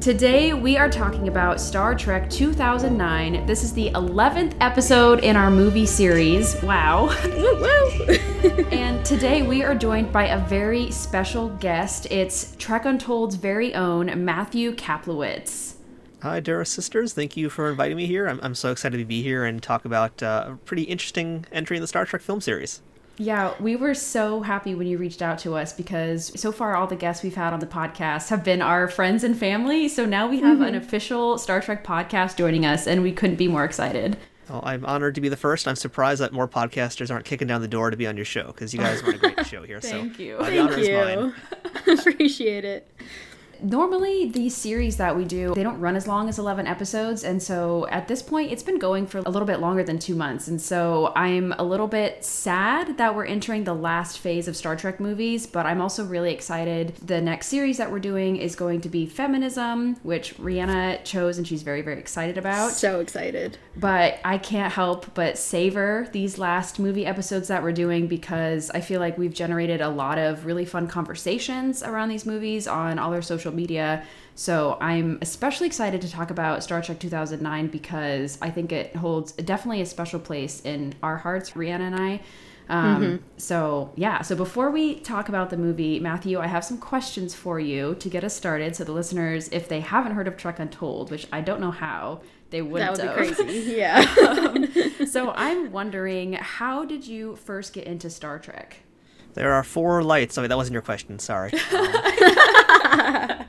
Today we are talking about Star Trek 2009. This is the 11th episode in our movie series. Wow. And today we are joined by a very special guest. It's Trek Untold's very own Matthew Kaplowitz. Hi, Duras Sisters. Thank you for inviting me here. I'm, I'm so excited to be here and talk about uh, a pretty interesting entry in the Star Trek film series. Yeah, we were so happy when you reached out to us because so far all the guests we've had on the podcast have been our friends and family. So now we have mm-hmm. an official Star Trek podcast joining us, and we couldn't be more excited. Well, I'm honored to be the first. I'm surprised that more podcasters aren't kicking down the door to be on your show because you guys run a great show here. Thank so, you. Uh, Thank you. Appreciate it normally these series that we do they don't run as long as 11 episodes. And so at this point it's been going for a little bit longer than two months. And so i'm a little bit sad that we're entering the last phase of star trek movies but i'm also really excited the next series that we're doing is going to be feminism which rhianna chose and she's very very excited about. So excited. But i can't help but savor these last movie episodes that we're doing because i feel like we've generated a lot of really fun conversations around these movies on all our social social media. So I'm especially excited to talk about Star Trek 2009 because I think it holds definitely a special place in our hearts, Rhianna and I. Um, mm-hmm. So, yeah. So, before we talk about the movie, Matthew, I have some questions for you to get us started. So, the listeners, if they haven't heard of Trek Untold, which I don't know how, they wouldn't that would be crazy. Yeah. um, so, I'm wondering, how did you first get into Star Trek? There are four lights. Oh, that wasn't your question. Sorry. Um,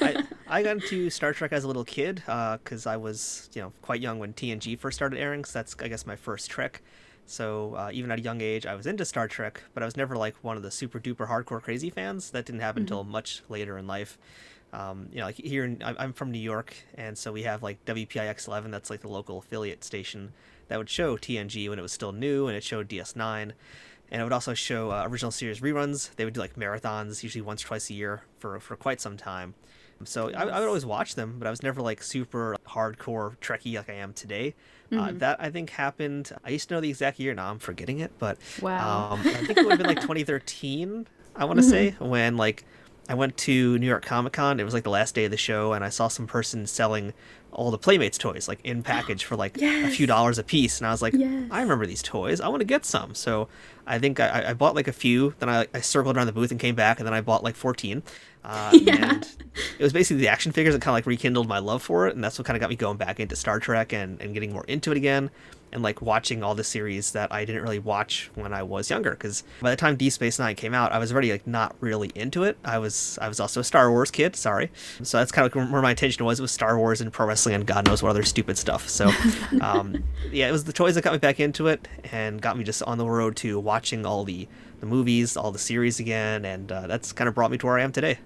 I, I got into Star Trek as a little kid because uh, I was, you know, quite young when TNG first started airing. So that's, I guess, my first Trek. So uh, even at a young age, I was into Star Trek, but I was never like one of the super duper hardcore crazy fans. That didn't happen mm-hmm. until much later in life. Um, you know, like here in, I'm from New York, and so we have like WPIX 11. That's like the local affiliate station that would show TNG when it was still new, and it showed DS9 and it would also show uh, original series reruns. They would do like marathons, usually once or twice a year for for quite some time. So I, I, would always watch them, but I was never like super hardcore Trekkie like I am today. Uh, mm-hmm. Uh, that I think happened. I used to know the exact year. Now I'm forgetting it, but wow. Um, I think it would have been like 2013. I want to mm-hmm. say when like I went to New York Comic Con. It was like the last day of the show, and I saw some person selling all the Playmates toys like in package for like yes. a few dollars a piece, and I was like, yes. I remember these toys. I want to get some. So I think I, I bought like a few. Then I, I circled around the booth and came back, and then I bought like fourteen. Uh, yeah. And it was basically the action figures that kind of like rekindled my love for it, and that's what kind of got me going back into Star Trek and, and getting more into it again and like watching all the series that I didn't really watch when I was younger. Because by the time Deep Space Nine came out, I was already like not really into it. I was I was also a Star Wars kid. Sorry, so that's kind of where my attention was. It was Star Wars and pro wrestling and God knows what other stupid stuff. So um, yeah, it was the toys that got me back into it and got me just on the road to watching all the the movies, all the series again, and uh, that's kind of brought me to where I am today.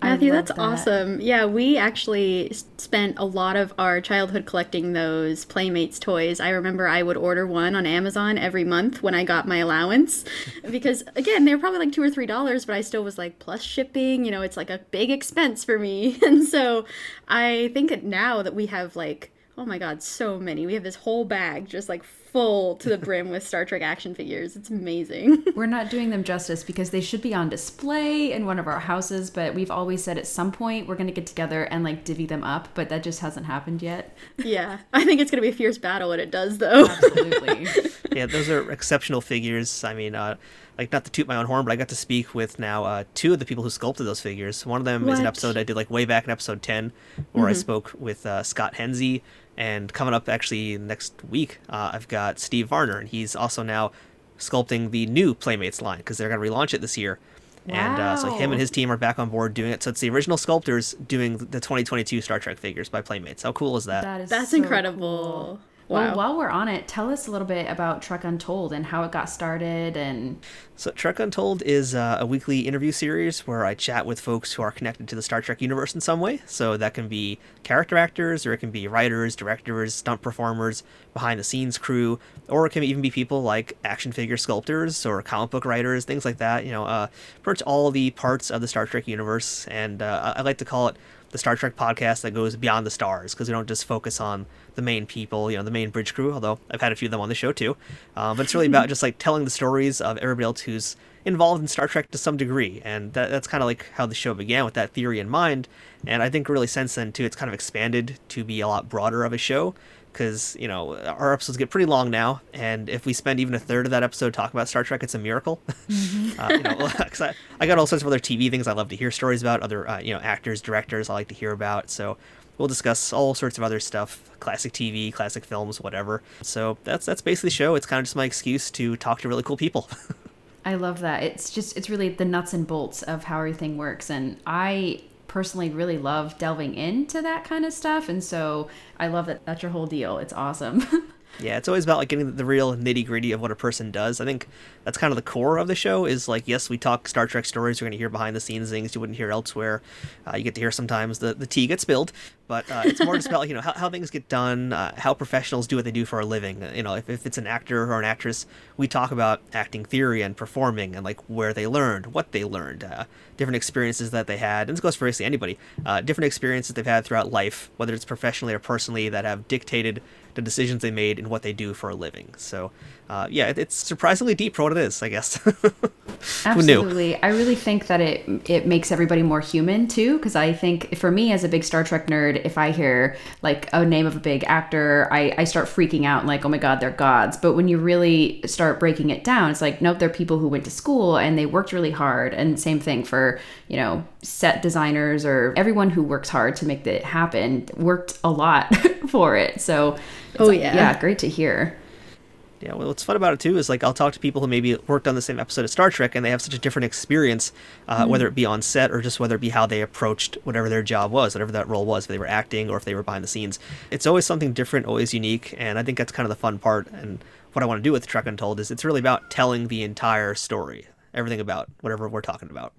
Matthew, that's that. awesome. Yeah, we actually spent a lot of our childhood collecting those Playmates toys. I remember I would order one on Amazon every month when I got my allowance because, again, they were probably like two or three dollars, but I still was like, plus shipping, you know, it's like a big expense for me. And so I think now that we have like, oh my God, so many, we have this whole bag just like full to the brim with Star Trek action figures. It's amazing. We're not doing them justice because they should be on display in one of our houses, but we've always said at some point we're going to get together and like divvy them up, but that just hasn't happened yet. Yeah. I think it's going to be a fierce battle when it does though. Absolutely. yeah, those are exceptional figures. I mean, uh like not to toot my own horn, but I got to speak with now uh, two of the people who sculpted those figures. One of them what? is an episode I did like way back in episode ten, where mm-hmm. I spoke with uh, Scott Henze, and coming up actually next week, uh, I've got Steve Varner, and he's also now sculpting the new Playmates line because they're going to relaunch it this year. Wow. And uh, so him and his team are back on board doing it. So it's the original sculptors doing the 2022 Star Trek figures by Playmates. How cool is that? That is That's so incredible. Cool. Well, while we're on it, tell us a little bit about Trek Untold and how it got started and So, Trek Untold is uh, a weekly interview series where I chat with folks who are connected to the Star Trek universe in some way. So, that can be character actors, or it can be writers, directors, stunt performers, behind the scenes crew, or it can even be people like action figure sculptors or comic book writers, things like that. You know, uh, pretty much all the parts of the Star Trek universe. And uh, I like to call it the Star Trek podcast that goes beyond the stars because we don't just focus on the main people, you know, the main bridge crew. Although I've had a few of them on the show too, um, but it's really about just like telling the stories of everybody else who's involved in Star Trek to some degree, and that, that's kind of like how the show began with that theory in mind. And I think really since then too, it's kind of expanded to be a lot broader of a show because you know our episodes get pretty long now, and if we spend even a third of that episode talking about Star Trek, it's a miracle. Mm-hmm. uh, you know, cause I, I got all sorts of other TV things I love to hear stories about, other uh, you know actors, directors I like to hear about. So we'll discuss all sorts of other stuff, classic TV, classic films, whatever. So that's that's basically the show. It's kind of just my excuse to talk to really cool people. I love that. It's just it's really the nuts and bolts of how everything works and I personally really love delving into that kind of stuff and so I love that that's your whole deal. It's awesome. Yeah, it's always about like getting the real nitty gritty of what a person does. I think that's kind of the core of the show. Is like, yes, we talk Star Trek stories. You're going to hear behind the scenes things you wouldn't hear elsewhere. Uh, you get to hear sometimes the, the tea gets spilled, but uh, it's more just about you know how, how things get done, uh, how professionals do what they do for a living. You know, if, if it's an actor or an actress, we talk about acting theory and performing and like where they learned, what they learned, uh, different experiences that they had, and this goes for basically anybody. Uh, different experiences they've had throughout life, whether it's professionally or personally, that have dictated the decisions they made and what they do for a living. So, uh, yeah, it, it's surprisingly deep for what it is, I guess. Absolutely, I really think that it it makes everybody more human too. Because I think for me as a big Star Trek nerd, if I hear like a name of a big actor, I I start freaking out and like, oh my god, they're gods. But when you really start breaking it down, it's like, nope, they're people who went to school and they worked really hard. And same thing for you know set designers or everyone who works hard to make it happen worked a lot for it. So, oh yeah, yeah, great to hear. Yeah, well, what's fun about it too is like I'll talk to people who maybe worked on the same episode of Star Trek and they have such a different experience, uh, mm-hmm. whether it be on set or just whether it be how they approached whatever their job was, whatever that role was, if they were acting or if they were behind the scenes. It's always something different, always unique, and I think that's kind of the fun part. And what I want to do with Trek Untold is it's really about telling the entire story, everything about whatever we're talking about.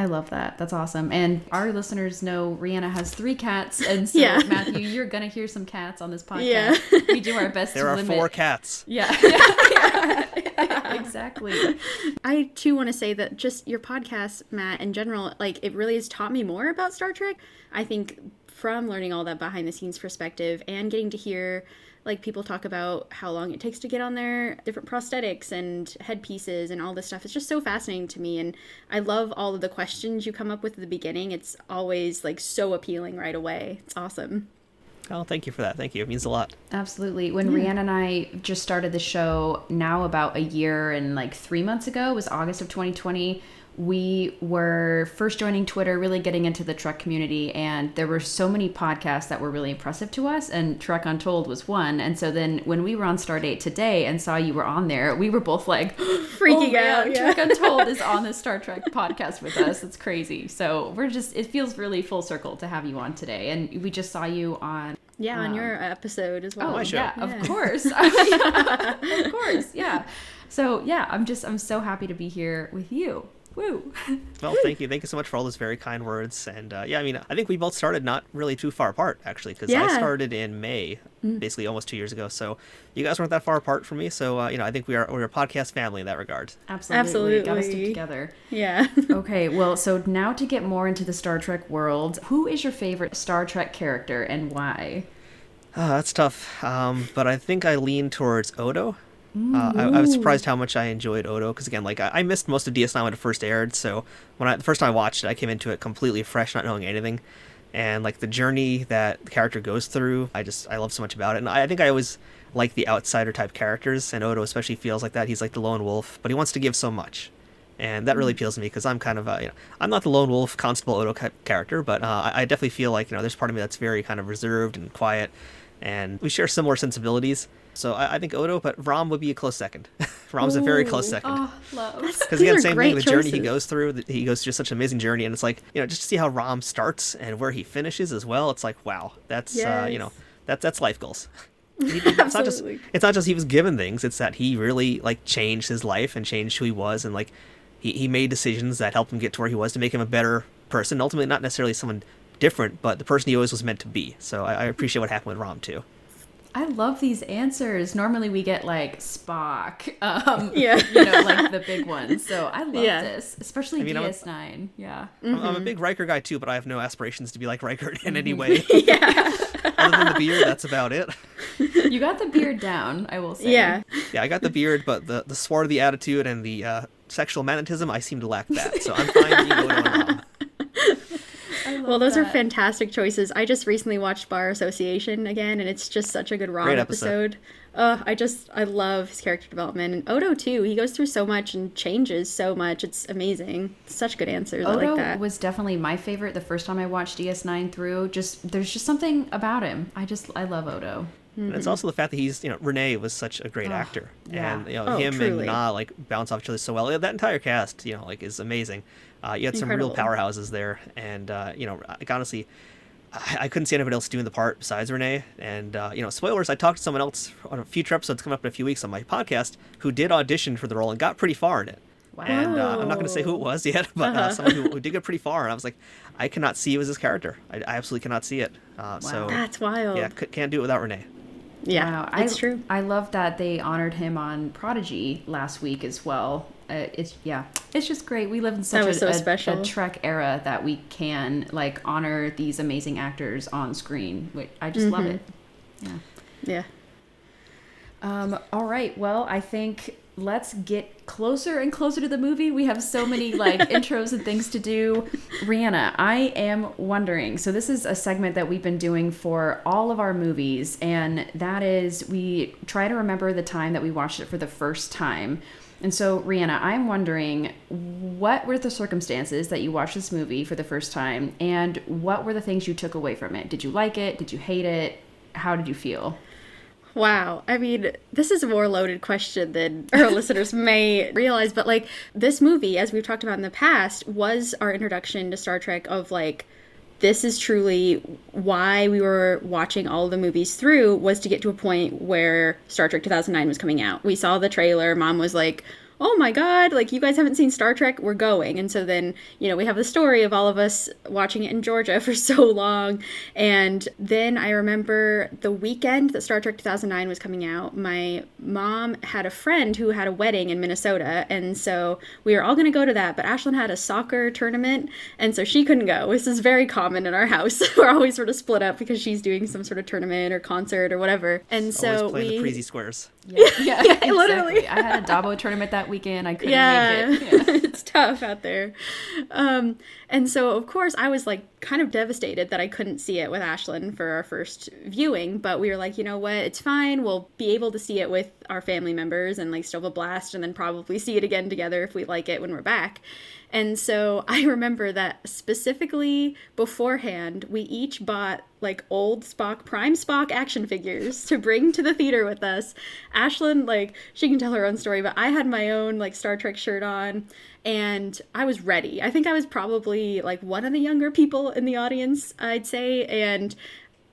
I love that. That's awesome. And our listeners know Rhianna has three cats, and so yeah. Matthew, you're gonna hear some cats on this podcast. Yeah. we do our best. There to are limit. four cats. Yeah. yeah. yeah. exactly. I too want to say that just your podcast, Matt, in general, like it really has taught me more about Star Trek. I think from learning all that behind the scenes perspective and getting to hear like people talk about how long it takes to get on there, different prosthetics and headpieces and all this stuff. It's just so fascinating to me and I love all of the questions you come up with at the beginning. It's always like so appealing right away. It's awesome. Oh, thank you for that. Thank you. It means a lot. Absolutely. When yeah. Rhianna and I just started the show now about a year and like 3 months ago, was August of 2020 we were first joining Twitter, really getting into the Trek community, and there were so many podcasts that were really impressive to us, and Trek Untold was one. And so then when we were on Stardate today and saw you were on there, we were both like freaking oh, out. Yeah. Trek Untold is on the Star Trek podcast with us. It's crazy. So we're just it feels really full circle to have you on today, and we just saw you on yeah, um, on your episode as well. Oh, yeah, yeah, of course. of course, yeah. So yeah, I'm just I'm so happy to be here with you. Woo. well, thank you. Thank you so much for all those very kind words. And uh, yeah, I mean, I think we both started not really too far apart, actually, because yeah. I started in May, mm. basically almost two years ago. So you guys weren't that far apart from me. So, uh, you know, I think we are, we're a podcast family in that regard. Absolutely. Absolutely. Got to stick together. Yeah. okay. Well, so now to get more into the Star Trek world, who is your favorite Star Trek character and why? Uh, that's tough. Um, but I think I lean towards Odo. Uh, I, I, was surprised how much I enjoyed Odo because again, like I, I, missed most of DS9 when it first aired. So when I the first time I watched it, I came into it completely fresh, not knowing anything, and like the journey that the character goes through, I just I love so much about it. And I, I think I always like the outsider type characters, and Odo especially feels like that. He's like the lone wolf, but he wants to give so much, and that really mm. appeals to me because I'm kind of a, you know I'm not the lone wolf Constable Odo character, but uh, I, I definitely feel like you know there's part of me that's very kind of reserved and quiet, and we share similar sensibilities so I, I, think Odo, but Rom would be a close second. Rom's Ooh, a very close second. Oh. Because again, same thing. The choices. journey he goes through, he goes through such an amazing journey, and it's like you know just to see how Rom starts and where he finishes as well. It's like wow, that's yes. uh, you know that's that's life goals. He- it's not just it's not just he was given things it's that he really like changed his life and changed who he was and like he, he made decisions that helped him get to where he was to make him a better person ultimately not necessarily someone different but the person he always was meant to be so i, I appreciate what happened with rom too I love these answers. Normally we get like Spock, um, Yeah. you know, like the big ones. So I love Yeah. this, especially I mean, I'm a- DS9. Yeah. I'm, Mm-hmm. I'm a big Riker guy too but i have no aspirations to be like Riker in any way yeah, other than the beard that's about it You got the beard down, I will say. Yeah. yeah i got the beard but the the swarthy attitude and the uh, sexual magnetism i seem to lack that so i'm fine being Odo and Rom. I love Well, those are fantastic choices. I just recently watched Bar Association again, and it's just such a good Rom Great episode. episode. Uh, I just I love his character development and Odo too. He goes through so much and changes so much. It's amazing. Such good answers. I Odo like that. was definitely my favorite the first time I watched DS9 through. Just there's just something about him. I just I love Odo. And it's also the fact that he's, you know, René was such a great actor, yeah. and you know Oh, him truly. and Na like bounce off each other so well. That entire cast, you know, like is amazing. Uh, you had some real powerhouses there, and uh, you know, like, honestly, I, I couldn't see anybody else doing the part besides René. And uh, you know, spoilers. I talked to someone else on a future episodes coming up in a few weeks on my podcast who did audition for the role and got pretty far in it. Wow. And uh, I'm not going to say who it was yet, but uh, someone who, who did get pretty far, and I was like, I cannot see you as this character. I, I absolutely cannot see it. Uh, So That's wild. yeah, c- can't do it without René. Yeah, Wow, it's I, true. I love that they honored him on Prodigy last week as well. Uh, it's yeah, it's just great. We live in such a, so a- special. a Trek era that we can like honor these amazing actors on screen. Which I just love Mm-hmm. it. Yeah. Yeah. Um, all right. Well, I think let's get closer and closer to the movie. We have so many like intros and things to do. Rhianna, I am wondering. So this is a segment that we've been doing for all of our movies, and that is we try to remember the time that we watched it for the first time. And so, Rhianna, I'm wondering what were the circumstances that you watched this movie for the first time, and what were the things you took away from it? Did you like it? Did you hate it? How did you feel? Wow. I mean, this is a more loaded question than our listeners may realize, but like this movie, as we've talked about in the past, was our introduction to Star Trek of like this is truly why we were watching all the movies through was to get to a point where Star Trek 2009 was coming out. We saw the trailer, mom was like, "Oh my god, like you guys haven't seen Star Trek, we're going." And so then, you know, we have the story of all of us watching it in Georgia for so long. And then I remember the weekend that Star Trek 2009 was coming out, my mom had a friend who had a wedding in Minnesota, and so we were all going to go to that, but Ashlyn had a soccer tournament, and so she couldn't go. This is very common in our house. we're always sort of split up because she's doing some sort of tournament or concert or whatever. And so Always playing we the Parrises squares. Yeah, yeah, exactly. literally. I had a Dabo tournament that weekend. I couldn't yeah, make it. Yeah. it's tough out there. Um, and so, of course, I was like kind of devastated that I couldn't see it with Ashlyn for our first viewing. But we were like, you know what? It's fine. We'll be able to see it with our family members and like still have a blast, and then probably see it again together if we like it when we're back. And so I remember that specifically beforehand, we each bought like old Spock, Prime Spock action figures to bring to the theater with us. Ashlyn, like, she can tell her own story, but I had my own like Star Trek shirt on and I was ready. I think I was probably like one of the younger people in the audience, I'd say. And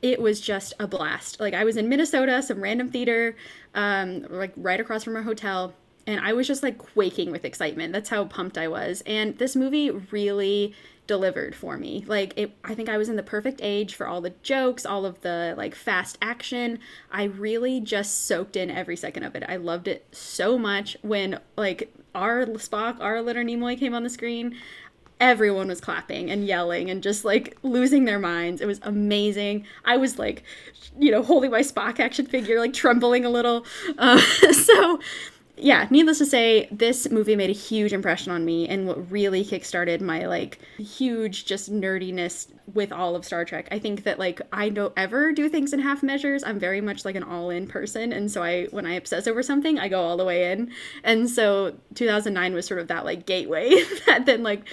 it was just a blast. Like, I was in Minnesota, some random theater, um, like right across from our hotel and I was just like quaking with excitement. That's how pumped I was. And this movie really delivered for me. Like it I think I was in the perfect age for all the jokes, all of the like fast action. I really just soaked in every second of it. I loved it so much when like our Spock, our Leonard Nimoy came on the screen. Everyone was clapping and yelling and just like losing their minds. It was amazing. I was like, you know, holding my Spock action figure, like trembling a little. Uh, so, yeah, needless to say, this movie made a huge impression on me and what really kickstarted my like huge just nerdiness with all of Star Trek. I think that like I don't ever do things in half measures. I'm very much like an all-in person and so I when I obsess over something, I go all the way in. And so 2009 was sort of that like gateway that then like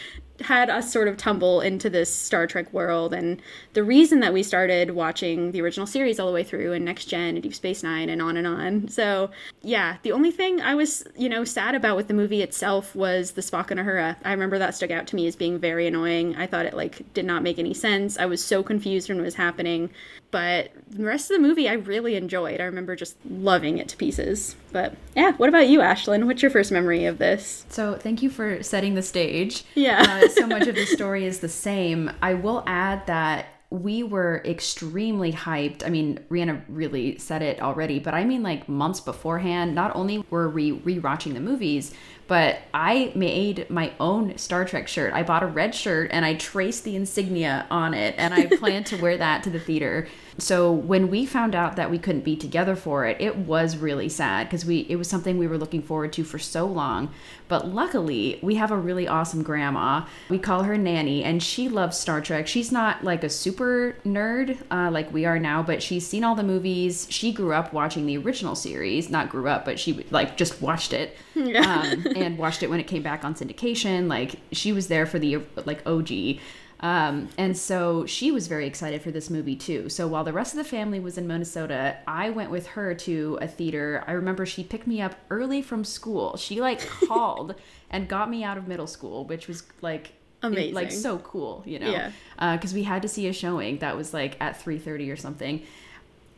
had us sort of tumble into this Star Trek world. And the reason that we started watching the original series all the way through and Next Gen and Deep Space Nine and on and on. So, yeah, the only thing I was, you know, sad about with the movie itself was the Spock and Uhura. I remember that stuck out to me as being very annoying. I thought it, like, did not make any sense. I was so confused when it was happening. But the rest of the movie I really enjoyed. I remember just loving it to pieces. But yeah, what about you, Ashlyn? What's your first memory of this? So thank you for setting the stage. Yeah. uh, so much of the story is the same. I will add that we were extremely hyped. I mean, Rhianna really said it already, but I mean like months beforehand. Not only were we rewatching the movies, but I made my own Star Trek shirt. I bought a red shirt and I traced the insignia on it, and I plan to wear that to the theater. So when we found out that we couldn't be together for it, it was really sad because we it was something we were looking forward to for so long. But luckily, we have a really awesome grandma. We call her Nanny, and she loves Star Trek. She's not like a super nerd uh, like we are now, but she's seen all the movies. She grew up watching the original series. Not grew up, but she like just watched it um, and watched it when it came back on syndication. Like she was there for the like OG. Um, and so she was very excited for this movie too. So while the rest of the family was in Minnesota, I went with her to a theater. I remember she picked me up early from school. She like called and got me out of middle school, which was like Amazing. like so cool, you know. Yeah. Because we had to see a showing that was like at three thirty or something.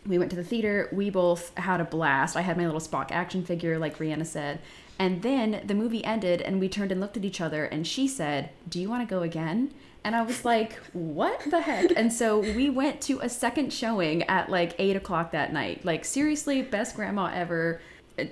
We went to the theater. We both had a blast. I had my little Spock action figure, like Rhianna said. And then the movie ended, and we turned and looked at each other, and she said, "Do you want to go again?" And I was like, what the heck? And so we went to a second showing at like eight o'clock that night. Like, seriously, best grandma ever.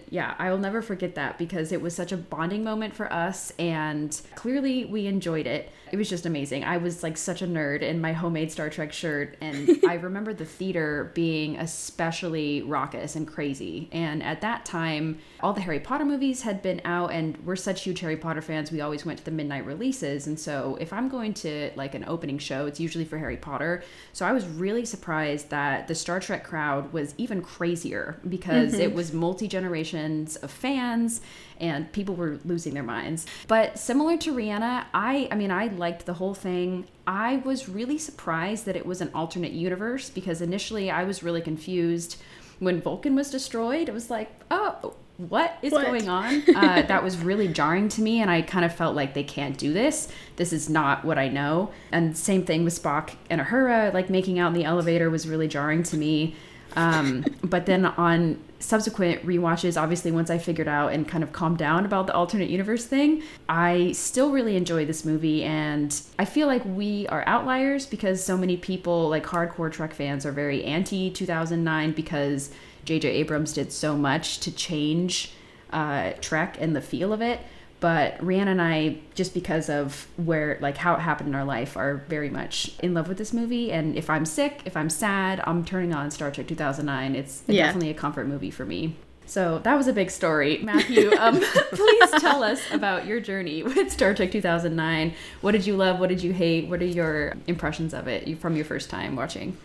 Yeah, I will never forget that because it was such a bonding moment for us. And clearly we enjoyed it. It was just amazing. I was like such a nerd in my homemade Star Trek shirt. And I remember the theater being especially raucous and crazy. And at that time, all the Harry Potter movies had been out, and we're such huge Harry Potter fans. We always went to the midnight releases. And so if I'm going to like an opening show, it's usually for Harry Potter. So I was really surprised that the Star Trek crowd was even crazier because mm-hmm. it was multi generations of fans and people were losing their minds. But similar to Rhianna, I I mean I liked the whole thing. I was really surprised that it was an alternate universe because initially I was really confused when Vulcan was destroyed. It was like, "Oh, what is What? going on?" Uh, that was really jarring to me and I kind of felt like they can't do this. This is not what I know. And same thing with Spock and Uhura, like making out in the elevator was really jarring to me. Um, but then on subsequent rewatches, obviously, once I figured out and kind of calmed down about the alternate universe thing, I still really enjoy this movie. And I feel like we are outliers because so many people, like hardcore Trek fans, are very anti 2009 because J.J. Abrams did so much to change uh, Trek and the feel of it. But Rhiannon and I, just because of where, like, how it happened in our life, are very much in love with this movie. And if I'm sick, if I'm sad, I'm turning on Star Trek 2009. It's Yeah. definitely a comfort movie for me. So that was a big story. Matthew, um, please tell us about your journey with Star Trek 2009. What did you love? What did you hate? What are your impressions of it from your first time watching?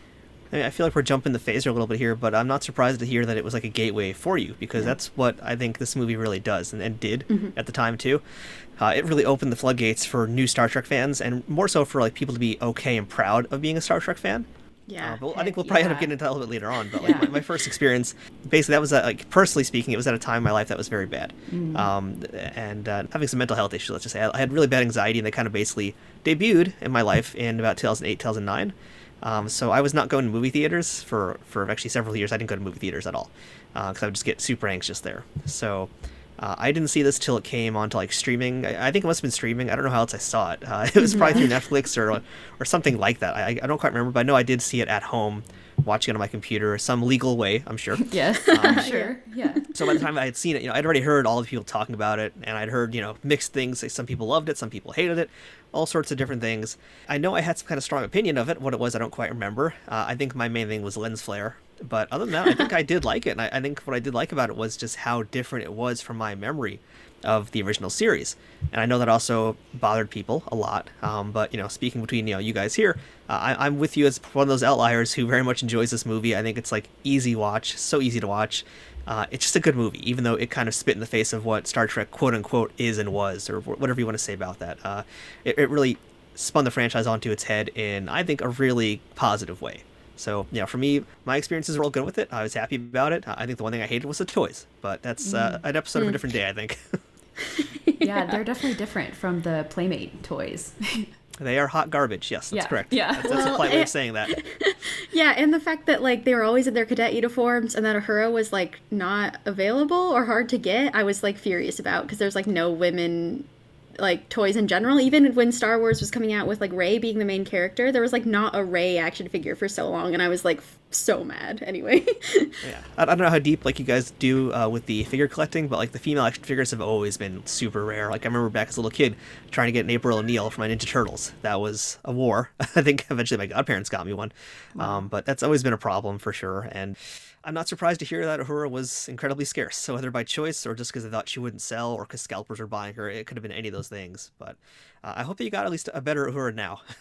I, mean, I feel like we're jumping the phaser a little bit here, but I'm not surprised to hear that it was like a gateway for you because that's what I think this movie really does and, and did Mm-hmm. at the time too. Uh, it really opened the floodgates for new Star Trek fans and more so for like people to be okay and proud of being a Star Trek fan. Yeah. Uh, but I think we'll probably end up getting into that a little bit later on. But like Yeah. my, my first experience, basically, that was at, like personally speaking, it was at a time in my life that was very bad, Mm. um, and uh, having some mental health issues. Let's just say I, I had really bad anxiety, and they kind of basically debuted in my life in about 2008, 2009. Um, so I was not going to movie theaters for for actually several years. I didn't go to movie theaters at all because I would just get super anxious there. So. Uh, I didn't see this till it came onto like streaming. I, I think it must have been streaming. I don't know how else I saw it. Uh, it was probably through Netflix or or something like that. I, I don't quite remember, but I know I did see it at home, watching it on my computer, some legal way, I'm sure. Yes, sure. Yeah. So by the time I had seen it, you know, I'd already heard all the people talking about it, and I'd heard, you know, mixed things. Like some people loved it, some people hated it, all sorts of different things. I know I had some kind of strong opinion of it. What it was, I don't quite remember. Uh, I think my main thing was lens flare, but other than that, I think I did like it. And I, I think what I did like about it was just how different it was from my memory of the original series. And I know that also bothered people a lot. Um, but you know, speaking between you know you guys here, uh, I, I'm with you as one of those outliers who very much enjoys this movie. I think it's like easy watch, so easy to watch. Uh, it's just a good movie, even though it kind of spit in the face of what Star Trek quote unquote is and was, or whatever you want to say about that. Uh, it, it really spun the franchise onto its head in, I think, a really positive way. So, yeah, for me, my experiences were all good with it. I was happy about it. I think the one thing I hated was the toys, but that's uh, an episode of a different day, I think. yeah, they're definitely different from the Playmate toys. They are hot garbage. Yes, that's Yeah, correct. yeah. That's, that's a polite way of saying that. Yeah, and the fact that like they were always in their cadet uniforms and that Uhura was like not available or hard to get, I was like furious about because there's like no women like toys in general. Even when Star Wars was coming out with like Rey being the main character, there was like not a Rey action figure for so long, and I was like so mad. Anyway, Yeah, I, I don't know how deep like you guys do uh, with the figure collecting, but like the female action figures have always been super rare. Like I remember back as a little kid trying to get an April O'Neil for my Ninja Turtles. That was a war. I think eventually my godparents got me one, um, but that's always been a problem for sure. And I'm not surprised to hear that Uhura was incredibly scarce. So whether by choice or just because they thought she wouldn't sell or because scalpers were buying her, it could have been any of those things. But uh, I hope that you got at least a better Uhura now.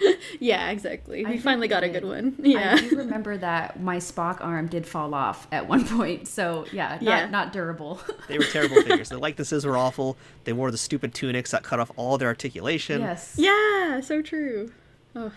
yeah, exactly. We think finally got a good one. Yeah. I do remember that my Spock arm did fall off at one point. So yeah, not, Yeah. not durable. They were terrible figures. The likenesses were awful. They wore the stupid tunics that cut off all their articulation. yes. yeah, so true. Oh.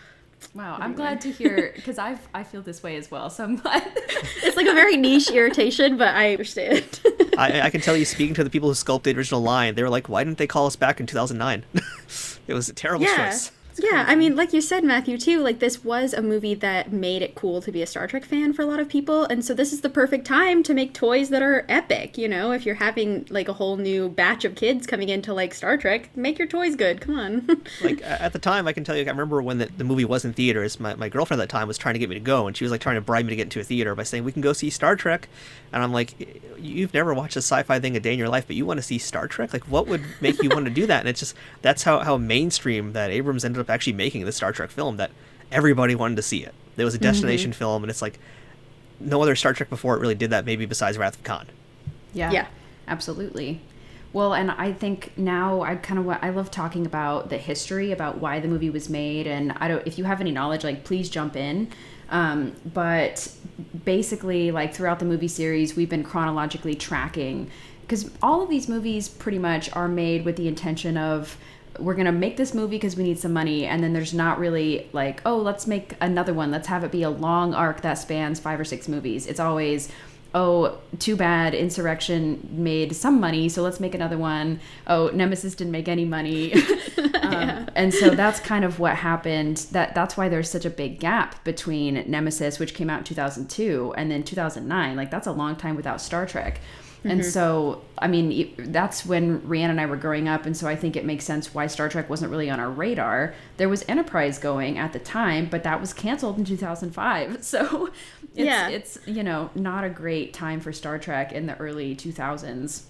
Wow. I'm glad to hear because I I feel this way as well. So I'm glad. It's like a very niche irritation, but I understand. I, I can tell you, speaking to the people who sculpted the original line, they were like, "Why didn't they call us back in 2009?" it was a terrible yeah. choice. Yeah, I mean, like you said, Matthew, too, like this was a movie that made it cool to be a Star Trek fan for a lot of people. And so this is the perfect time to make toys that are epic. You know, if you're having like a whole new batch of kids coming into like Star Trek, make your toys good. Come on. Like at the time, I can tell you, I remember when the, the movie was in theaters. My, my girlfriend at that time was trying to get me to go, and she was like trying to bribe me to get into a theater by saying, "We can go see Star Trek," and I'm like, "You've never watched a sci-fi thing a day in your life, but you want to see Star Trek? Like, what would make you want to do that?" And it's just that's how how mainstream that Abrams ended up actually making the Star Trek film that everybody wanted to see it. There was a mm-hmm. destination film, and it's like no other Star Trek before it really did that, maybe besides Wrath of Khan. Yeah. Yeah. Absolutely. Well, and I think now I kind of what I love talking about the history about why the movie was made, and I don't. If you have any knowledge, like please jump in. Um, but basically, like throughout the movie series, we've been chronologically tracking because all of these movies pretty much are made with the intention of we're gonna make this movie because we need some money and then there's not really like oh let's make another one. Let's have it be a long arc that spans five or six movies. It's always oh too bad insurrection made some money so let's make another one. Oh nemesis didn't make any money um, and so that's kind of what happened that that's why there's such a big gap between nemesis which came out in 2002 and then 2009 like that's a long time without star trek and so, I mean, that's when Rhiannon and I were growing up, and so I think it makes sense why Star Trek wasn't really on our radar. There was Enterprise going at the time, but that was canceled in 2005. So, it's, Yeah. it's you know not a great time for Star Trek in the early 2000s.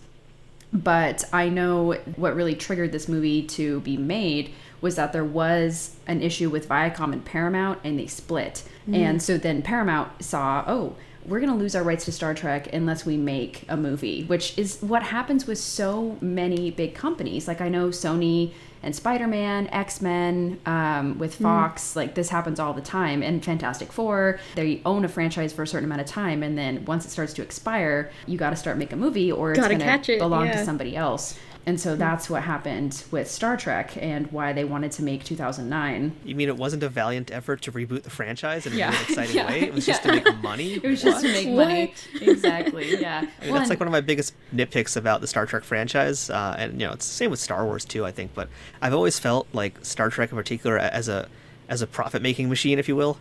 But I know what really triggered this movie to be made was that there was an issue with Viacom and Paramount, and they split. Mm-hmm. And so then Paramount saw, oh, we're going to lose our rights to Star Trek unless we make a movie, which is what happens with so many big companies. Like I know Sony and Spider Man, X Men, um, with Fox, like this happens all the time. And Fantastic Four, they own a franchise for a certain amount of time, and then once it starts to expire, you got to start making a movie, or it's going to belong yeah. to somebody else. And so that's what happened with Star Trek and why they wanted to make 2009. You mean it wasn't a valiant effort to reboot the franchise in a really exciting Yeah. way? It was just to make money. It was just to make money. Exactly. Yeah. I mean, that's like one of my biggest nitpicks about the Star Trek franchise, uh, and you know, it's the same with Star Wars too. I think, but I've always felt like Star Trek in particular as a as a profit making machine, if you will.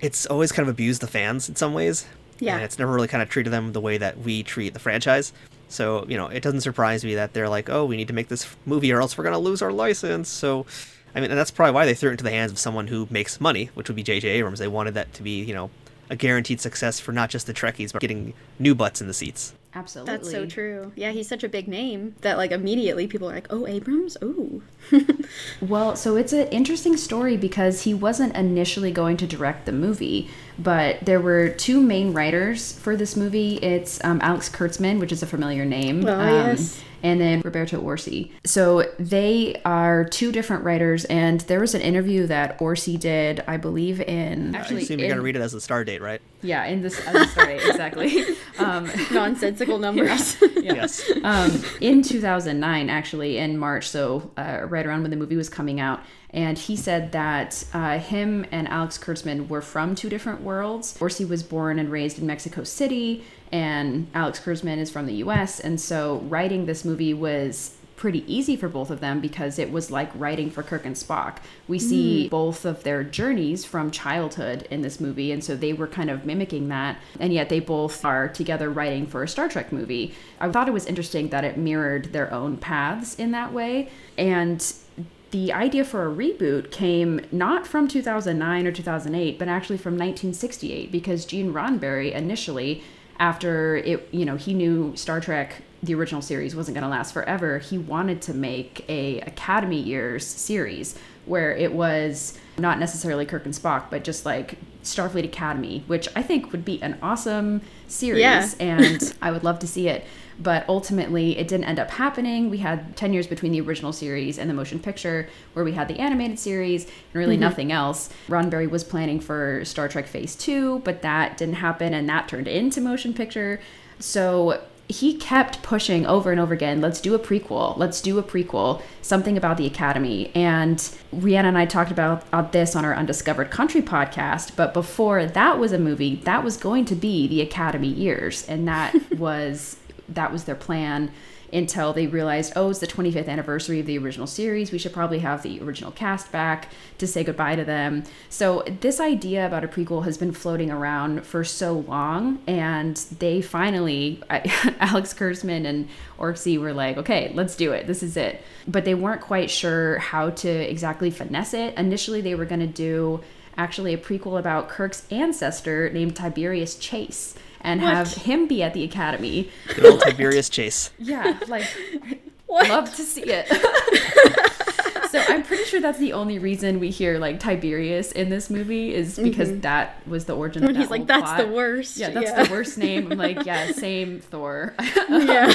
It's always kind of abused the fans in some ways. Yeah. And it's never really kind of treated them the way that we treat the franchise. So you know, it doesn't surprise me that they're like, oh, we need to make this movie or else we're gonna lose our license. So. I mean, and that's probably why they threw it into the hands of someone who makes money, which would be J.J. Abrams. They wanted that to be, you know, a guaranteed success for not just the Trekkies, but getting new butts in the seats. Absolutely. That's so true. Yeah, he's such a big name that like immediately people are like, "Oh, Abrams? Oh." Well, so it's an interesting story because he wasn't initially going to direct the movie, but there were two main writers for this movie. It's um, Alex Kurtzman, which is a familiar name. Oh, um, yes. And then Roberto Orci. So they are two different writers, and there was an interview that Orsi did, I believe, in I actually. assume you're gonna read it as a star date, right? Yeah, in this, as a story, exactly. Um, Nonsensical numbers. Yes. um, in 2009, actually, in March, so uh, right around when the movie was coming out. And he said that uh, him and Alex Kurtzman were from two different worlds. Orci was born and raised in Mexico City, and Alex Kurtzman is from the US. And so writing this movie was pretty easy for both of them because it was like writing for Kirk and Spock. We see mm. both of their journeys from childhood in this movie, and so they were kind of mimicking that, and yet they both are together writing for a Star Trek movie. I thought it was interesting that it mirrored their own paths in that way, and the idea for a reboot came not from 2009 or 2008, but actually from 1968 because Gene Roddenberry initially after it you know he knew Star Trek the original series wasn't going to last forever, he wanted to make a Academy Years series where it was not necessarily Kirk and Spock, but just like Starfleet Academy, which I think would be an awesome series Yeah. and I would love to see it. But ultimately, it didn't end up happening. We had 10 years between the original series and the motion picture, where we had the animated series and really mm-hmm. nothing else. Roddenberry was planning for Star Trek Phase 2, but that didn't happen, and that turned into motion picture. So he kept pushing over and over again let's do a prequel. Let's do a prequel something about the academy. And rhianna and i talked about, about this on our undiscovered country podcast but before that was a movie that was going to be the academy years. And that was that was their plan until they realized, oh, it's the 25th anniversary of the original series. We should probably have the original cast back to say goodbye to them. So, this idea about a prequel has been floating around for so long, and they finally, Alex Kurtzman and Orci were like, okay, let's do it. This is it. But they weren't quite sure how to exactly finesse it. Initially, they were going to do actually a prequel about Kirk's ancestor named Tiberius Chase and have him be at the academy. Good old Tiberius Chase. Yeah, like What? love to see it. so I'm pretty sure that's the only reason we hear like Tiberius in this movie is because that was the origin of When that he's like, whole that's the worst. Yeah, that's yeah. the worst name. I'm like, yeah, same Thor. yeah.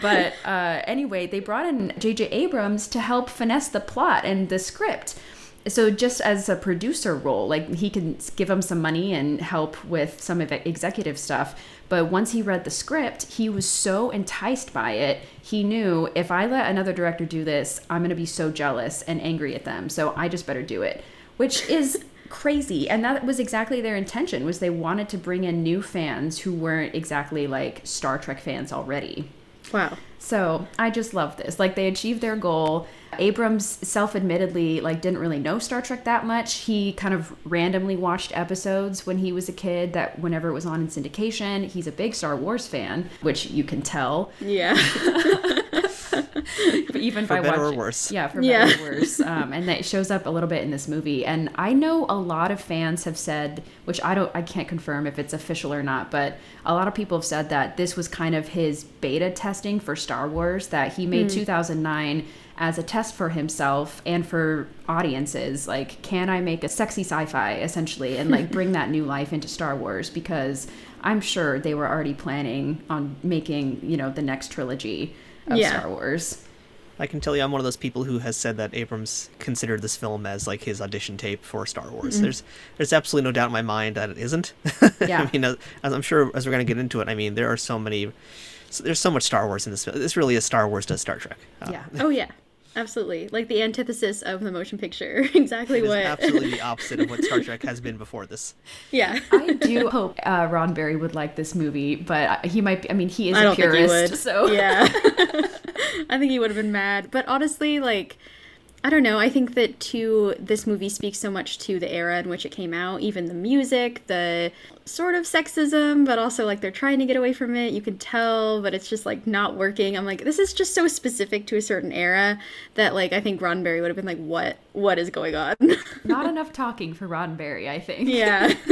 but uh, anyway, they brought in J.J. Abrams to help finesse the plot and the script. So just as a producer role, like he can give him some money and help with some of the executive stuff. But once he read the script, he was so enticed by it. He knew if I let another director do this, I'm going to be so jealous and angry at them. So I just better do it, which is crazy. And that was exactly their intention was they wanted to bring in new fans who weren't exactly like Star Trek fans already. Wow. So I just love this. Like they achieved their goal. Abrams self-admittedly like didn't really know Star Trek that much. He kind of randomly watched episodes when he was a kid that whenever it was on in syndication. He's a big Star Wars fan, which you can tell Yeah. even For by better or worse. Yeah, for Yeah. better or worse. Um, and that shows up a little bit in this movie. And I know a lot of fans have said, which I don't, I can't confirm if it's official or not, but a lot of people have said that this was kind of his beta testing for Star Wars. That he made 2009 as a test for himself and for audiences. Like, can I make a sexy sci-fi essentially and like bring that new life into Star Wars? Because I'm sure they were already planning on making, you know, the next trilogy of Yeah. Star Wars. I can tell you, I'm one of those people who has said that Abrams considered this film as like his audition tape for Star Wars. There's, there's absolutely no doubt in my mind that it isn't. Yeah. I mean, as, as I'm sure as we're going to get into it, I mean, there are so many, so there's so much Star Wars in this. film. This really is Star Wars does Star Trek. Uh, Yeah. Oh yeah. Absolutely. Like the antithesis of the motion picture. exactly It is what absolutely the opposite of what Star Trek has been before this. Yeah. I do hope uh, Roddenberry would like this movie, but he might. Be, I mean, he is I a don't think purist, he would. so yeah, I think he would have been mad. But honestly, like, I don't know. I think that too, this movie speaks so much to the era in which it came out. Even the music, the sort of sexism, but also like they're trying to get away from it. You can tell, but it's just like not working. I'm like, this is just so specific to a certain era that like I think Roddenberry would have been like, what, what is going on? not enough talking for Roddenberry. I think. yeah.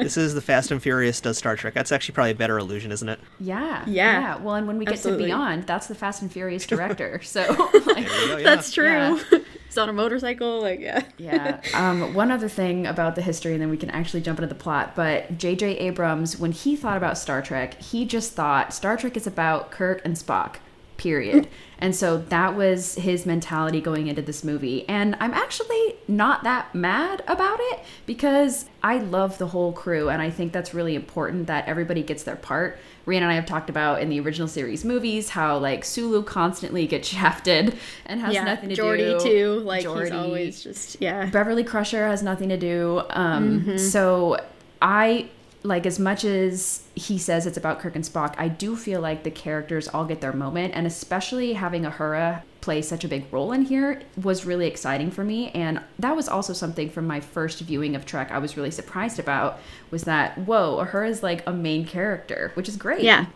This is the Fast and Furious does Star Trek. That's actually probably a better illusion, isn't it? Yeah. Yeah. Well, and when we get Absolutely. to Beyond, that's the Fast and Furious director. So. like, go, yeah. That's true. Yeah. It's on a motorcycle, like yeah. yeah. Um, one other thing about the history, and then we can actually jump into the plot. But J.J. Abrams, when he thought about Star Trek, he just thought Star Trek is about Kirk and Spock, period. and so that was his mentality going into this movie. And I'm actually not that mad about it because I love the whole crew, and I think that's really important that everybody gets their part. Rhianna and I have talked about in the original series movies how like Sulu constantly gets shafted and has yeah, nothing to Geordi do. too. Like he's always just yeah. Beverly Crusher has nothing to do. Um, Mm-hmm. So I like as much as he says it's about Kirk and Spock, I do feel like the characters all get their moment, and especially having Uhura play such a big role in here was really exciting for me. And that was also something from my first viewing of Trek I was really surprised about was that whoa, Uhura is like a main character, which is great. Yeah,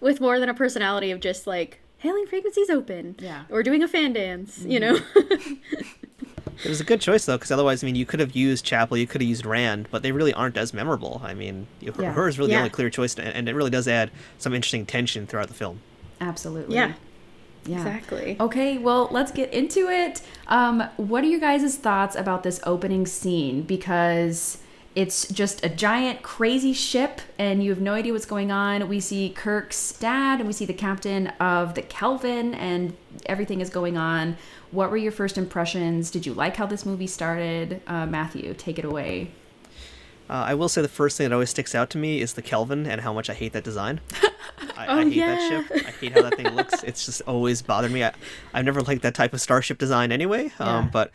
with more than a personality of just like hailing frequencies open. Yeah. or doing a fan dance. You mm-hmm. know. It was a good choice though, because otherwise, I mean, you could have used Chapel, you could have used Rand, but they really aren't as memorable. I mean, you- Yeah. her is really Yeah. the only clear choice, and and it really does add some interesting tension throughout the film. Absolutely. yeah. Yeah. Exactly. Okay, well, let's get into it. Um, what are your guys' thoughts about this opening scene? Because it's just a giant, crazy ship, and you have no idea what's going on. We see Kirk's dad, and we see the captain of the Kelvin, and everything is going on. What were your first impressions? Did you like how this movie started? Uh, Matthew, take it away. Uh, I will say the first thing that always sticks out to me is the Kelvin and how much I hate that design. I, Oh, I hate yeah. that ship. I hate how that thing looks. It's just always bothered me. I, I've never liked that type of starship design anyway. Yeah. Um, but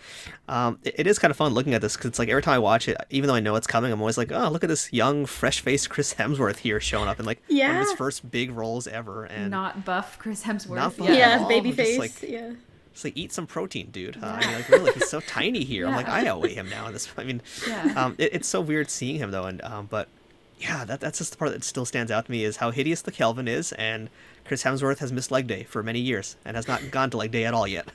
um, it, it is kind of fun looking at this because it's like every time I watch it, even though I know it's coming, I'm always like, oh, look at this young, fresh-faced Chris Hemsworth here showing up in like one of his first big roles ever. And Not buff Chris Hemsworth. Not buff. Yeah. Yeah, baby face. like- yeah. It's like eat some protein, dude. Uh, I mean, like really, he's so tiny here. I'm like, Yeah. I outweigh him now. In this, I mean, Yeah. um, it, it's so weird seeing him though, and um, but yeah, that that's just the part that still stands out to me is how hideous the Kelvin is, and Chris Hemsworth has missed leg day for many years and has not gone to leg day at all yet.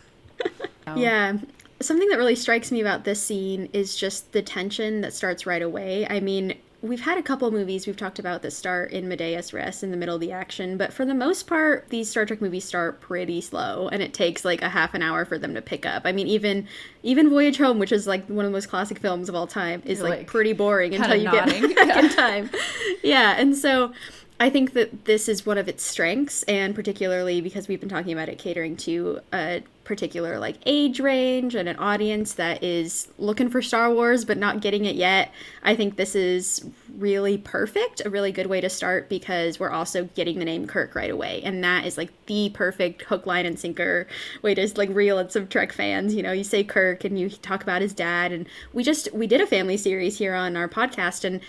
Yeah. Something that really strikes me about this scene is just the tension that starts right away. I mean, we've had a couple movies we've talked about that start in medias res in the middle of the action, but for the most part, these Star Trek movies start pretty slow, and it takes like a half an hour for them to pick up. I mean, even even Voyage Home, which is like one of the most classic films of all time, is like, like, pretty boring until you nodding. get back Yeah. in time. Yeah, and so I think that this is one of its strengths, and particularly because we've been talking about it catering to a particular like age range and an audience that is looking for Star Wars but not getting it yet. I think this is really perfect, a really good way to start because we're also getting the name Kirk right away, and that is like the perfect hook, line, and sinker way to like reel in some Trek fans. You know, you say Kirk and you talk about his dad, and we just we did a family series here on our podcast, and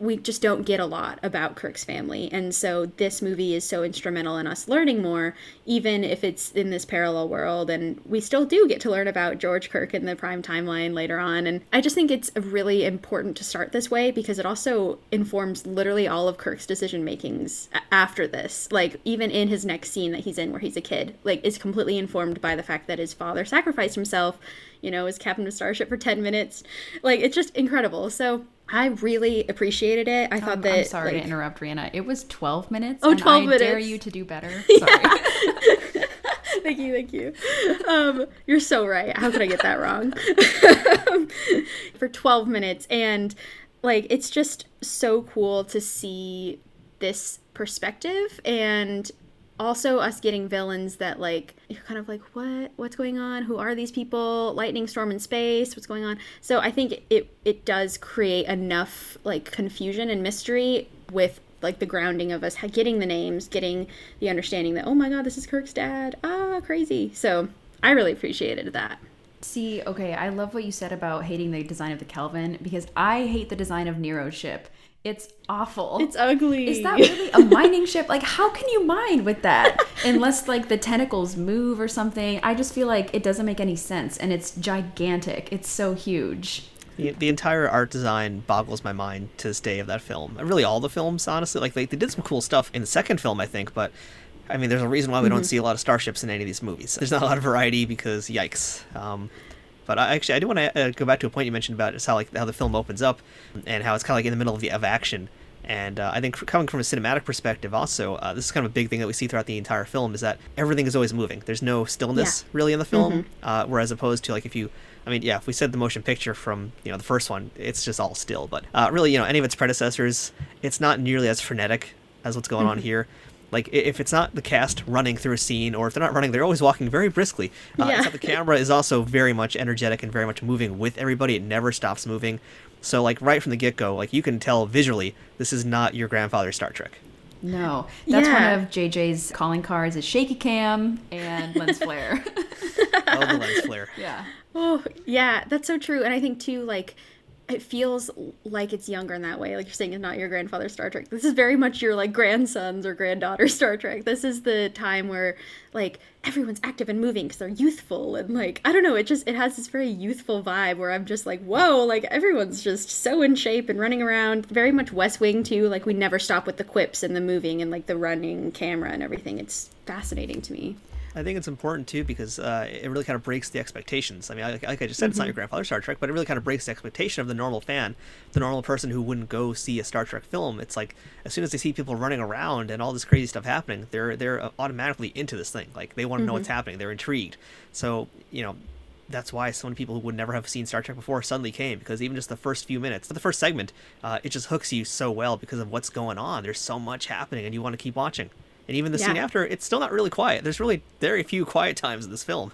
we just don't get a lot about Kirk's family. And so this movie is so instrumental in us learning more, even if it's in this parallel world. And we still do get to learn about George Kirk in the prime timeline later on. And I just think it's really important to start this way because it also informs literally all of Kirk's decision makings after this. Like, even in his next scene that he's in where he's a kid, like, is completely informed by the fact that his father sacrificed himself, you know, as captain of Starship for 10 minutes. Like, it's just incredible. So, I really appreciated it. I thought Um, that I'm sorry like, to interrupt, Rhianna. It was 12 minutes. Oh, and 12 I dare you to do better. Sorry. thank you, thank you. Um, you're so right. How could I get that wrong? For 12 minutes, and like it's just so cool to see this perspective and also us getting villains that like you're kind of like what? What's going on? Who are these people? Lightning storm in space? What's going on? So i think it it does create enough like confusion and mystery with like the grounding of us getting the names getting the understanding that oh my god this is kirk's dad. Ah crazy. So i really appreciated that. See, okay, I love what you said about hating the design of the Kelvin because I hate the design of Nero's ship. It's awful. it's ugly Is that really a mining ship? Like, how can you mine with that? Unless, like, the tentacles move or something. I just feel like it doesn't make any sense. And it's gigantic. It's so huge. The, the entire art design boggles my mind to this day of that film. And really, all the films, honestly. Like, they, they did some cool stuff in the second film, I think, but I mean, there's a reason why we don't see a lot of starships in any of these movies. There's not a lot of variety because, yikes. Um, but I, actually, I do want to uh, go back to a point you mentioned about how like how the film opens up and how it's kind of like in the middle of the of action. And uh, I think coming from a cinematic perspective, also, uh, this is kind of a big thing that we see throughout the entire film is that everything is always moving. There's no stillness really in the film, uh, whereas opposed to like if you, I mean, yeah, if we said the motion picture from you know the first one, it's just all still. But uh, really, you know, any of its predecessors, it's not nearly as frenetic as what's going on here. Like if it's not the cast running through a scene, or if they're not running, they're always walking very briskly. Uh, Yeah. the camera is also very much energetic and very much moving with everybody. It never stops moving. So like right from the get go, like you can tell visually this is not your grandfather's Star Trek. No. That's Yeah. one of JJ's calling cards is shaky cam and lens flare. Oh, the lens flare. yeah. Oh, yeah, that's so true. And I think too, like it feels like it's younger in that way. Like you're saying, it's not your grandfather's Star Trek. This is very much your like grandsons or granddaughter's Star Trek. This is the time where like everyone's active and moving because they're youthful and like I don't know. It just it has this very youthful vibe where I'm just like whoa, like everyone's just so in shape and running around. Very much West Wing too. Like we never stop with the quips and the moving and like the running camera and everything. It's fascinating to me. I think it's important too because uh, it really kind of breaks the expectations. I mean, like, like I just said, mm-hmm. it's not your mm-hmm. grandfather's Star Trek, but it really kind of breaks the expectation of the normal fan, the normal person who wouldn't go see a Star Trek film. It's like as soon as they see people running around and all this crazy stuff happening, they're they're uh, automatically into this thing. Like they want to mm-hmm. know what's mm-hmm. happening. They're intrigued. So you know, that's why so many people who would never have seen Star Trek before suddenly came because even just the first few minutes, the first segment, uh, it just hooks you so well because of what's going on. There's so much happening, and you want to keep watching. And even the yeah. scene after, it's still not really quiet. There's really very few quiet times in this film.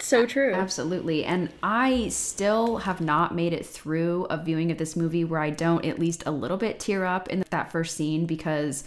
So true. Absolutely. And I still have not made it through a viewing of this movie where I don't at least a little bit tear up in that first scene because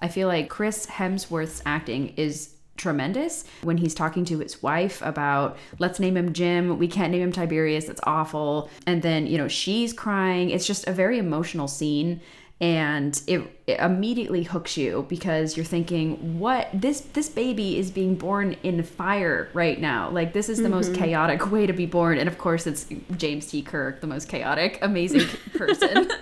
I feel like Chris Hemsworth's acting is tremendous when he's talking to his wife about let's name him Jim we can't name him Tiberius that's awful and then you know she's crying it's just a very emotional scene and it, it, immediately hooks you because you're thinking what? This this baby is being born in fire right now. Like this is the mm-hmm. most chaotic way to be born. And of course it's james t. Kirk the most chaotic amazing person.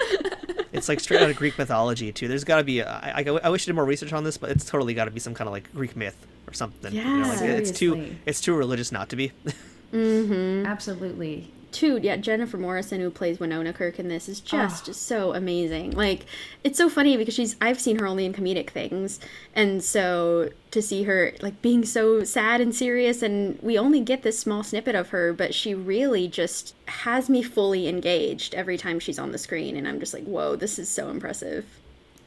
It's like straight out of greek mythology too. There's got to be a, I, I, I wish i did more research on this but it's totally got to be some kind of like greek myth or something. Yeah, you know, like it's too it's too religious not to be. Mm-hmm. absolutely too, yeah, Jennifer Morrison who plays Winona Kirk in this is ah. just oh. so amazing. Like it's so funny because she's I've seen her only in comedic things, and so to see her like being so sad and serious, and we only get this small snippet of her, but she really just has me fully engaged every time she's on the screen, and I'm just like, whoa, this is so impressive.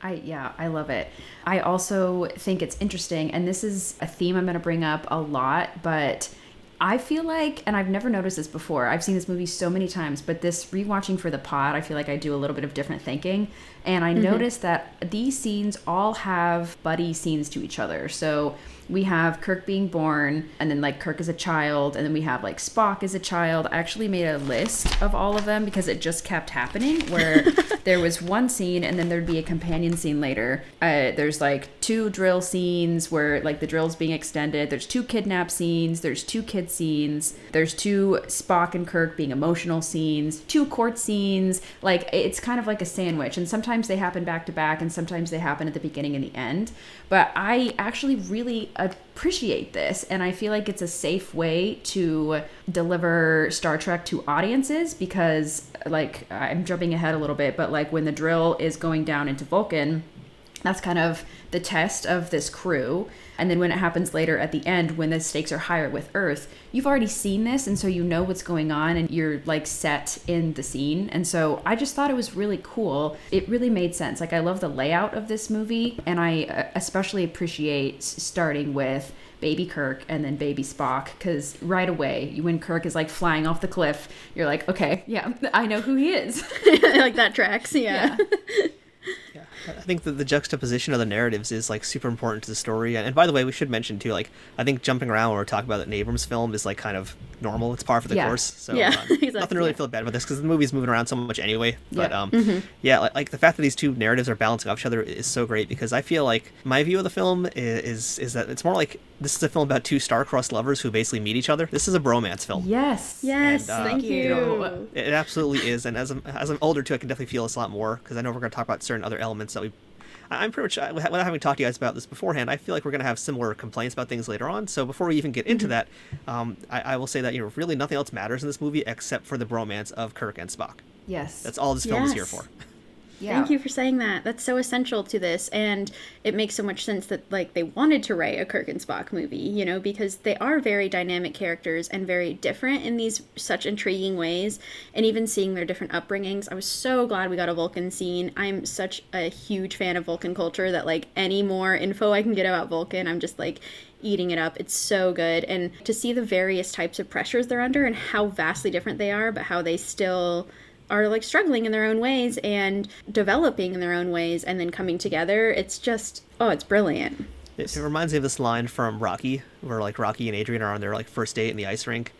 I yeah, I love it. I also think it's interesting and this is a theme I'm going to bring up a lot, but I feel like, and I've never noticed this before, I've seen this movie so many times, but this rewatching for the pod, I feel like I do a little bit of different thinking. And I mm-hmm. noticed that these scenes all have buddy scenes to each other. So we have Kirk being born, and then like Kirk as a child, and then we have like Spock as a child. I actually made a list of all of them because it just kept happening where there was one scene and then there'd be a companion scene later. Uh, there's like two drill scenes where like the drill's being extended. There's two kidnap scenes. There's two kid scenes. There's two Spock and Kirk being emotional scenes. Two court scenes. Like it's kind of like a sandwich, and sometimes they happen back to back, and sometimes they happen at the beginning and the end. But I actually really appreciate this, and I feel like it's a safe way to deliver Star Trek to audiences because, like, I'm jumping ahead a little bit, but like when the drill is going down into Vulcan, that's kind of the test of this crew and then when it happens later at the end, when the stakes are higher with Earth, you've already seen this. And so you know what's going on and you're like set in the scene. And so I just thought it was really cool. It really made sense. Like, I love the layout of this movie. And I uh, especially appreciate starting with baby Kirk and then baby Spock because right away when Kirk is like flying off the cliff, you're like, okay, yeah, I know who he is. like that tracks, yeah. yeah. I think that the juxtaposition of the narratives is like super important to the story. And, by the way, we should mention too, like I think jumping around when we're talking about an Abrams film is like kind of normal. It's par for the yeah. course. So yeah, uh, exactly. nothing really to feel bad about this because the movie's moving around so much anyway. But um, mm-hmm. yeah, like, like, the fact that these two narratives are balancing off each other is so great because I feel like my view of the film is is, is that it's more like this is a film about two star-crossed lovers who basically meet each other. This is a bromance film. Yes, yes, and, uh, thank you. you know, it absolutely is. And as I'm as I'm older too, I can definitely feel this a lot more because I know we're going to talk about certain other elements that we I'm pretty much without having talked to you guys about this beforehand. I feel like we're going to have similar complaints about things later on. So before we even get into mm-hmm. that, um, I, I, will say that you know really nothing else matters in this movie except for the bromance of Kirk and Spock. Yes, that's all this film yes. is here for. Yeah. Thank you for saying that. That's so essential to this, and it makes so much sense that like they wanted to write a Kirk and Spock movie, you know, because they are very dynamic characters and very different in these such intriguing ways. And even seeing their different upbringings, I was so glad we got a Vulcan scene. I'm such a huge fan of Vulcan culture that like any more info I can get about Vulcan, I'm just like eating it up. It's so good. And to see the various types of pressures they're under and how vastly different they are, but how they still are like struggling in their own ways and developing in their own ways and then coming together. It's just oh, it's brilliant. It, it reminds me of this line from Rocky, where like Rocky and Adrian are on their like first date in the ice rink,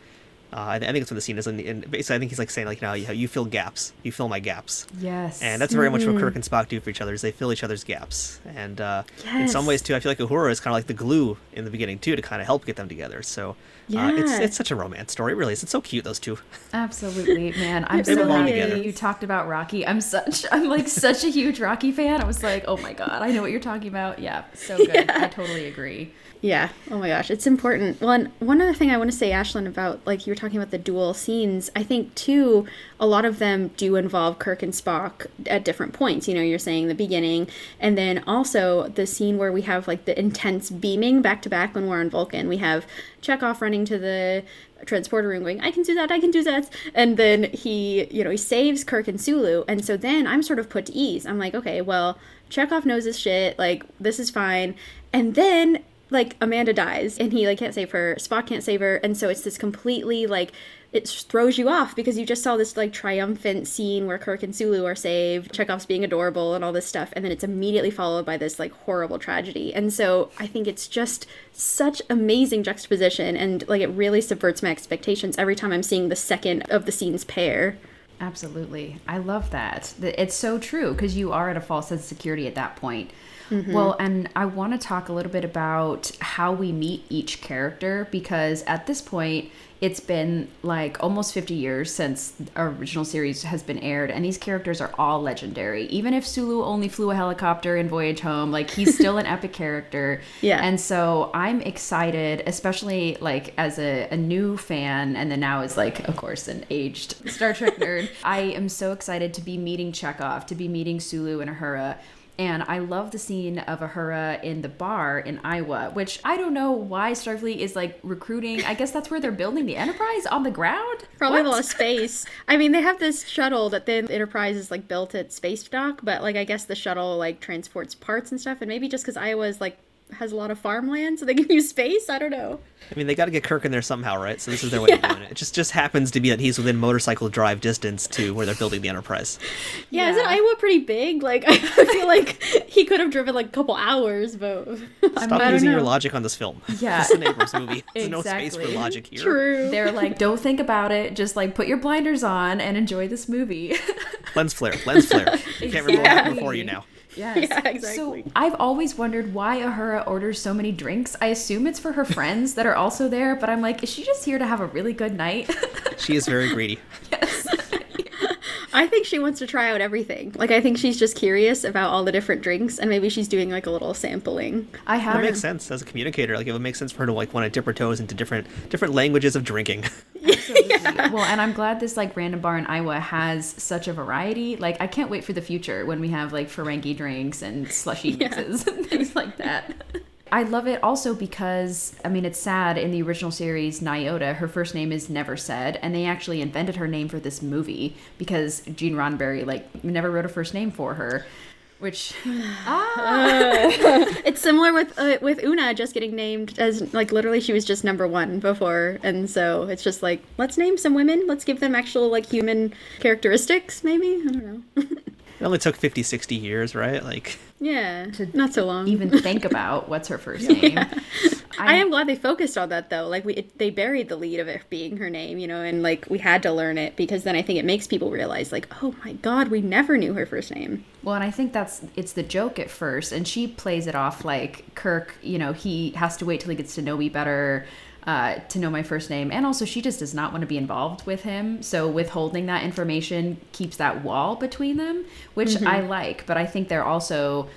Uh, I, think it's what the scene is, and, and basically, I think he's like saying like, you know, you, you fill gaps, you fill my gaps, Yes. and that's very much what Kirk and Spock do for each other. Is they fill each other's gaps, and uh, in some ways too, I feel like Uhura is kind of like the glue in the beginning too, to kind of help get them together. So uh, it's it's such a romance story, it really is. It's so cute those two. Absolutely, man. I'm so happy together. you talked about Rocky. I'm such I'm like such a huge Rocky fan. I was like, oh my god, I know what you're talking about. Yeah, so good. I totally agree. Yeah. Oh my gosh, it's important. Well, and one other thing I want to say, Ashlyn, about like you were talking about the dual scenes. I think too, a lot of them do involve Kirk and Spock at different points. You know, you're saying the beginning, and then also the scene where we have like the intense beaming back to back when we're on Vulcan. We have Chekhov running to the transporter room going, I can do that, I can do that. And then he, you know, he saves Kirk and Sulu. And so then I'm sort of put to ease. I'm like, okay, well, Chekhov knows his shit. Like, this is fine. And then, like, Amanda dies and he, like, can't save her. Spock can't save her. And so it's this completely, like, it throws you off because you just saw this like triumphant scene where Kirk and Sulu are saved, Chekhov's being adorable and all this stuff, and then it's immediately followed by this like horrible tragedy. And so I think it's just such amazing juxtaposition and like it really subverts my expectations every time I'm seeing the second of the scenes pair. Absolutely. I love that. It's so true because you are at a false sense of security at that point. Mm-hmm. Well, and I want to talk a little bit about how we meet each character because at this point, it's been like almost 50 years since our original series has been aired, and these characters are all legendary. Even if Sulu only flew a helicopter in Voyage Home, like he's still an epic character. Yeah. And so I'm excited, especially like as a, a new fan, and then now as like, of course, an aged Star Trek nerd. I am so excited to be meeting Chekhov, to be meeting Sulu and Uhura. And I love the scene of Uhura in the bar in Iowa, which I don't know why Starfleet is like recruiting. I guess that's where they're building the Enterprise on the ground. Probably What? a lot of space. I mean, they have this shuttle that then Enterprise is like built at space dock, but like I guess the shuttle like transports parts and stuff, and maybe just because Iowa is like has a lot of farmland, so they can use space. I don't know. I mean, they got to get Kirk in there somehow, right? So this is their way of doing it. It just just happens to be that he's within motorcycle drive distance to where they're building the Enterprise. Yeah, isn't Iowa pretty big? Like I feel like he could have driven like a couple hours, but Stop I don't using your logic on this film. Yeah. it's is an Abrams movie. There's no space for logic here. True. They're like, don't think about it. Just like put your blinders on and enjoy this movie. Lens flare, lens flare. You can't remember what happened before you now. Yes. Yeah, exactly. So I've always wondered why Uhura orders so many drinks. I assume it's for her friends that are also there, but I'm like, is she just here to have a really good night? She is very greedy. I think she wants to try out everything. Like I think she's just curious about all the different drinks, and maybe she's doing like a little sampling. I have That makes sense as a communicator. Like it would make sense for her to like want to dip her toes into different different languages of drinking. Well, and I'm glad this like random bar in Iowa has such a variety. Like, I can't wait for the future when we have like Ferengi drinks and slushy mixes and things like that. I love it also because I mean it's sad in the original series Nyota her first name is never said and they actually invented her name for this movie because Gene Roddenberry like never wrote a first name for her which ah. It's similar with uh, with Una just getting named as like literally she was just number one before, and so it's just like let's name some women. Let's give them actual like human characteristics. Maybe I don't know. It only took 50, 60 years, right? Like yeah, not so long. even think about what's her first name. I am glad they focused on that though. Like we, it, they buried the lead of it being her name, you know, and like we had to learn it because then I think it makes people realize, like, oh my god, we never knew her first name. Well, and I think that's it's the joke at first, and she plays it off like Kirk. You know, he has to wait till he gets to know me better, uh, to know my first name, and also she just does not want to be involved with him. So withholding that information keeps that wall between them, which I like. But I think they're also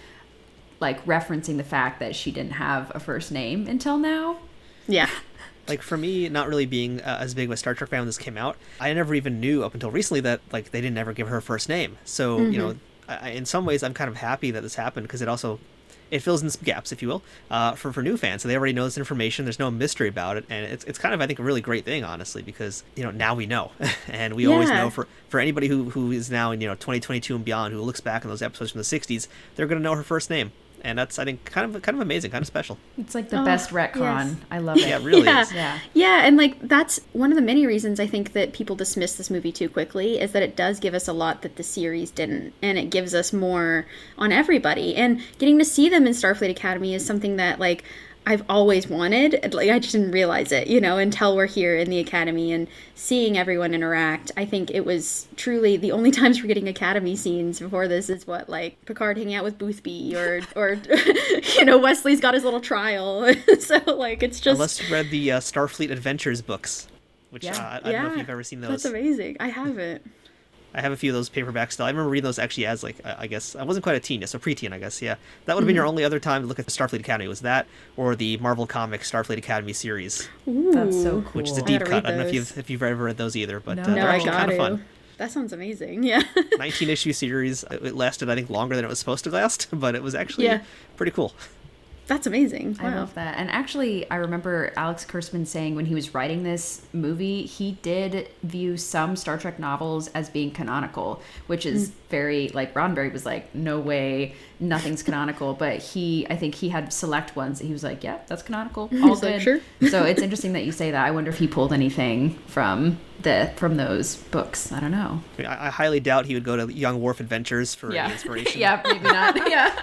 like referencing the fact that she didn't have a first name until now. Yeah, like for me not really being uh, as big of a star trek fan when this came out i never even knew up until recently that like they didn't ever give her a first name so you know I, I- in some ways i'm kind of happy that this happened because it also it fills in some gaps if you will uh, for, for new fans. So they already know this information. There's no mystery about it. And it's, it's kind of i think a really great thing honestly because you know now we know. And we always know for for anybody who, who is now in you know 2022 and beyond who looks back on those episodes from the 60s they're going to know her first name and that's i think kind of kind of amazing kind of special It's like the Oh, best retcon. yes. I love it. yeah it really Yeah. is Yeah. Yeah, and like that's one of the many reasons I think that people dismiss this movie too quickly is that it does give us a lot that the series didn't, and it gives us more on everybody. And getting to see them in Starfleet Academy is something that like I've always wanted. Like I just didn't realize it, you know, until we're here in the academy and seeing everyone interact. I think it was truly the only times we're getting academy scenes before this is what like Picard hanging out with Boothby or or you know Wesley's got his little trial. so like it's just Unless you read the uh, Starfleet Adventures books, which Yeah. uh, I, I don't know if Yeah, you've ever seen those. That's amazing. I haven't. I have a few of those paperbacks still. I remember reading those actually as like I I guess I wasn't quite a teen, yet, so preteen, I guess. Yeah, that would have been your only other time to look at the Starfleet Academy. Was that or the Marvel Comics Starfleet Academy series, That's so cool. which is a deep gotta got. I don't know if you've if you've ever read those either, but No. uh, they're No, actually kind of fun. That sounds amazing. Yeah. 19 issue series. It lasted, I think, longer than it was supposed to last, but it was actually Yeah. pretty cool. That's amazing. Wow. I love that. And actually, I remember Alex Kurtzman saying when he was writing this movie, he did view some Star Trek novels as being canonical, which is Hmm. very like Roddenberry was like, no way, nothing's canonical. But he, I think he had select ones that he was like, yeah, that's canonical, all He's like, good. "Sure." so it's interesting that you say that. I wonder if he pulled anything from the from those books. I don't know. I, I, I highly doubt he would go to Young Worf Adventures for any inspiration. yeah, maybe not. Yeah.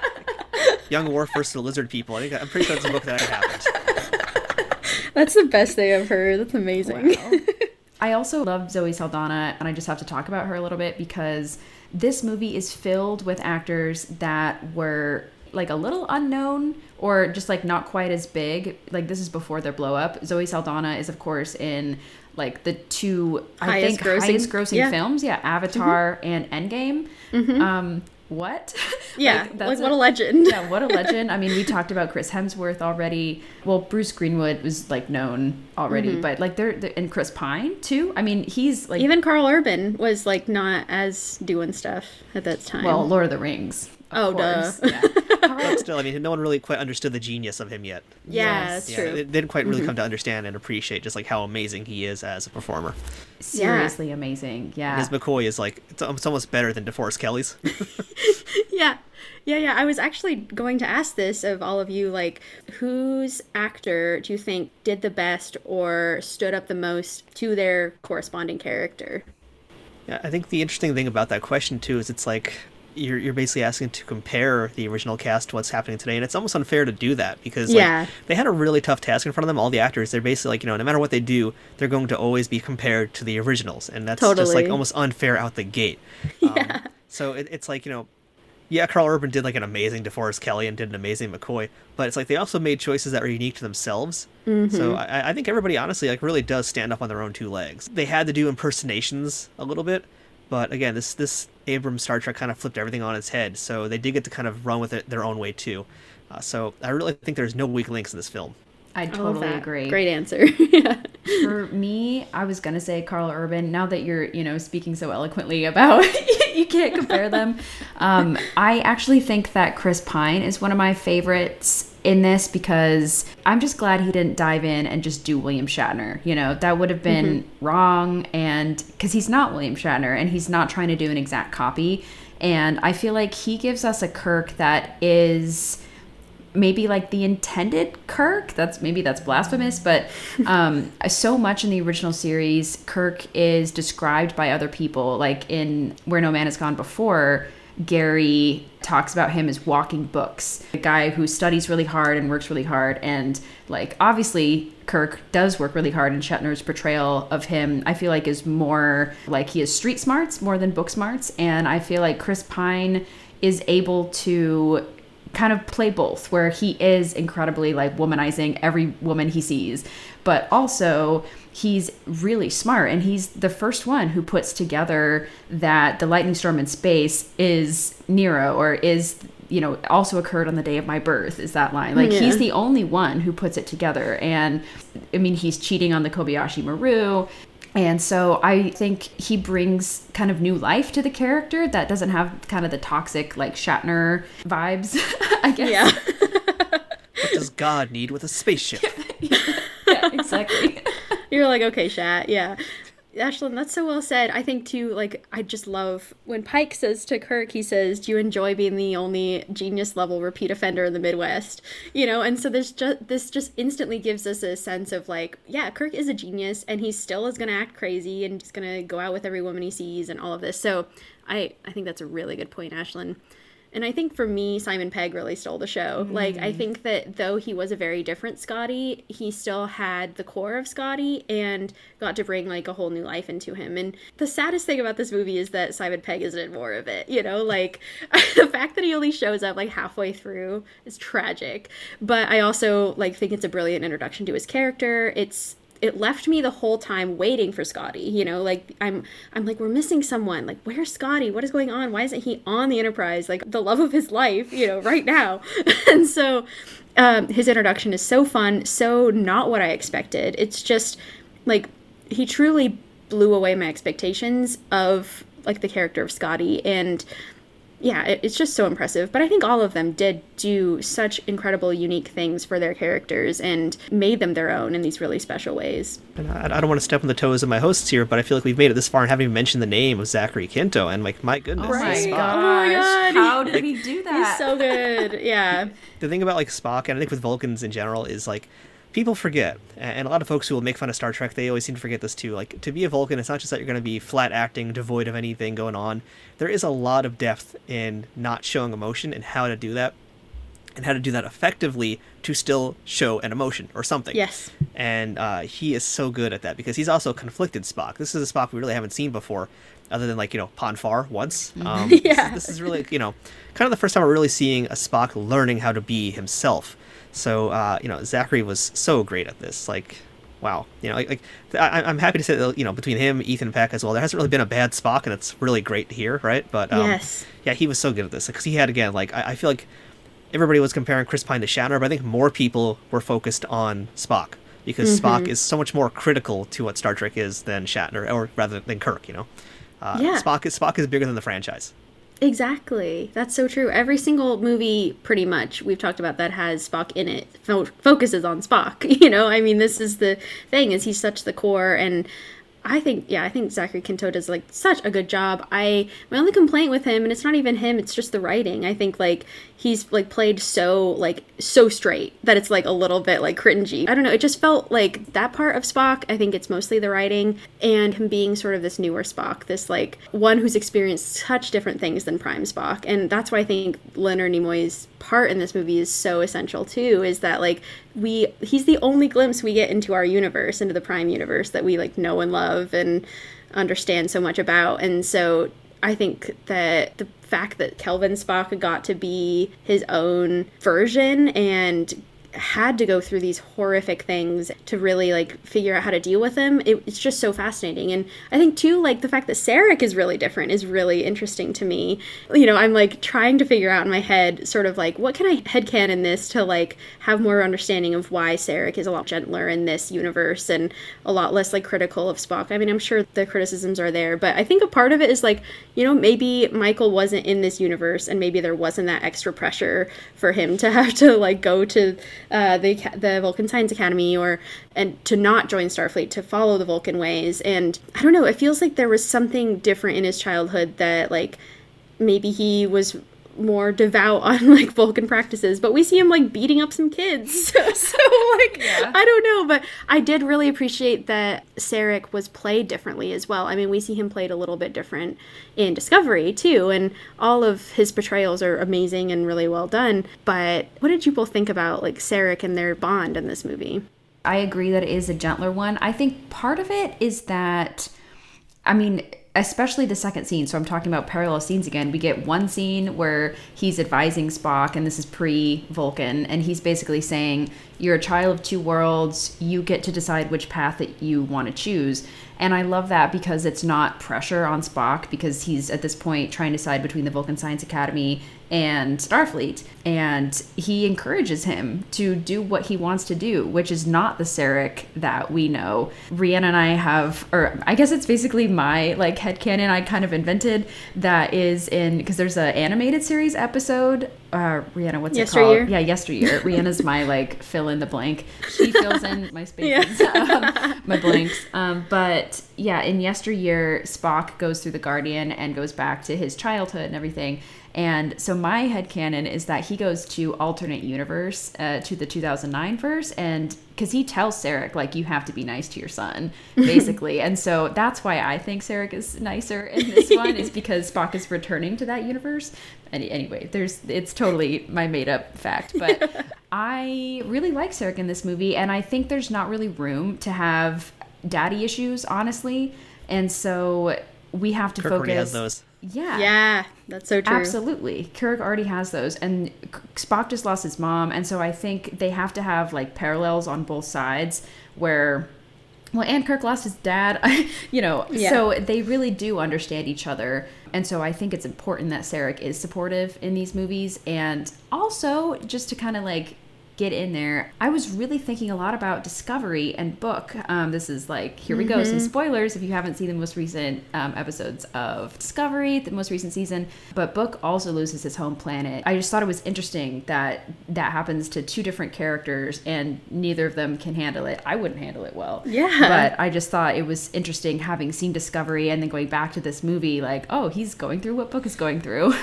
Young Worf versus the Lizard People. I think I'm pretty sure that's a book that happened. That's the best thing I've heard. That's amazing. I also love Zoe Saldana, and I just have to talk about her a little bit because this movie is filled with actors that were like a little unknown or just like not quite as big. Like this is before their blow up. Zoe Saldana is of course in like the two I Highest think grossing- highest grossing yeah. films, yeah, Avatar and Endgame. Um, what? Yeah, Like, like, what a- a legend. yeah, what a legend. I mean, we talked about Chris Hemsworth already. Well, Bruce Greenwood was like known already, Mm-hmm. but like they're, they're and Chris Pine too. I mean, he's like Even Karl Urban was like not as doing stuff at that time. well, Lord of the Rings. of Oh, duh. Yeah. But still, I mean, no one really quite understood the genius of him yet. yeah, yes. that's Yeah, true. Mm-hmm. they they didn't quite really come to understand and appreciate just like how amazing he is as a performer. Seriously amazing. Yeah. His McCoy is like it's, it's almost better than DeForest Kelley's. yeah. Yeah, yeah. I was actually going to ask this of all of you like whose actor do you think did the best or stood up the most to their corresponding character? Yeah, I think the interesting thing about that question too is it's like you're you're basically asking to compare the original cast to what's happening today, and it's almost unfair to do that because like, Yeah. they had a really tough task in front of them. All the actors, they're basically like you know, no matter what they do, they're going to always be compared to the originals, and that's just like almost unfair out the gate. Um, so it, it's like you know. Yeah, Karl Urban did like an amazing DeForest Kelley and did an amazing McCoy, but it's like they also made choices that were unique to themselves. So I, I think everybody honestly like really does stand up on their own two legs. They had to do impersonations a little bit, but again, this this Abrams Star Trek kind of flipped everything on its head, so they did get to kind of run with it their own way too. Uh, so I really think there's no weak links in this film. I I totally that. agree. Great answer. yeah. For me, I was gonna say Karl Urban. Now that you're, you know, speaking so eloquently about you can't compare them. Um, I actually think that Chris Pine is one of my favorites in this because I'm just glad he didn't dive in and just do William Shatner. You know, that would have been wrong, and because he's not William Shatner and he's not trying to do an exact copy. And I feel like he gives us a Kirk that is maybe like the intended Kirk. That's maybe that's blasphemous, but um, so much in the original series, Kirk is described by other people. Like in Where No Man Has Gone Before, Gary talks about him as walking books, a guy who studies really hard and works really hard. And like obviously, Kirk does work really hard, and Shatner's portrayal of him, I feel like, is more like he has street smarts more than book smarts. And I feel like Chris Pine is able to kind of play both where he is incredibly like womanizing every woman he sees but also he's really smart and he's the first one who puts together that the lightning storm in space is nero or is you know also occurred on the day of my birth is that line like Yeah. he's the only one who puts it together and i mean he's cheating on the kobayashi maru and so I think he brings kind of new life to the character that doesn't have kind of the toxic like Shatner vibes, I guess. Yeah. What does God need with a spaceship? Yeah, exactly. You're like, okay, Shat. Yeah. Ashlyn, that's so well said. I think too, like, I just love when Pike says to Kirk, he says, Do you enjoy being the only genius level repeat offender in the Midwest? You know, and so there's just this just instantly gives us a sense of like, yeah, Kirk is a genius and he still is gonna act crazy and just gonna go out with every woman he sees and all of this. So I I think that's a really good point, Ashlyn. And I think for me, Simon Pegg really stole the show. Mm. Like, I think that though he was a very different Scotty, he still had the core of Scotty and got to bring like a whole new life into him. And the saddest thing about this movie is that Simon Pegg isn't in more of it. You know, like the fact that he only shows up like halfway through is tragic. But I also like think it's a brilliant introduction to his character. It's it left me the whole time waiting for Scotty. You know, like I'm I'm like we're missing someone. Like where's Scotty? What is going on? Why isn't he on the Enterprise? Like the love of his life, you know, right now. and so um, his introduction is so fun, so not what I expected. It's just like he truly blew away my expectations of like the character of Scotty and yeah, it, it's just so impressive. But I think all of them did do such incredible, unique things for their characters and made them their own in these really special ways. And I, I don't want to step on the toes of my hosts here, but I feel like we've made it this far and haven't even mentioned the name of Zachary Quinto. And like, my goodness, oh my, gosh. oh my god, how did he do that? He's so good. Yeah. the thing about like Spock, and I think with Vulcans in general, is like people forget, and a lot of folks who will make fun of Star Trek, they always seem to forget this too. Like to be a Vulcan, it's not just that you're going to be flat acting, devoid of anything going on. There is a lot of depth in not showing emotion and how to do that, and how to do that effectively to still show an emotion or something. Yes. And uh, he is so good at that because he's also conflicted Spock. This is a Spock we really haven't seen before, other than like you know Pon farr once. Mm-hmm. Um, yeah. This is, this is really you know kind of the first time we're really seeing a Spock learning how to be himself so uh, you know, Zachary was so great at this. Like, wow, you know, like, like I, am happy to say that you know between him, Ethan Peck as well, there hasn't really been a bad Spock, and it's really great to hear, right? But um, yes, yeah, he was so good at this because he had again, like I, I, feel like everybody was comparing Chris Pine to Shatner, but I think more people were focused on Spock because mm-hmm. Spock is so much more critical to what Star Trek is than Shatner, or rather than Kirk. You know, uh, yeah. Spock is Spock is bigger than the franchise. Exactly. That's so true. Every single movie, pretty much, we've talked about that has Spock in it, fo- focuses on Spock. You know, I mean, this is the thing is he's such the core, and I think yeah, I think Zachary Quinto does like such a good job. I my only complaint with him, and it's not even him, it's just the writing. I think like he's like played so like so straight that it's like a little bit like cringy. I don't know. It just felt like that part of Spock. I think it's mostly the writing and him being sort of this newer Spock, this like one who's experienced such different things than Prime Spock, and that's why I think Leonard Nimoy's part in this movie is so essential too. Is that like we he's the only glimpse we get into our universe, into the Prime universe that we like know and love and understand so much about, and so I think that the fact that Kelvin Spock got to be his own version and had to go through these horrific things to really like figure out how to deal with them it, it's just so fascinating. And i think too like the fact that sarek is really different is really interesting to me. You know i'm like trying to figure out in my head sort of like what can i headcanon in this to like have more understanding of why sarek is a lot gentler in this universe and a lot less like critical of spock. I mean i'm sure the criticisms are there but i think a part of it is like you know maybe michael wasn't in this universe and maybe there wasn't that extra pressure for him to have to like go to uh, the the Vulcan Science Academy or and to not join Starfleet to follow the Vulcan ways. And I don't know, it feels like there was something different in his childhood that like maybe he was more devout on like Vulcan practices, but we see him like beating up some kids. so, so like yeah. I don't know, but I did really appreciate that Sarek was played differently as well. I mean, we see him played a little bit different in Discovery too, and all of his portrayals are amazing and really well done. But what did you both think about like Sarek and their bond in this movie? I agree that it is a gentler one. I think part of it is that I mean, especially the second scene. So I'm talking about parallel scenes again. We get one scene where he's advising Spock, and this is pre Vulcan, and he's basically saying, You're a child of two worlds. You get to decide which path that you want to choose. And I love that because it's not pressure on Spock because he's at this point trying to decide between the Vulcan Science Academy and Starfleet. And he encourages him to do what he wants to do, which is not the Sarek that we know. Rhianna and I have, or I guess it's basically my like head headcanon I kind of invented that is in, because there's an animated series episode. Uh, Rhianna, what's yesteryear? it called? Yeah, yesteryear. Rhianna's my like fill in the blank. She fills in my spaces, yeah. um, my blanks. Um, but yeah, in yesteryear, Spock goes through the Guardian and goes back to his childhood and everything And so my head headcanon is that he goes to alternate universe uh, to the 2009 verse and because he tells Sarek like you have to be nice to your son basically. and so that's why I think Sarek is nicer in this one is because Spock is returning to that universe. Any, anyway, there's it's totally my made up fact, but I really like Sarek in this movie and I think there's not really room to have daddy issues honestly. And so we have to Kirk focus has those. Yeah. Yeah, that's so true. Absolutely. Kirk already has those. And Spock just lost his mom. And so I think they have to have like parallels on both sides where, well, and Kirk lost his dad, you know, Yeah. so they really do understand each other. And so I think it's important that Sarek is supportive in these movies. And also, just to kind of like get in there, I was really thinking a lot about Discovery and Book. Um, this is like, here we go, some spoilers if you haven't seen the most recent um, episodes of Discovery, the most recent season. But Book also loses his home planet. I just thought it was interesting that that happens to two different characters and neither of them can handle it. I wouldn't handle it well. Yeah. But I just thought it was interesting having seen Discovery and then going back to this movie, like, oh, he's going through what Book is going through.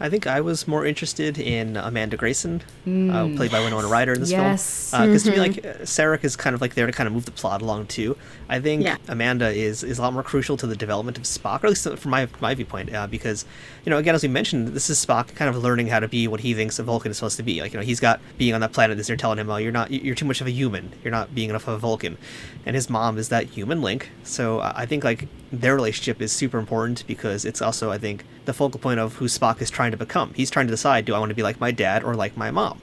I think I was more interested in Amanda Grayson, uh, played by Winona Ryder in this Yes. film. Because to me, like uh, Sarek is kind of like there to kind of move the plot along too. I think Yeah. Amanda is is a lot more crucial to the development of Spock, or at least from my my viewpoint. Uh, because you know, again, as we mentioned, this is Spock kind of learning how to be what he thinks a Vulcan is supposed to be. Like you know, he's got being on that planet is they're telling him, "Oh, you're not, you're too much of a human. You're not being enough of a Vulcan," and his mom is that human link. So uh, I think like their relationship is super important because it's also I think the focal point of who Spock is trying to become. He's trying to decide, do I want to be like my dad or like my mom?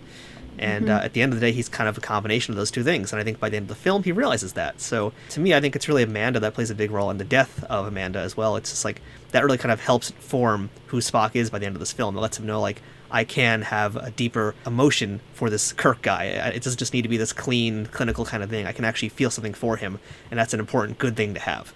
And uh, at the end of the day, he's kind of a combination of those two things. And I think by the end of the film, he realizes that. So to me, I think it's really Amanda that plays a big role in the death of Amanda as well. It's just like that really kind of helps form who Spock is by the end of this film. It lets him know, like, I can have a deeper emotion for this Kirk guy. It doesn't just need to be this clean, clinical kind of thing. I can actually feel something for him. And that's an important, good thing to have.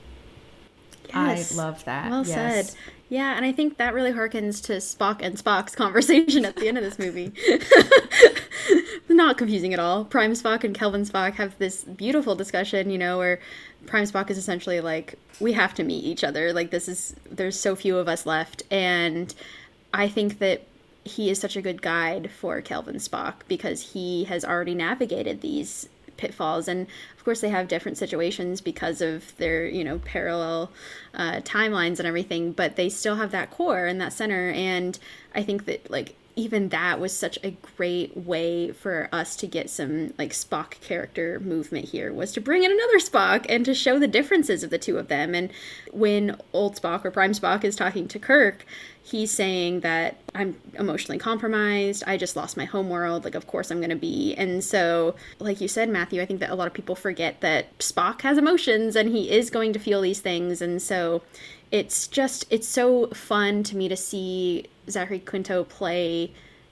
Yes. I love that. Well Yes. said. Yeah, and I think that really harkens to Spock and Spock's conversation at the end of this movie. Not confusing at all. Prime Spock and Kelvin Spock have this beautiful discussion, you know, where Prime Spock is essentially like, we have to meet each other. Like, this is, there's so few of us left. And I think that he is such a good guide for Kelvin Spock because he has already navigated these pitfalls and of course they have different situations because of their you know parallel uh, timelines and everything but they still have that core and that center and i think that like even that was such a great way for us to get some like spock character movement here was to bring in another spock and to show the differences of the two of them and when old spock or prime spock is talking to kirk he's saying that I'm emotionally compromised. I just lost my home world. Like, of course I'm going to be. And so, like you said, Matthew, I think that a lot of people forget that Spock has emotions and he is going to feel these things. And so, it's just, it's so fun to me to see Zachary Quinto play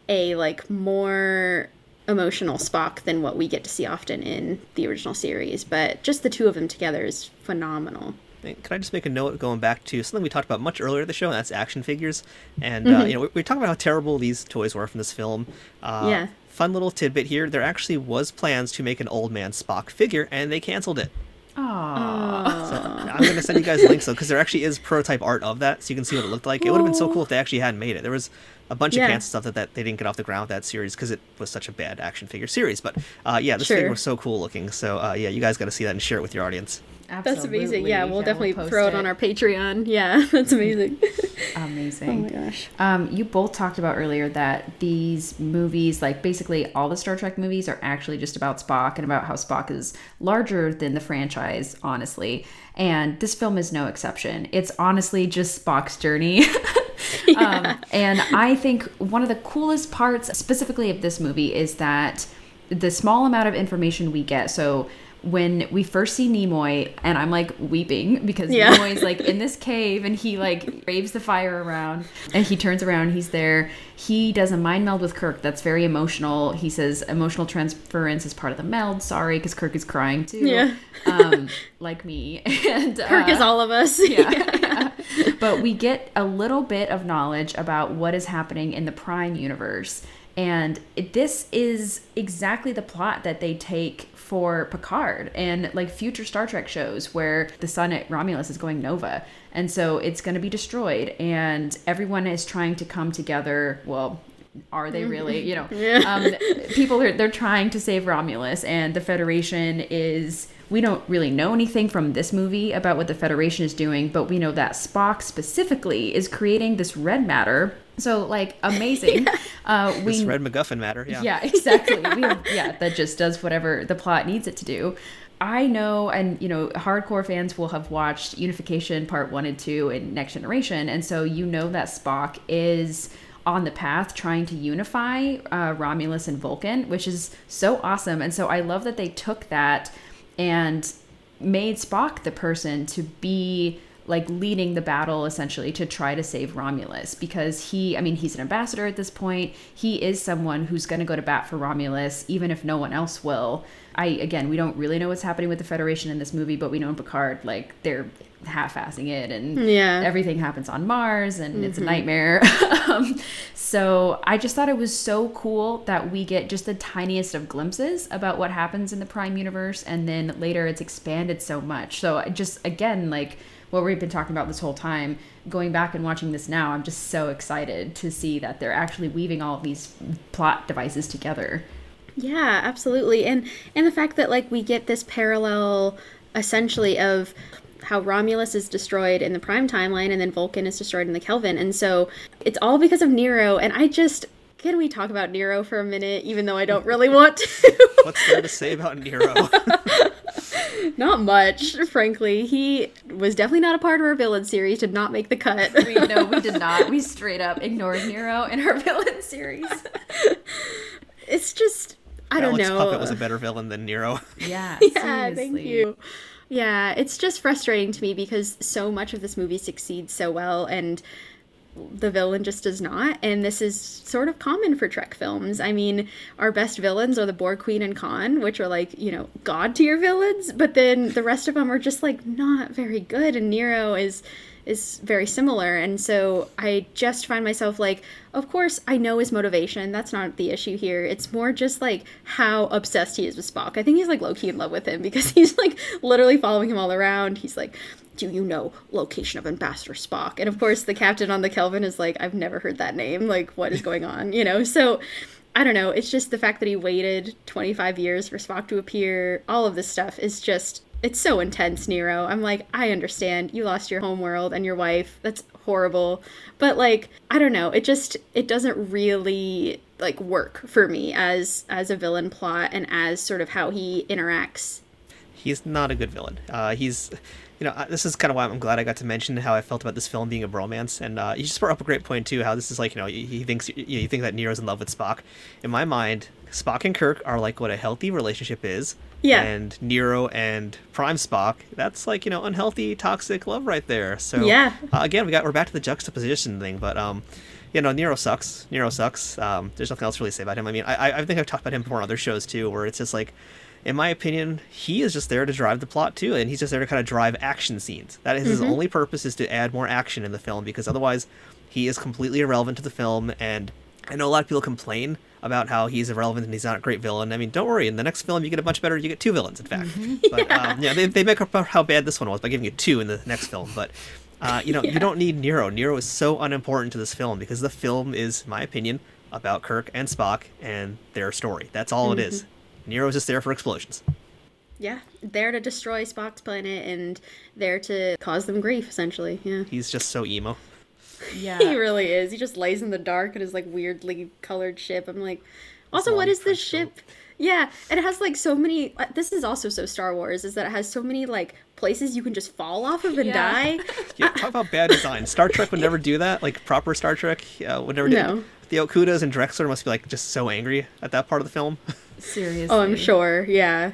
a like more emotional Spock than what we get to see often in the original series. But just the two of them together is phenomenal. Can I just make a note going back to something we talked about much earlier in the show, and that's action figures. And uh, you know, we, we talked about how terrible these toys were from this film. Uh, Yeah. Fun little tidbit here: there actually was plans to make an old man Spock figure, and they canceled it. Aw. So I'm going to send you guys links though, because there actually is prototype art of that, so you can see what it looked like. It would have been so cool if they actually hadn't made it. There was a bunch Yeah. of canceled stuff that, that they didn't get off the ground with that series because it was such a bad action figure series. But uh, yeah, this Sure. figure was so cool looking. So uh, yeah, you guys got to see that and share it with your audience. That's amazing. Yeah, we'll definitely post throw it on our Patreon. Yeah, that's amazing. Amazing. oh my gosh. Um, you both talked about earlier that these movies, like basically all the Star Trek movies, are actually just about Spock and about how Spock is larger than the franchise, honestly. And this film is no exception. It's honestly just Spock's journey. um, and I think one of the coolest parts, specifically of this movie, is that the small amount of information we get. So when we first see Nimoy, and I'm like weeping because Yeah. Nimoy's like in this cave and he like raves the fire around and he turns around, he's there. He does a mind meld with Kirk that's very emotional. He says emotional transference is part of the meld. Sorry, because Kirk is crying too. Yeah. um, like me. And Kirk uh, is all of us. yeah. but we get a little bit of knowledge about what is happening in the Prime universe. And this is exactly the plot that they take for Picard and like future Star Trek shows where the sun at Romulus is going nova. And so it's going to be destroyed and everyone is trying to come together. Well, are they really you know um, people are they're trying to save romulus and the federation is we don't really know anything from this movie about what the federation is doing but we know that spock specifically is creating this red matter so like amazing yeah. uh we this red macguffin matter yeah yeah exactly we have, yeah that just does whatever the plot needs it to do I know, and you know, hardcore fans will have watched Unification Part 1 and 2 in Next Generation, and so you know that Spock is on the path trying to unify uh, Romulus and Vulcan, which is so awesome. And so I love that they took that and made Spock the person to be like leading the battle essentially to try to save Romulus because he I mean he's an ambassador at this point. He is someone who's going to go to bat for Romulus even if no one else will. I again, we don't really know what's happening with the Federation in this movie, but we know in Picard like they're half-assing it and yeah. everything happens on Mars and mm-hmm. it's a mm-hmm. nightmare. um, so I just thought it was so cool that we get just the tiniest of glimpses about what happens in the Prime universe and then later it's expanded so much. So I just again like what we've been talking about this whole time, going back and watching this now, I'm just so excited to see that they're actually weaving all of these plot devices together. Yeah, absolutely. And and the fact that like we get this parallel essentially of how Romulus is destroyed in the Prime timeline and then Vulcan is destroyed in the Kelvin. And so it's all because of Nero and I just can we talk about Nero for a minute even though I don't really want to? What's there to say about Nero? not much, frankly. He was definitely not a part of our villain series. Did not make the cut. we no, we did not. We straight up ignored Nero in our villain series. It's just I don't Alex know. Puppet was a better villain than Nero. Yeah, yeah. Thank you. Yeah, it's just frustrating to me because so much of this movie succeeds so well, and the villain just does not. And this is sort of common for Trek films. I mean, our best villains are the Borg Queen and Khan, which are like, you know, god tier villains, but then the rest of them are just like not very good. And Nero is is very similar. And so I just find myself like, of course, I know his motivation. That's not the issue here. It's more just like how obsessed he is with Spock. I think he's like low key in love with him because he's like literally following him all around. He's like, do you know location of Ambassador Spock? And of course, the captain on the Kelvin is like, I've never heard that name. Like, what is going on? You know, so I don't know. It's just the fact that he waited 25 years for Spock to appear. All of this stuff is just, it's so intense, Nero. I'm like, I understand. You lost your home world and your wife. That's horrible. But like, I don't know. It just, it doesn't really like work for me as as a villain plot and as sort of how he interacts he's not a good villain. Uh, he's you know, this is kind of why I'm glad I got to mention how I felt about this film being a bromance. And uh, you just brought up a great point too, how this is like, you know, he thinks you, you think that Nero's in love with Spock. In my mind, Spock and Kirk are like what a healthy relationship is. Yeah. And Nero and Prime Spock, that's like you know unhealthy, toxic love right there. So yeah. Uh, again, we got we're back to the juxtaposition thing, but um, you know, Nero sucks. Nero sucks. Um, there's nothing else really to say about him. I mean, I I think I've talked about him before on other shows too, where it's just like in my opinion, he is just there to drive the plot too, and he's just there to kind of drive action scenes. That is mm-hmm. his only purpose is to add more action in the film because otherwise he is completely irrelevant to the film. And I know a lot of people complain about how he's irrelevant and he's not a great villain. I mean, don't worry. In the next film, you get a much better. You get two villains, in fact. Mm-hmm. But yeah, um, yeah they, they make up how bad this one was by giving you two in the next film. But uh, you know, yeah. you don't need Nero. Nero is so unimportant to this film because the film is, my opinion, about Kirk and Spock and their story. That's all mm-hmm. it is. Nero's just there for explosions. Yeah, there to destroy Spock's planet and there to cause them grief, essentially. Yeah. He's just so emo. Yeah. he really is. He just lays in the dark in his like weirdly colored ship. I'm like, also, what is this ship? Yeah, and it has like so many. Uh, this is also so Star Wars is that it has so many like places you can just fall off of and yeah. die. yeah, talk about bad design. Star Trek would never do that. Like proper Star Trek uh, would never do. No. The Okudas and Drexler must be like just so angry at that part of the film. Seriously. Oh, I'm sure. Yeah.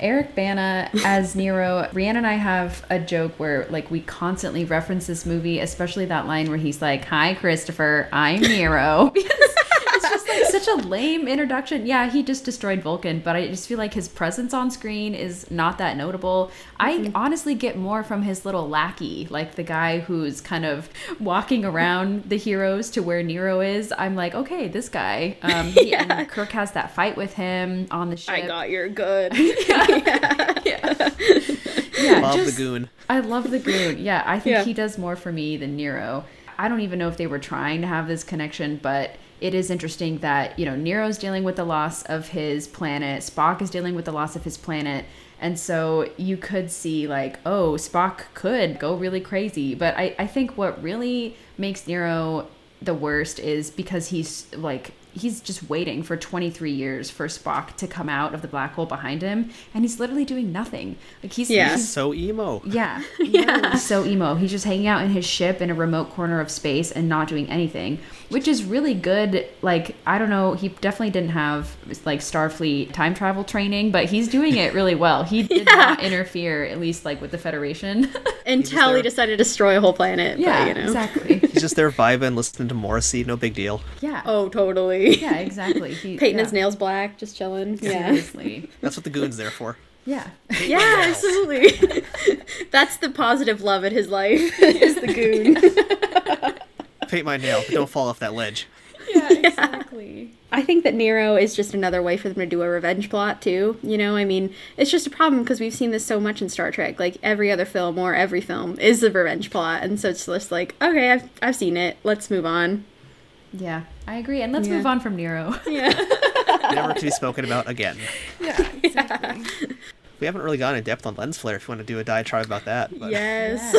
Eric Bana as Nero. Rhianna and I have a joke where like we constantly reference this movie, especially that line where he's like, "Hi, Christopher, I'm Nero." it's just like such a lame introduction. Yeah, he just destroyed Vulcan, but I just feel like his presence on screen is not that notable. I honestly get more from his little lackey, like the guy who's kind of walking around the heroes to where Nero is. I'm like, okay, this guy. Um, he, and Kirk has that fight with him on the ship. I got your good. yeah, Love just- the goon. I love the goon. Yeah, I think Yeah. he does more for me than Nero. I don't even know if they were trying to have this connection, but it is interesting that, you know, Nero's dealing with the loss of his planet, Spock is dealing with the loss of his planet. And so you could see, like, oh, Spock could go really crazy. But I, I think what really makes Nero the worst is because he's like he's just waiting for 23 years for Spock to come out of the black hole behind him and he's literally doing nothing like he's, Yeah. he's So emo. yeah. Yeah. So emo. He's just hanging out in his ship in a remote corner of space and not doing anything, which is really good. Like, I don't know, he definitely didn't have like Starfleet time travel training, but he's doing it really well. He did not interfere, at least like with the Federation. Until he there. decided to destroy a whole planet. yeah, but, you know. exactly. He's just there vibing, listening to Morrissey. No big deal. Yeah. Oh, totally. Yeah, exactly. He, Painting yeah. his nails black, just chilling. Yeah. Seriously. That's what the goon's there for. Yeah. Yeah, absolutely. That's the positive love in his life. is the goon. Paint my nail, but don't fall off that ledge. Yeah, exactly. I think that Nero is just another way for them to do a revenge plot too. You know, I mean, it's just a problem because we've seen this so much in Star Trek. Like every other film or every film is a revenge plot, and so it's just like, okay, I've I've seen it. Let's move on. Yeah, I agree. And let's Yeah. move on from Nero. Yeah. Never to be spoken about again. yeah, exactly. We haven't really gone in depth on lens flare. If you want to do a diatribe about that, but yes.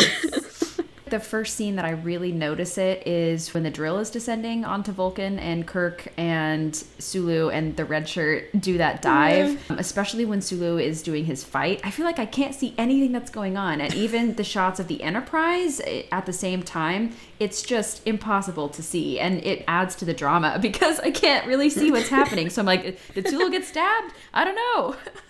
The first scene that I really notice it is when the drill is descending onto Vulcan and Kirk and Sulu and the red shirt do that dive, um, especially when Sulu is doing his fight. I feel like I can't see anything that's going on. And even the shots of the Enterprise eh, at the same time, it's just impossible to see. And it adds to the drama because I can't really see what's happening. So I'm like, did Sulu get stabbed? I don't know.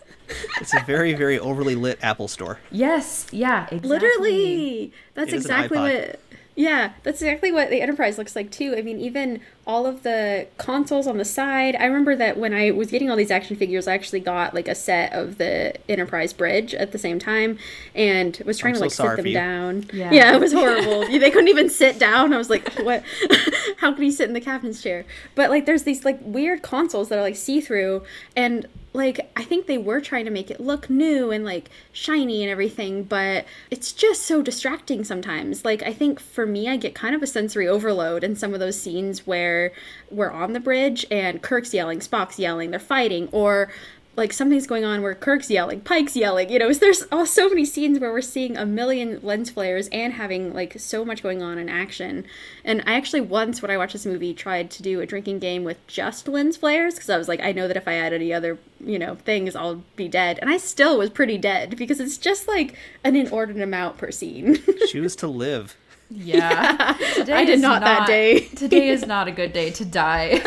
it's a very, very overly lit Apple store. Yes, yeah, exactly. Literally. That's It is exactly what Yeah, that's exactly what the Enterprise looks like too. I mean, even all of the consoles on the side. I remember that when I was getting all these action figures, I actually got like a set of the Enterprise bridge at the same time and was trying I'm to like sorry sit them down. Yeah. yeah, it was horrible. they couldn't even sit down. I was like, what? How can he sit in the captain's chair? But like, there's these like weird consoles that are like see through and like I think they were trying to make it look new and like shiny and everything, but it's just so distracting sometimes. Like I think for me I get kind of a sensory overload in some of those scenes where we're on the bridge and Kirk's yelling, Spock's yelling, they're fighting, or like something's going on where Kirk's yelling, Pike's yelling. You know, there's oh, so many scenes where we're seeing a million lens flares and having like so much going on in action. And I actually once, when I watched this movie, tried to do a drinking game with just lens flares because I was like, I know that if I add any other, you know, things, I'll be dead. And I still was pretty dead because it's just like an inordinate amount per scene. Choose to live. Yeah. Today I did is not that day. today is not a good day to die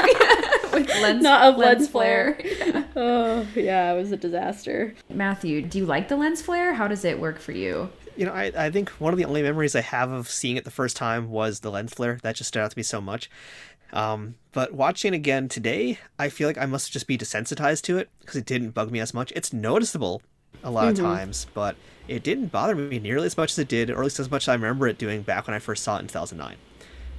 with lens, Not of lens lens flare. flare. oh yeah, it was a disaster. Matthew, do you like the lens flare? How does it work for you? You know, I, I think one of the only memories I have of seeing it the first time was the lens flare. That just stood out to me so much. Um, but watching again today, I feel like I must just be desensitized to it because it didn't bug me as much. It's noticeable a lot of times, but it didn't bother me nearly as much as it did, or at least as much as I remember it doing back when I first saw it in 2009.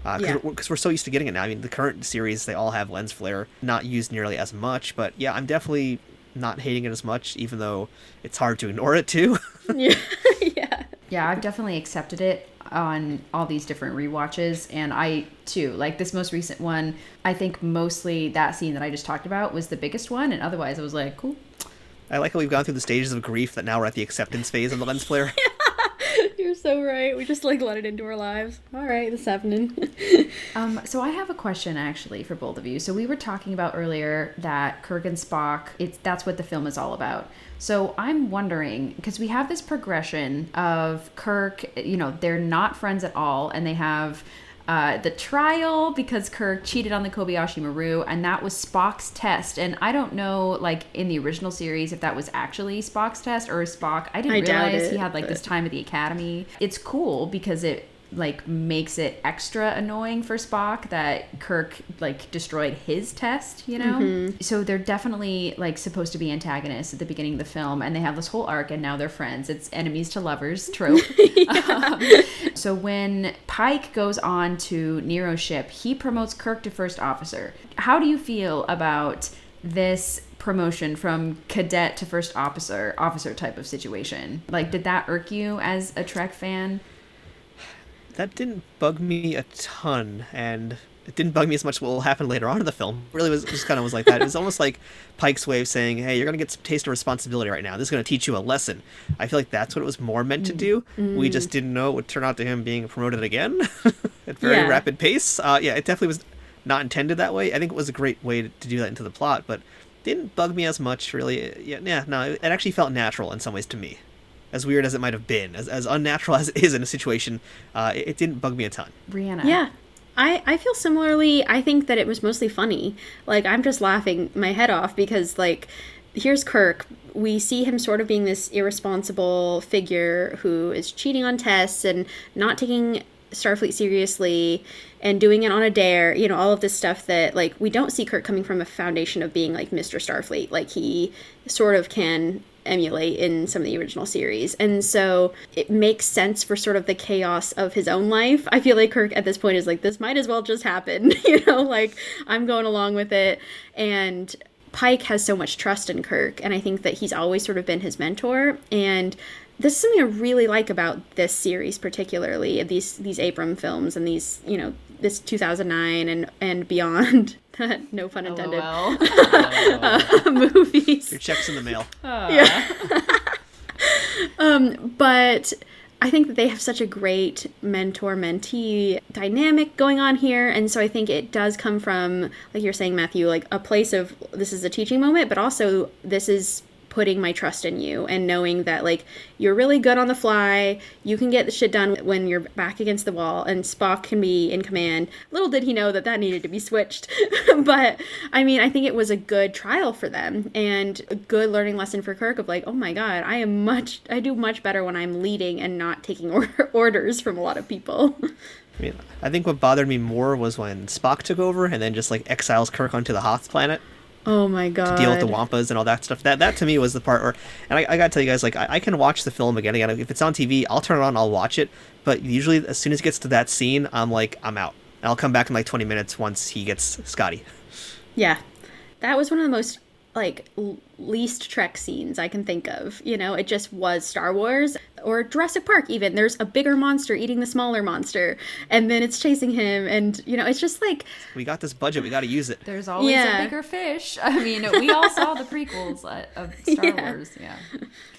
Uh, because Yeah. we're, 'cause we're so used to getting it now. I mean, the current series, they all have lens flare, not used nearly as much, but yeah, I'm definitely not hating it as much, even though it's hard to ignore it too. Yeah, yeah. Yeah, I've definitely accepted it on all these different rewatches and I too like this most recent one I think mostly that scene that I just talked about was the biggest one and otherwise I was like cool I like how we've gone through the stages of grief that now we're at the acceptance phase of the lens flare. You're so right. We just like let it into our lives. All right, this happening. Um, so I have a question actually for both of you. So we were talking about earlier that Kirk and Spock, it's that's what the film is all about. So I'm wondering because we have this progression of Kirk, you know, they're not friends at all, and they have uh, the trial because Kirk cheated on the Kobayashi Maru, and that was Spock's test. And I don't know, like in the original series, if that was actually Spock's test or Spock. I didn't I realize he had like this time at the academy. It's cool because it like makes it extra annoying for Spock that Kirk like destroyed his test, you know? Mm-hmm. So they're definitely like supposed to be antagonists at the beginning of the film and they have this whole arc and now they're friends. It's enemies to lovers trope. um, so when Pike goes on to Nero's ship, he promotes Kirk to first officer. How do you feel about this promotion from cadet to first officer officer type of situation like did that irk you as a trek fan that didn't bug me a ton and it didn't bug me as much what will happen later on in the film. Really was just kind of was like that. It was almost like pike's way of saying hey you're gonna get some taste of responsibility right now. This is gonna teach you a lesson. I feel like that's what it was more meant to do. Mm. we just didn't know it would turn out to him being promoted again at very Yeah. rapid pace. Uh, yeah it definitely was not intended that way. I think it was a great way to, to do that into the plot but didn't bug me as much really. Yeah, yeah no it actually felt natural in some ways to me as weird as it might have been as, as unnatural as it is in a situation uh, it, it didn't bug me a ton Rhianna Yeah. I, I feel similarly. I think that it was mostly funny. Like, I'm just laughing my head off because, like, here's Kirk. We see him sort of being this irresponsible figure who is cheating on tests and not taking Starfleet seriously and doing it on a dare, you know, all of this stuff that, like, we don't see Kirk coming from a foundation of being, like, Mr. Starfleet. Like, he sort of can emulate in some of the original series. And so it makes sense for sort of the chaos of his own life. I feel like Kirk at this point is like, this might as well just happen, you know, like I'm going along with it. And Pike has so much trust in Kirk, and I think that he's always sort of been his mentor. And this is something I really like about this series, particularly these these Abram films and these, you know, this 2009 and and beyond. no pun intended. LOL. movies. your checks in the mail Uh. Yeah. um, but I think that they have such a great mentor mentee dynamic going on here. And so I think it does come from, like you're saying, Matthew, like a place of this is a teaching moment, but also this is putting my trust in you and knowing that like you're really good on the fly. You can get the shit done when you're back against the wall and spock can be in command. Little did he know that that needed to be switched. But i mean i think it was a good trial for them and a good learning lesson for kirk of like oh my god i am much i do much better when i'm leading and not taking or- orders from a lot of people. I mean, I think what bothered me more was when Spock took over and then just like exiles Kirk onto the Hoth planet oh my god to deal with the Wampas and all that stuff. That that to me was the part where, and I, I gotta tell you guys, like I, I can watch the film again again. If it's on TV, I'll turn it on, I'll watch it. But usually, as soon as it gets to that scene, I'm like, I'm out. And I'll come back in like 20 minutes once he gets Scotty. Yeah. That was one of the most like least Trek scenes I can think of. You know, it just was Star Wars or Jurassic Park even. There's a bigger monster eating the smaller monster and then it's chasing him and you know, it's just like We got this budget, we got to use it. There's always Yeah. a bigger fish. I mean, we all saw the prequels uh, of Star Yeah. Wars. Yeah.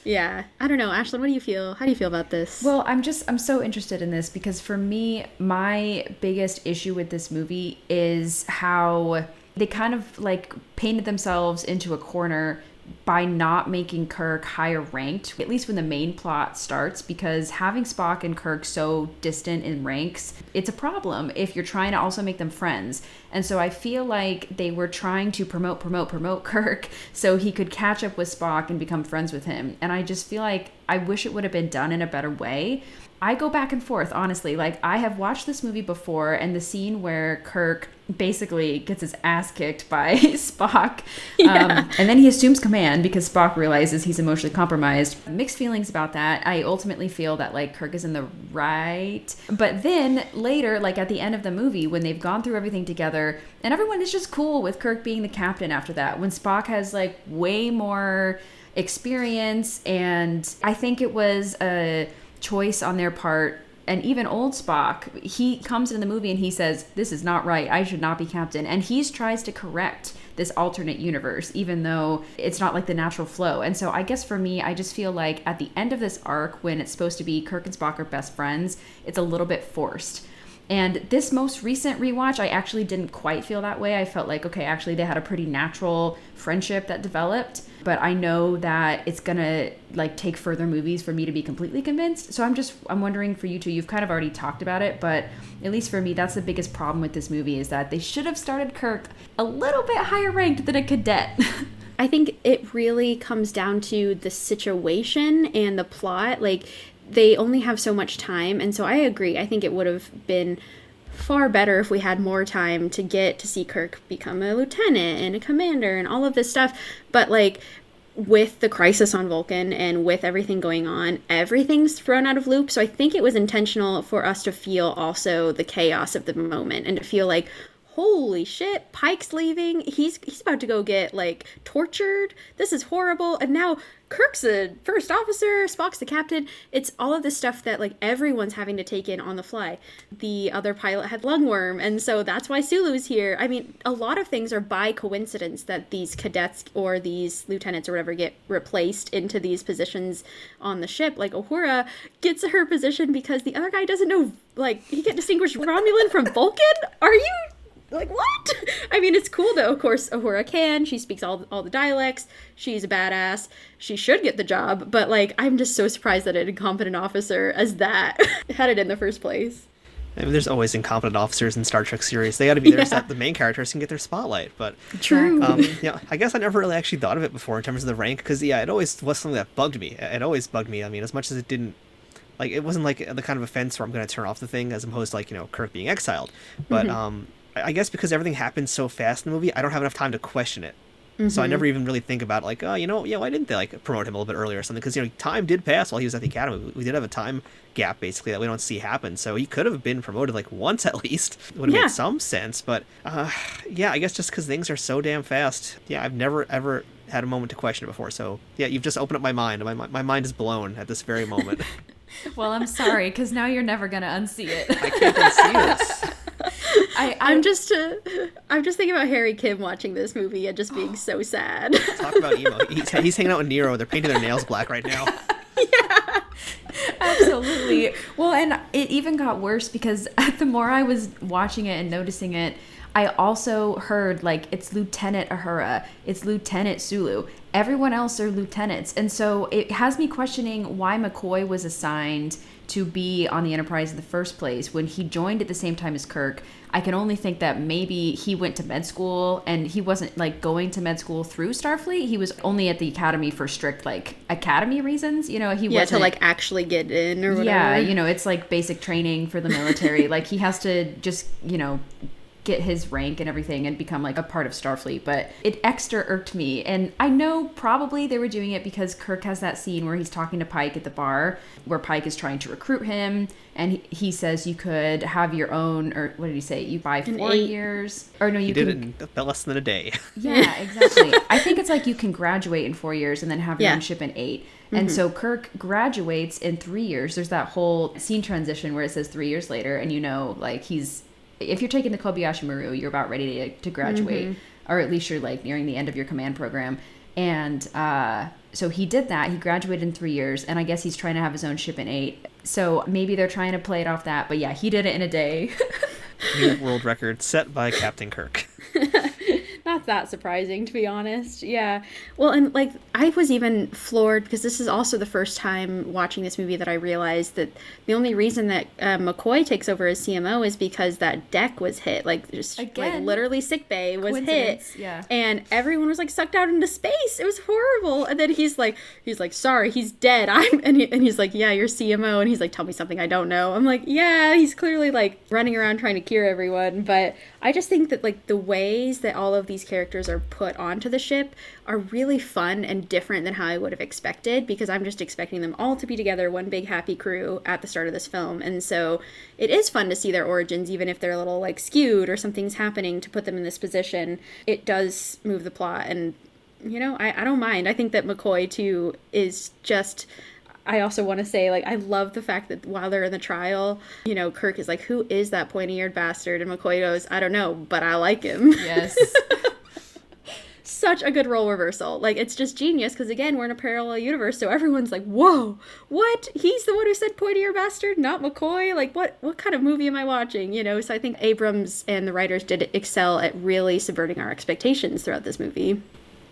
yeah. I don't know, Ashlyn, what do you feel? How do you feel about this? Well, I'm just I'm so interested in this because for me, my biggest issue with this movie is how they kind of like painted themselves into a corner by not making Kirk higher ranked, at least when the main plot starts, because having Spock and Kirk so distant in ranks, it's a problem if you're trying to also make them friends. And so I feel like they were trying to promote, promote, promote Kirk so he could catch up with Spock and become friends with him. And I just feel like I wish it would have been done in a better way. I go back and forth, honestly. Like, I have watched this movie before, and the scene where Kirk basically gets his ass kicked by Spock, um, and then he assumes command because Spock realizes he's emotionally compromised. Mixed feelings about that. I ultimately feel that, like, Kirk is in the right. But then later, like, at the end of the movie, when they've gone through everything together, and everyone is just cool with Kirk being the captain after that, when Spock has, like, way more experience, and I think it was a choice on their part and even old Spock, he comes in the movie and he says, This is not right. I should not be captain. And he tries to correct this alternate universe, even though it's not like the natural flow. And so I guess for me, I just feel like at the end of this arc, when it's supposed to be Kirk and Spock are best friends, it's a little bit forced. And this most recent rewatch, I actually didn't quite feel that way. I felt like, okay, actually, they had a pretty natural friendship that developed. But I know that it's gonna like take further movies for me to be completely convinced. So I'm just I'm wondering for you two. You've kind of already talked about it, but at least for me, that's the biggest problem with this movie is that they should have started Kirk a little bit higher ranked than a cadet. I think it really comes down to the situation and the plot. Like they only have so much time. And so I agree. I think it would have been far better if we had more time to get to see Kirk become a lieutenant and a commander and all of this stuff. But like with the crisis on Vulcan and with everything going on, everything's thrown out of loop. So I think it was intentional for us to feel also the chaos of the moment and to feel like, holy shit, Pike's leaving. He's he's about to go get like tortured. This is horrible. And now Kirk's a first officer, Spock's the captain. It's all of this stuff that like everyone's having to take in on the fly. The other pilot had lungworm, and so that's why Sulu's here. I mean, a lot of things are by coincidence that these cadets or these lieutenants or whatever get replaced into these positions on the ship. Like Uhura gets her position because the other guy doesn't know like he can't distinguish Romulan from Vulcan. Are you like what? I mean, it's cool though. Of course, Uhura can. She speaks all all the dialects. She's a badass. She should get the job. But like, I'm just so surprised that an incompetent officer as that had it in the first place. I mean, there's always incompetent officers in Star Trek series. They got to be there yeah. so that the main characters can get their spotlight. But true. Um, yeah, I guess I never really actually thought of it before in terms of the rank because yeah, it always was something that bugged me. It always bugged me. I mean, as much as it didn't like it wasn't like the kind of offense where I'm going to turn off the thing as opposed to like you know Kirk being exiled. But mm-hmm. um, I guess because everything happens so fast in the movie, I don't have enough time to question it. Mm-hmm. So I never even really think about like, oh, you know, yeah, why didn't they like promote him a little bit earlier or something? Because you know, time did pass while he was at the academy. We did have a time gap basically that we don't see happen. So he could have been promoted like once at least. Would have yeah. made some sense. But uh, yeah, I guess just because things are so damn fast. Yeah, I've never ever had a moment to question it before. So yeah, you've just opened up my mind. My my mind is blown at this very moment. well, I'm sorry because now you're never gonna unsee it. I can't unsee it. I, I'm just uh, I'm just thinking about Harry Kim watching this movie and just being so sad. Talk about emo. He's, he's hanging out with Nero. They're painting their nails black right now. yeah. Absolutely. Well, and it even got worse because the more I was watching it and noticing it, I also heard like it's Lieutenant Uhura, it's Lieutenant Sulu. Everyone else are lieutenants. And so it has me questioning why McCoy was assigned to be on the Enterprise in the first place when he joined at the same time as Kirk. I can only think that maybe he went to med school and he wasn't like going to med school through Starfleet. He was only at the academy for strict like academy reasons. You know, he yeah to like actually get in or whatever. Yeah, you know, it's like basic training for the military. like he has to just you know get his rank and everything and become like a part of Starfleet, but it extra irked me. And I know probably they were doing it because Kirk has that scene where he's talking to Pike at the bar, where Pike is trying to recruit him, and he, he says you could have your own, or what did he say? You buy four years, or no, you he can, did it in less than a day. Yeah, exactly. I think it's like you can graduate in four years and then have your yeah. own ship in 8 mm-hmm. And so Kirk graduates in three years. There's that whole scene transition where it says three years later, and you know, like he's if you're taking the Kobayashi Maru, you're about ready to, to graduate, mm-hmm. or at least you're like nearing the end of your command program. And uh, so he did that. He graduated in three years, and I guess he's trying to have his own ship in eight. So maybe they're trying to play it off that. But yeah, he did it in a day. New world record set by Captain Kirk. not that surprising to be honest. Yeah. Well, and like I was even floored because this is also the first time watching this movie that I realized that the only reason that uh, McCoy takes over as CMO is because that deck was hit, like just Again, like literally sick bay was hit. Yeah. And everyone was like sucked out into space. It was horrible. And then he's like, he's like, sorry, he's dead. I'm and, he, and he's like, yeah, you're CMO. And he's like, tell me something I don't know. I'm like, yeah, he's clearly like running around trying to cure everyone. But I just think that like the ways that all of these characters are put onto the ship are really fun and different than how I would have expected because I'm just expecting them all to be together, one big happy crew at the start of this film. And so it is fun to see their origins, even if they're a little like skewed or something's happening to put them in this position. It does move the plot and you know, I, I don't mind. I think that McCoy too is just I also want to say, like, I love the fact that while they're in the trial, you know, Kirk is like, who is that pointy eared bastard? And McCoy goes, I don't know, but I like him. Yes. Such a good role reversal. Like, it's just genius because, again, we're in a parallel universe. So everyone's like, whoa, what? He's the one who said pointy eared bastard, not McCoy? Like, what, what kind of movie am I watching? You know, so I think Abrams and the writers did excel at really subverting our expectations throughout this movie.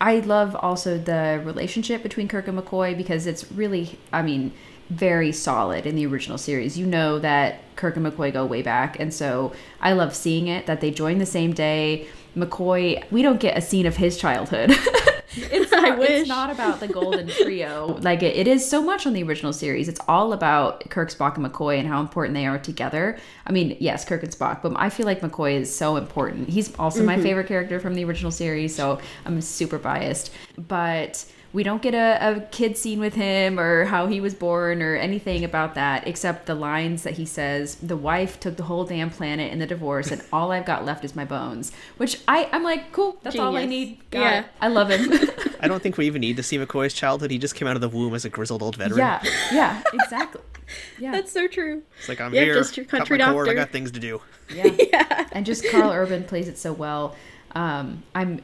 I love also the relationship between Kirk and McCoy because it's really, I mean, very solid in the original series. You know that Kirk and McCoy go way back, and so I love seeing it that they join the same day. McCoy, we don't get a scene of his childhood. It's I not, wish. it's not about the golden trio. like it, it is so much on the original series. It's all about Kirk, Spock, and McCoy and how important they are together. I mean, yes, Kirk and Spock, but I feel like McCoy is so important. He's also my mm-hmm. favorite character from the original series, so I'm super biased. But we don't get a, a kid scene with him or how he was born or anything about that except the lines that he says the wife took the whole damn planet in the divorce and all i've got left is my bones which i i'm like cool that's all i Genius. need got Yeah. it. i love him I don't think we even need to see McCoy's childhood. He just came out of the womb as a grizzled old veteran. yeah yeah exactly yeah That's so true. It's like I'm Yeah, here. just your cut country my cord, I doctor. got things to do. yeah. And just Karl Urban plays it so well. Um, I'm,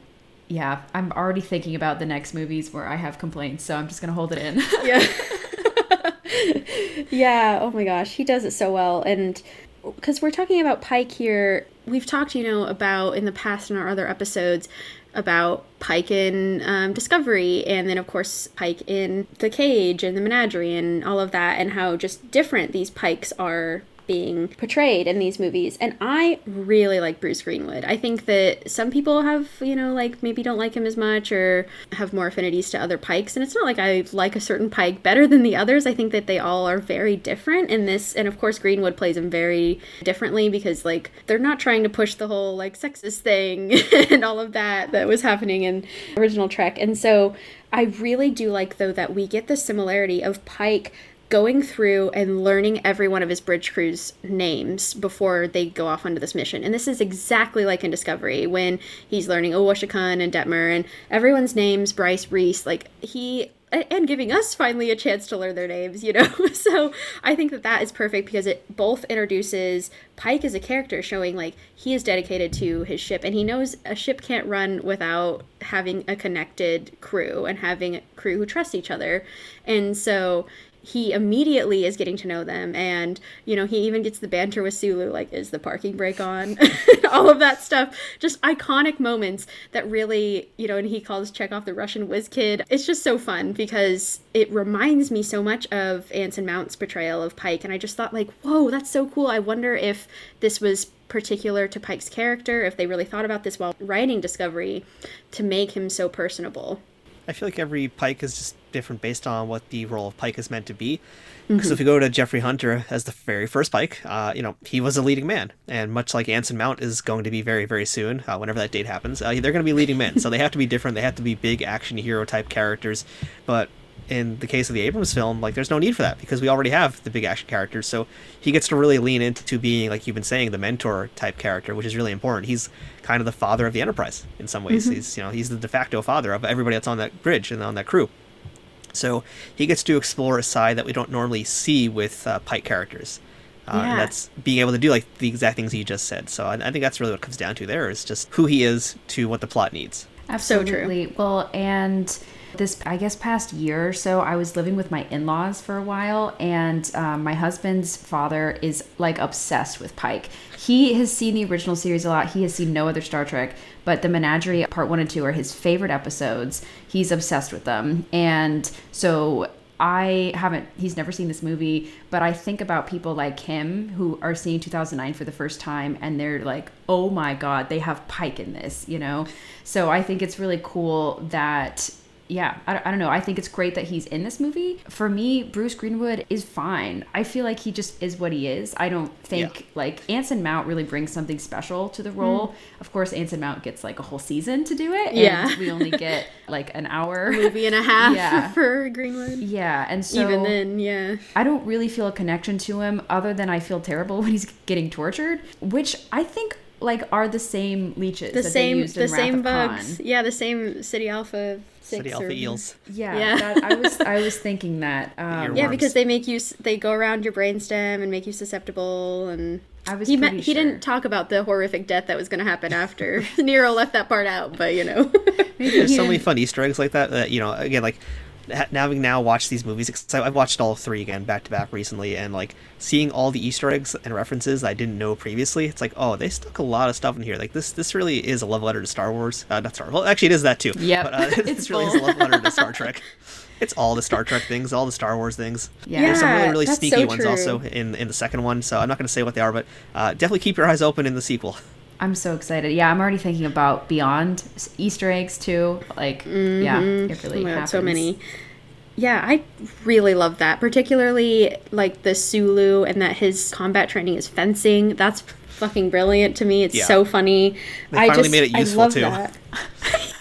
yeah, I'm already thinking about the next movies where I have complaints, so I'm just gonna hold it in. Yeah. yeah. Oh my gosh, he does it so well. And because we're talking about Pike here, we've talked, you know, about in the past in our other episodes about Pike in um, Discovery, and then of course Pike in The Cage and the Menagerie, and all of that, and how just different these Pikes are being portrayed in these movies. And I really like Bruce Greenwood. I think that some people have, you know, like maybe don't like him as much or have more affinities to other Pikes. And it's not like I like a certain Pike better than the others. I think that they all are very different in this. And of course, Greenwood plays him very differently because, like, they're not trying to push the whole, like, sexist thing and all of that that was happening in original Trek. And so I really do like, though, that we get the similarity of Pike going through and learning every one of his bridge crew's names before they go off onto this mission. And this is exactly like in Discovery when he's learning Owosekun and Detmer and everyone's names, Bryce, Rhys, like he and giving us finally a chance to learn their names, you know. so I think that that is perfect because it both introduces Pike as a character, showing like he is dedicated to his ship and he knows a ship can't run without having a connected crew and having a crew who trust each other. And so he immediately is getting to know them and you know he even gets the banter with sulu like is the parking brake on? All of that stuff. Just iconic moments that really you know and he calls chekov the russian whiz kid. It's just so fun because it reminds me so much of anson mount's portrayal of pike and i just thought like whoa that's so cool. I wonder if this was particular to pike's character if they really thought about this while writing discovery to make him so personable I feel like every Pike is just different based on what the role of Pike is meant to be. Because if you go to Jeffrey Hunter as the very first Pike, uh, you know he was a leading man, and much like Anson Mount is going to be very very soon, uh, whenever that date happens, uh, they're going to be leading men. so they have to be different. They have to be big action hero type characters. But in the case of the Abrams film, like there's no need for that because we already have the big action characters. So he gets to really lean into being, like you've been saying, the mentor type character, which is really important. He's kind of the father of the Enterprise in some ways. He's you know he's the de facto father of everybody that's on that bridge and on that crew. So he gets to explore a side that we don't normally see with uh, Pike characters. Uh, Yeah. and that's being able to do like the exact things you just said. So I, I think that's really what it comes down to there is just who he is to what the plot needs. So true. Absolutely. Well, and this, I guess, past year or so, I was living with my in laws for a while, and um, my husband's father is like obsessed with Pike. He has seen the original series a lot. He has seen no other Star Trek, but the Menagerie Part 1 and 2 are his favorite episodes. He's obsessed with them. And so I haven't, he's never seen this movie, but I think about people like him who are seeing 2009 for the first time and they're like, oh my God, they have Pike in this, you know? So I think it's really cool that yeah, I, I don't know. I think it's great that he's in this movie. For me, Bruce Greenwood is fine. I feel like he just is what he is. I don't think Yeah. like Anson Mount really brings something special to the role. Hmm. Of course, Anson Mount gets like a whole season to do it. And Yeah. we only get like an hour. movie and a half Yeah. for greenwood Yeah, and so even then yeah I don't really feel a connection to him other than I feel terrible when he's getting tortured, which I think like are the same leeches the that same they used the in Wrath same of Khan. bugs yeah the same Ceti Alpha six Ceti or- Alpha Eels. Yeah, Yeah. That, I was I was thinking that. Um, yeah because they make you they go around your brainstem and make you susceptible and I was he, meant, pretty he didn't talk about the horrific death that was going to happen after nero left that part out but you know There's so many didn't- fun Easter eggs like that that you know again like ha- having now watched these movies 'cause I- I've watched all three again back to back recently and like seeing all the Easter eggs and references I didn't know previously it's like oh they stuck a lot of stuff in here. Like this this really is a love letter to Star Wars. Uh, not Star well actually it is that too. Yep. but uh, It's this really is a love letter to Star Trek. It's all the Star Trek things all the Star Wars things. Yeah. there's some really really sneaky so ones also in in the second one so I'm not going to say what they are but uh, definitely keep your eyes open in the sequel I'm so excited. Yeah, I'm already thinking about beyond Easter eggs too. Like, yeah, mm-hmm. it really Oh God, happens. so many. Yeah, I really love that. Particularly like the Sulu and that his combat training is fencing. That's fucking brilliant to me. It's Yeah. so funny. They I finally just made it I useful, love too. that.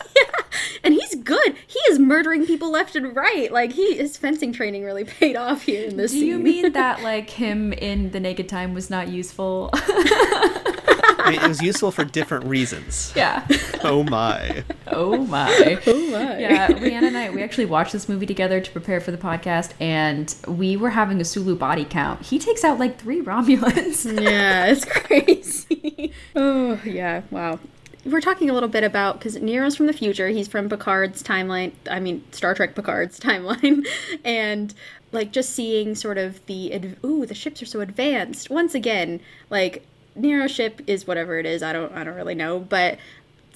yeah, and he's good. He is murdering people left and right. Like he his fencing training really paid off here in this Do scene. you mean that like him in the naked time was not useful? I mean, it was useful for different reasons. yeah. Oh my. Oh my. Oh my. yeah, Rhianna and I, we actually watched this movie together to prepare for the podcast, and we were having a Sulu body count. He takes out like three Romulans. yeah, it's crazy. oh, yeah, wow. We're talking a little bit about because Nero's from the future. He's from Picard's timeline. I mean, Star Trek Picard's timeline, and like just seeing sort of the ooh, the ships are so advanced. Once again, like Nero's ship is whatever it is. I don't, I don't really know, but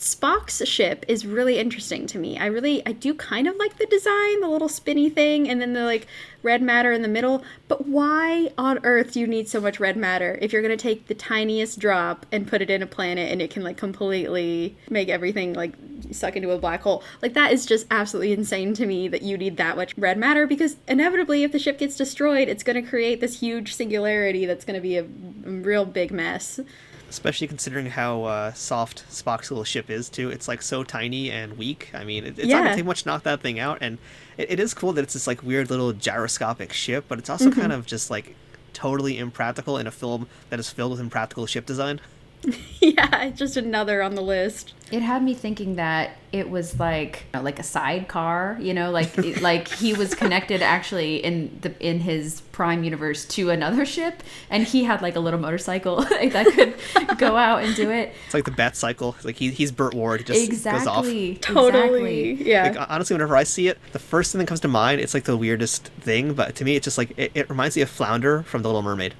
Spock's ship is really interesting to me. I really, I do kind of like the design, the little spinny thing, and then the like red matter in the middle. But why on earth do you need so much red matter if you're gonna take the tiniest drop and put it in a planet and it can like completely make everything like suck into a black hole? Like that is just absolutely insane to me that you need that much red matter because inevitably, if the ship gets destroyed, it's gonna create this huge singularity that's gonna be a, a real big mess. Especially considering how uh, soft Spock's little ship is too. It's like so tiny and weak. I mean, it, it's not gonna take much to knock that thing out. And it, it is cool that it's this like weird little gyroscopic ship, but it's also Mm-hmm. kind of just like totally impractical in a film that is filled with impractical ship design. yeah, just another on the list. It had me thinking that it was like you know, like a sidecar, you know, like it- like he was connected actually in the in his prime universe to another ship, and he had like a little motorcycle like, that could go out and do it. It's like the Bat Cycle. Like he, he's Burt Ward. He just goes off. Totally. Exactly. Yeah. Like honestly, whenever I see it, the first thing that comes to mind, it's like the weirdest thing. But to me, it's just like it, it reminds me of Flounder from The Little Mermaid.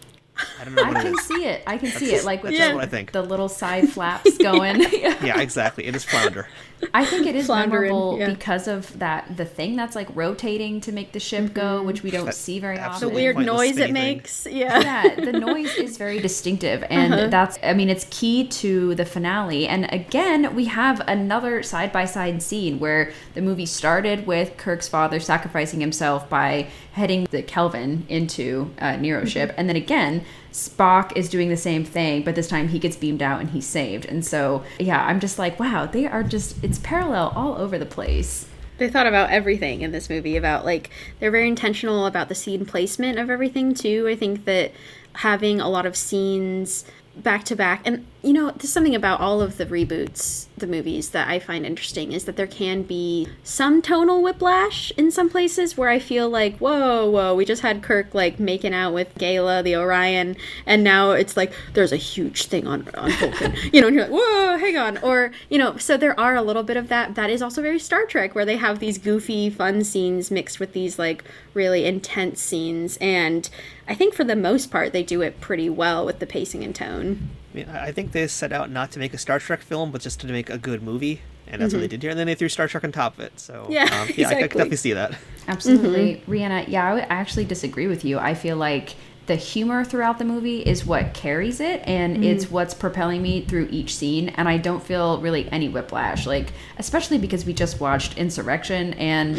I don't know I it can is. see it. I can see That's- it, like with that's the, what I think. the little side flaps going. Yeah, exactly. It is Flounder. I think it is Floundering, memorable yeah. because of that the thing that's like rotating to make the ship go, mm-hmm. which we don't That- see very often. the weird Pointless noise it makes. Yeah. yeah, the noise is very distinctive, and uh-huh. that's I mean it's key to the finale. And again, we have another side by side scene where the movie started with Kirk's father sacrificing himself by heading the Kelvin into uh, Nero's mm-hmm. ship, and then again. Spock is doing the same thing, but this time he gets beamed out and he's saved. And so, yeah, I'm just like, wow, they are just, it's parallel all over the place. They thought about everything in this movie about like they're very intentional about the scene placement of everything too. I think that having a lot of scenes back to back and you know there's something about all of the reboots the movies that i find interesting is that there can be some tonal whiplash in some places where i feel like whoa whoa we just had kirk like making out with gaila the orion and now it's like there's a huge thing on on vulcan you know and you're like whoa hang on. Or you know so there are a little bit of that. That is also very star trek where they have these goofy fun scenes mixed with these like really intense scenes. And i think for the most part they do it pretty well with the pacing and tone I, mean, I I think they set out not to make a Star Trek film, but just to make a good movie, and that's what they did here. And then they threw Star Trek on top of it. So Mm-hmm. Yeah, um, yeah, I, I can definitely see that. Absolutely. Rhianna, yeah, I would actually disagree with you. I feel like the humor throughout the movie is what carries it and it's what's propelling me through each scene and I don't feel really any whiplash like especially because we just watched Insurrection and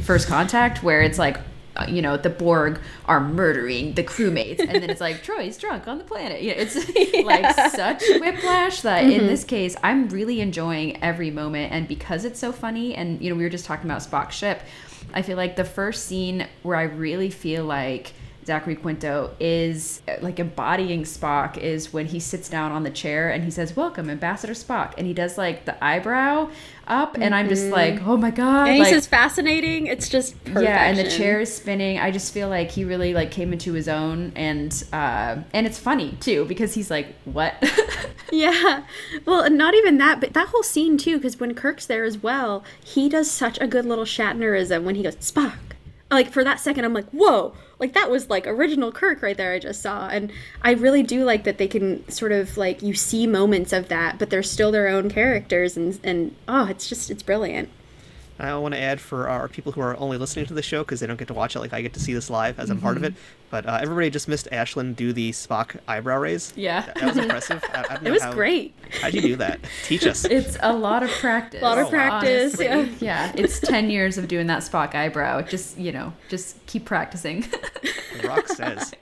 First Contact where it's like Uh, you know the Borg are murdering the crewmates. And then it's like Troi's drunk on the planet. You know, it's like such whiplash that in this mm-hmm. case I'm really enjoying every moment. And because it's so funny and you know we were just talking about Spock's ship I feel like the first scene where I really feel like Zachary Quinto is uh, like embodying Spock is when he sits down on the chair and he says, "Welcome, Ambassador Spock," and he does like the eyebrow up, and I'm just like, "Oh my god!" and he like, says fascinating it's just perfection. yeah, and the chair is spinning. I just feel like he really like came into his own, and uh, and it's funny too because he's like, "What?" Yeah. Well, not even that, but that whole scene too, because when Kirk's there as well, he does such a good little Shatnerism when he goes, Spock. Like for that second, I'm like, whoa! Like that was like original Kirk right there. I just saw, and I really do like that they can sort of like you see moments of that, but they're still their own characters, and and oh, it's just it's brilliant. I want to add for our people who are only listening to the show because they don't get to watch it like I get to see this live as I'm part of it. But uh, everybody just missed Ashlyn do the Spock eyebrow raise. Yeah. That, that was impressive. I, I don't know It was how- great. How'd you do that? Teach us. It's a lot of practice. A lot of Oh, practice. honestly. Yeah. Yeah, it's 10 years of doing that Spock eyebrow. Just, you know, just keep practicing. The Rock says.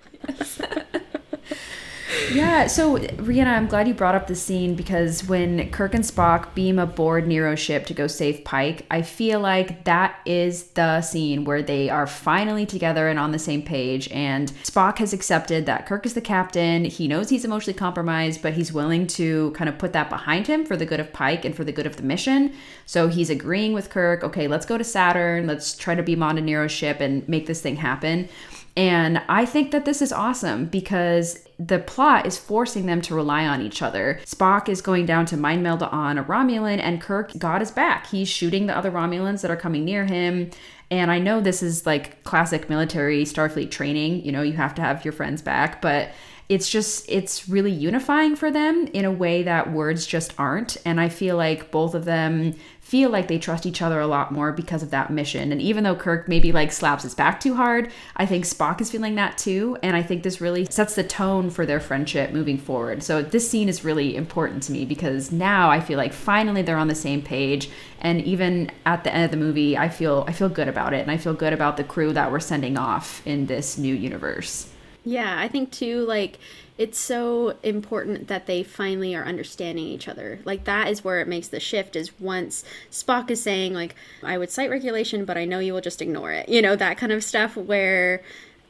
Yeah, so Rhianna, I'm glad you brought up the scene because when Kirk and Spock beam aboard Nero's ship to go save Pike, I feel like that is the scene where they are finally together and on the same page. And Spock has accepted that Kirk is the captain. He knows he's emotionally compromised, but he's willing to kind of put that behind him for the good of Pike and for the good of the mission. So he's agreeing with Kirk, okay, let's go to Saturn, let's try to beam onto Nero's ship and make this thing happen. And I think that this is awesome because the plot is forcing them to rely on each other. Spock is going down to mind meld on a Romulan, and Kirk God is back. He's shooting the other Romulans that are coming near him. And I know this is like classic military Starfleet training, you know, you have to have your friends back, but it's just it's really unifying for them in a way that words just aren't and i feel like both of them feel like they trust each other a lot more because of that mission. And even though kirk maybe like slaps his back too hard i think spock is feeling that too. And i think this really sets the tone for their friendship moving forward. So this scene is really important to me because now i feel like finally they're on the same page. And even at the end of the movie i feel i feel good about it. And i feel good about the crew that we're sending off in this new universe. Yeah, I think too, like, it's so important that they finally are understanding each other. Like, that is where it makes the shift, is once Spock is saying, like, I would cite regulation, but I know you will just ignore it. You know, that kind of stuff where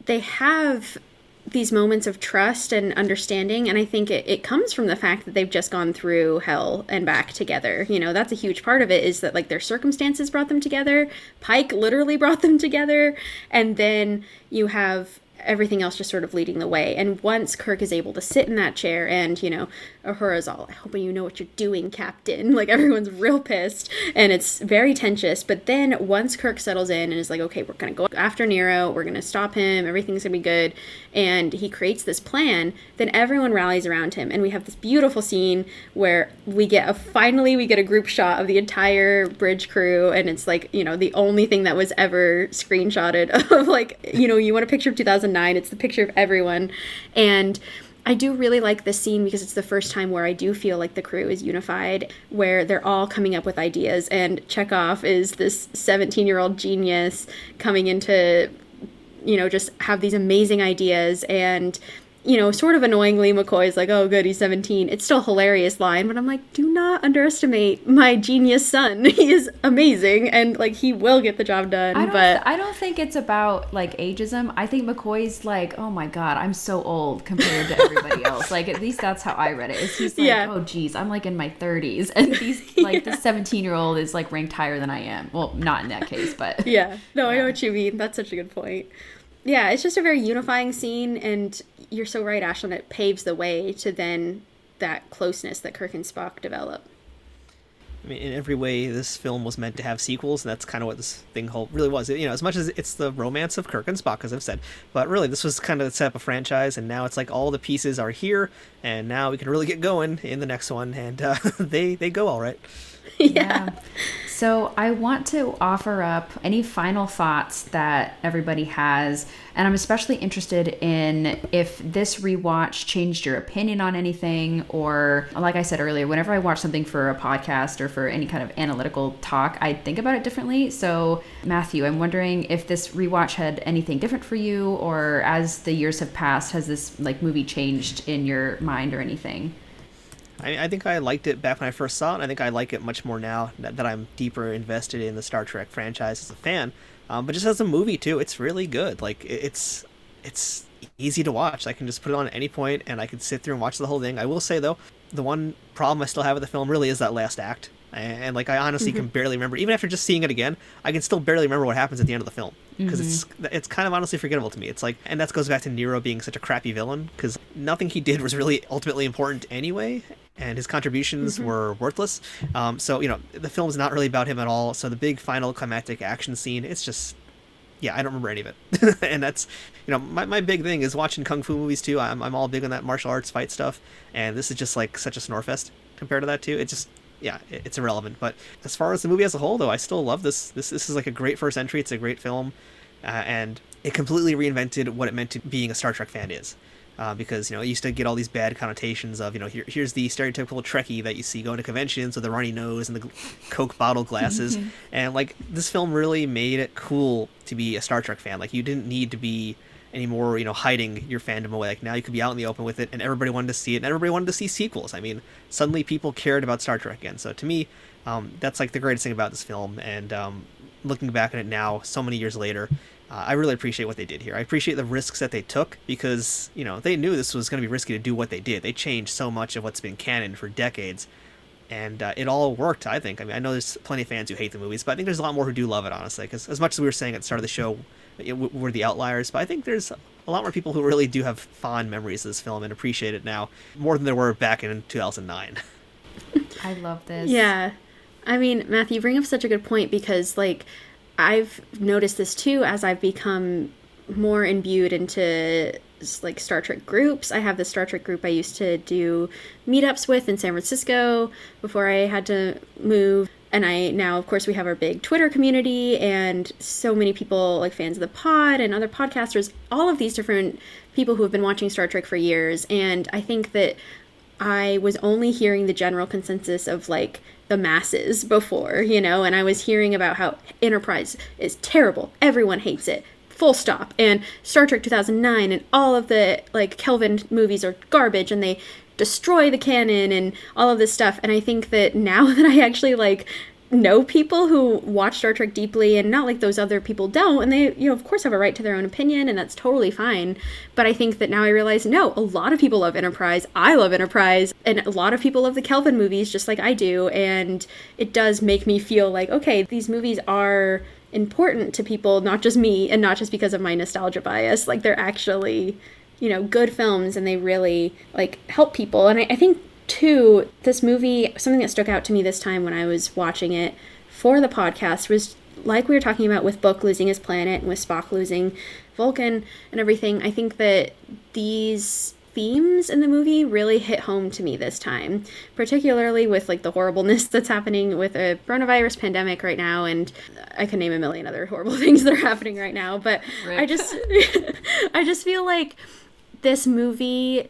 they have these moments of trust and understanding and i think it, it comes from the fact that they've just gone through hell and back together you know that's a huge part of it is that like their circumstances brought them together pike literally brought them together and then you have everything else just sort of leading the way. And once Kirk is able to sit in that chair and, you know, Uhura's all, I hope you know what you're doing, Captain. Like everyone's real pissed and it's very tensious. But then once Kirk settles in and is like, okay, we're going to go after Nero, we're going to stop him, everything's going to be good. And he creates this plan, then everyone rallies around him. And we have this beautiful scene where we get a, finally, we get a group shot of the entire bridge crew. And it's like, you know, the only thing that was ever screenshotted of like, you know, you want a picture of 2009, it's the picture of everyone. And I do really like this scene because it's the first time where I do feel like the crew is unified, where they're all coming up with ideas. And Chekov is this 17 year old genius coming into, you know, just have these amazing ideas. And, you know, sort of annoyingly, McCoy's like, oh, good, he's 17. It's still a hilarious line, but I'm like, do not underestimate my genius son. He is amazing and, like, he will get the job done. I but I don't think it's about like ageism. I think McCoy's like, oh my god, I'm so old compared to everybody else. Like at least that's how I read it. Is he's like, Yeah. oh geez, I'm like in my 30s, and he's like the 17 year old is like ranked higher than I am. Well, not in that case, but yeah no i know what you mean that's such a good point yeah it's just a very unifying scene and you're so right ashlyn it paves the way to then that closeness that kirk and spock develop I mean, in every way, this film was meant to have sequels, and that's kind of what this thing whole really was. You know, as much as it's the romance of Kirk and Spock, as I've said, but really, this was kind of set up a franchise, and now it's like all the pieces are here, and now we can really get going in the next one, and uh, they they go all right. yeah. So I want to offer up any final thoughts that everybody has, and I'm especially interested in if this rewatch changed your opinion on anything, or like I said earlier, whenever I watch something for a podcast or for any kind of analytical talk, I think about it differently. So Matthew, I'm wondering if this rewatch had anything different for you, or as the years have passed, has this like movie changed in your mind or anything? I, I think I liked it back when I first saw it. and I think I like it much more now that, that I'm deeper invested in the Star Trek franchise as a fan. Um, but just as a movie too, it's really good. Like it- it's it's easy to watch. I can just put it on at any point, and I can sit through and watch the whole thing. I will say though, the one problem I still have with the film really is that last act. And, and like I honestly can barely remember, even after just seeing it again, I can still barely remember what happens at the end of the film because it's it's kind of honestly forgettable to me. It's like, and that goes back to Nero being such a crappy villain because nothing he did was really ultimately important anyway, and his contributions were worthless. Um, so you know, the film's not really about him at all. So the big final climactic action scene, it's just yeah, I don't remember any of it. and that's, you know, my, my big thing is watching kung fu movies too. I'm, I'm all big on that martial arts fight stuff. And this is just like such a snore fest compared to that too. It just, yeah, it's irrelevant. But as far as the movie as a whole, though, I still love this. This this is like a great first entry. It's a great film, uh, and it completely reinvented what it meant to being a Star Trek fan is. Uh, because you know it used to get all these bad connotations of you know here, here's the stereotypical Trekkie that you see going to conventions with the runny nose and the Coke bottle glasses, and like this film really made it cool to be a Star Trek fan. Like you didn't need to be anymore, you know, hiding your fandom away. Like now you could be out in the open with it, and everybody wanted to see it, and everybody wanted to see sequels. I mean, suddenly people cared about Star Trek again. So to me, um, that's like the greatest thing about this film. And um, looking back on it now, so many years later, uh, I really appreciate what they did here. I appreciate the risks that they took because you know they knew this was going to be risky to do what they did. They changed so much of what's been canon for decades. And uh, it all worked, I think. I mean, I know there's plenty of fans who hate the movies, but I think there's a lot more who do love it, honestly. Because as much as we were saying at the start of the show, we're the outliers, but I think there's a lot more people who really do have fond memories of this film and appreciate it now more than there were back in 2009. I love this. Yeah. I mean, Matthew, you bring up such a good point because, like, I've noticed this too as I've become more imbued into like Star Trek groups. I have the Star Trek group I used to do meetups with in San Francisco before I had to move. And I now, of course, we have our big Twitter community and so many people, like fans of the pod and other podcasters, all of these different people who have been watching Star Trek for years. And I think that I was only hearing the general consensus of like the masses before, you know, and I was hearing about how Enterprise is terrible. Everyone hates it. Full stop. And Star Trek 2009 and all of the like Kelvin movies are garbage and they destroy the canon and all of this stuff. And I think that now that I actually like know people who watch Star Trek deeply and not like those other people don't and they you know of course have a right to their own opinion and that's totally fine. But I think that now I realize no a lot of people love Enterprise. I love Enterprise and a lot of people love the Kelvin movies just like I do and it does make me feel like okay these movies are important to people not just me and not just because of my nostalgia bias. Like they're actually you know good films and they really like help people. And I, I think two, this movie, something that stuck out to me this time when I was watching it for the podcast was like we were talking about with Book losing his planet and with Spock losing Vulcan and everything. I think that these themes in the movie really hit home to me this time, particularly with like the horribleness that's happening with a coronavirus pandemic right now and uh, I can name a million other horrible things that are happening right now, but Rip. I just I just feel like this movie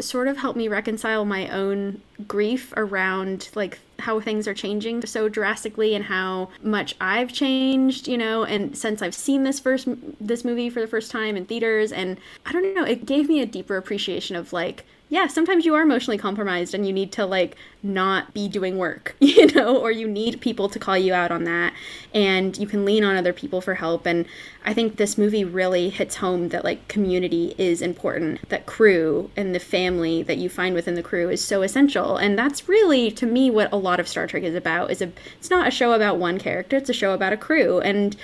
sort of helped me reconcile my own grief around like how things are changing so drastically and how much I've changed, you know, and since I've seen this first this movie for the first time in theaters. And I don't know, it gave me a deeper appreciation of like yeah, sometimes you are emotionally compromised and you need to like not be doing work, you know, or you need people to call you out on that and you can lean on other people for help and I think this movie really hits home that like community is important, that crew and the family that you find within the crew is so essential and that's really to me what a lot of Star Trek is about is a it's not a show about one character, it's a show about a crew and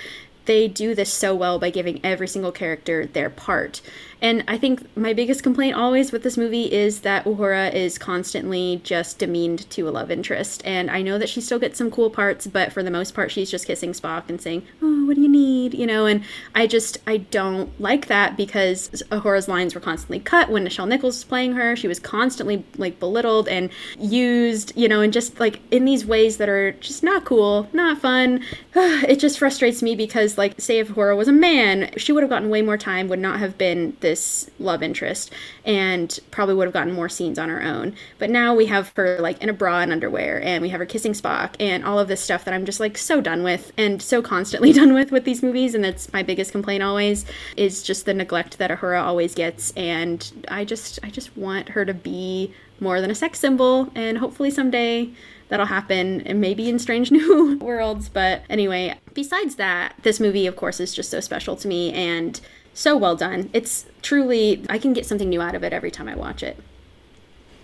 they do this so well by giving every single character their part. And I think my biggest complaint always with this movie is that Uhura is constantly just demeaned to a love interest. And I know that she still gets some cool parts, but for the most part, she's just kissing Spock and saying, Oh, what do you need? You know, and I just, I don't like that because Uhura's lines were constantly cut when Nichelle Nichols was playing her. She was constantly like belittled and used, you know, and just like in these ways that are just not cool, not fun. it just frustrates me because, like, say if Uhura was a man, she would have gotten way more time, would not have been this love interest and probably would have gotten more scenes on her own. But now we have her like in a bra and underwear and we have her kissing Spock and all of this stuff that I'm just like so done with and so constantly done with with these movies and that's my biggest complaint always is just the neglect that Uhura always gets and I just I just want her to be more than a sex symbol and hopefully someday that'll happen and maybe in strange new worlds but anyway besides that this movie of course is just so special to me and so well done. It's truly, I can get something new out of it every time I watch it.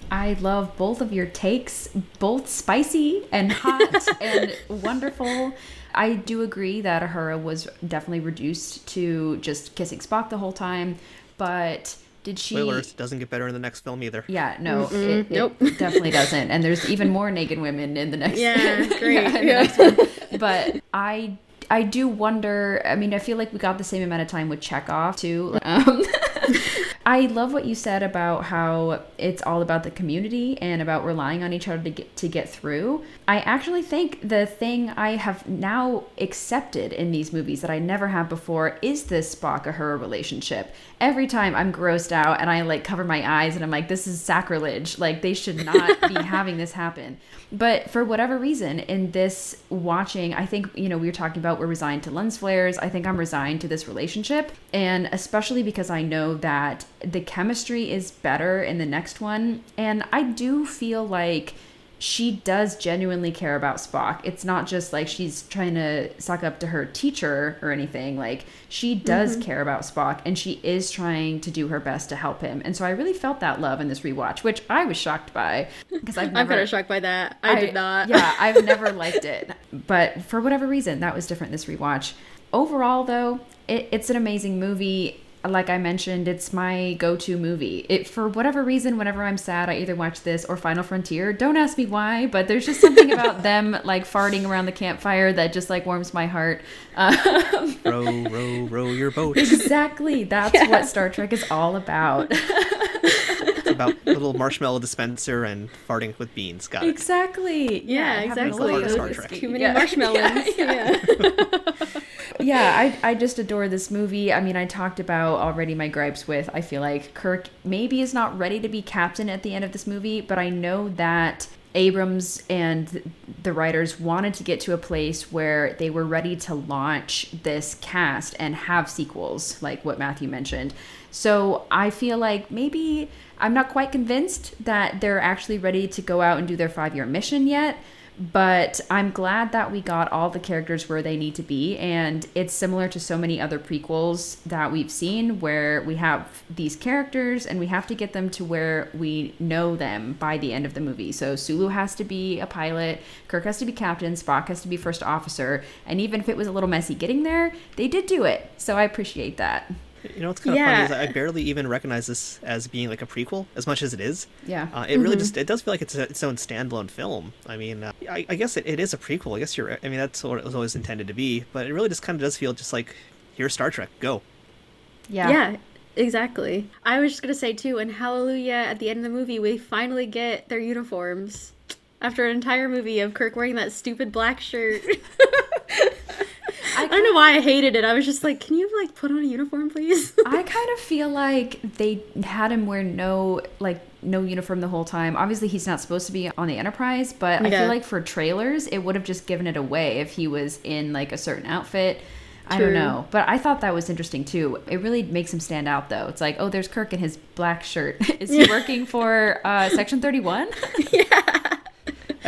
I love both of your takes, both spicy and hot and wonderful. I do agree that Uhura was definitely reduced to just kissing Spock the whole time, but did she? Spoilers doesn't get better in the next film either. Yeah, no, it, nope, it definitely doesn't. And there's even more naked women in the next. Yeah, great. yeah, yeah. But I I do wonder. I mean, I feel like we got the same amount of time with Chekov too. Um, I love what you said about how it's all about the community and about relying on each other to get to get through. I actually think the thing I have now accepted in these movies that I never have before is this Spock Uhura relationship. Every time I'm grossed out and I like cover my eyes and I'm like, this is sacrilege. Like they should not be having this happen. But for whatever reason, in this watching, I think, you know, we were talking about we're resigned to lens flares. I think I'm resigned to this relationship. And especially because I know that the chemistry is better in the next one. And I do feel like she does genuinely care about Spock. It's not just like she's trying to suck up to her teacher or anything. Like she does mm-hmm. care about Spock and she is trying to do her best to help him. And so I really felt that love in this rewatch, which I was shocked by because I've never, I'm kind of shocked by that. I, I did not. yeah, I've never liked it, but for whatever reason, that was different this rewatch. Overall, though, it, it's an amazing movie like I mentioned, it's my go-to movie. It for whatever reason, whenever I'm sad, I either watch this or Final Frontier. Don't ask me why, but there's just something about them like farting around the campfire that just like warms my heart. Um, row, row, row your boat. Exactly. That's yeah. what Star Trek is all about. it's about little marshmallow dispenser and farting with beans. Got it. Exactly. Yeah, yeah exactly. Star Trek. Too many yeah. marshmallows. yeah. Yeah, I, I just adore this movie. I mean, I talked about already my gripes with, I feel like Kirk maybe is not ready to be captain at the end of this movie, but I know that Abrams and the writers wanted to get to a place where they were ready to launch this cast and have sequels, like what Matthew mentioned. So I feel like maybe I'm not quite convinced that they're actually ready to go out and do their five year mission yet but I'm glad that we got all the characters where they need to be. And it's similar to so many other prequels that we've seen where we have these characters and we have to get them to where we know them by the end of the movie. So Sulu has to be a pilot, Kirk has to be captain, Spock has to be first officer. And even if it was a little messy getting there, they did do it. So I appreciate that. You know what's kind of yeah. funny is I barely even recognize this as being like a prequel as much as it is. Yeah. Uh, it mm-hmm. really just it does feel like it's a, its own standalone film. I mean, uh, I, I, guess it, it is a prequel. I guess you're. I mean, that's what it was always intended to be. But it really just kind of does feel just like here's Star Trek. Go. Yeah. Yeah. Exactly. I was just gonna say too, and Hallelujah! At the end of the movie, we finally get their uniforms after an entire movie of Kirk wearing that stupid black shirt. I, I don't know why I hated it. I was just like, can you like put on a uniform, please? I kind of feel like they had him wear no like no uniform the whole time. Obviously, he's not supposed to be on the Enterprise, but. I feel like for trailers, it would have just given it away if he was in like a certain outfit. True. I don't know, but I thought that was interesting too. It really makes him stand out, though. It's like, oh, there's Kirk in his black shirt. Is he working for uh, Section Thirty One? yeah.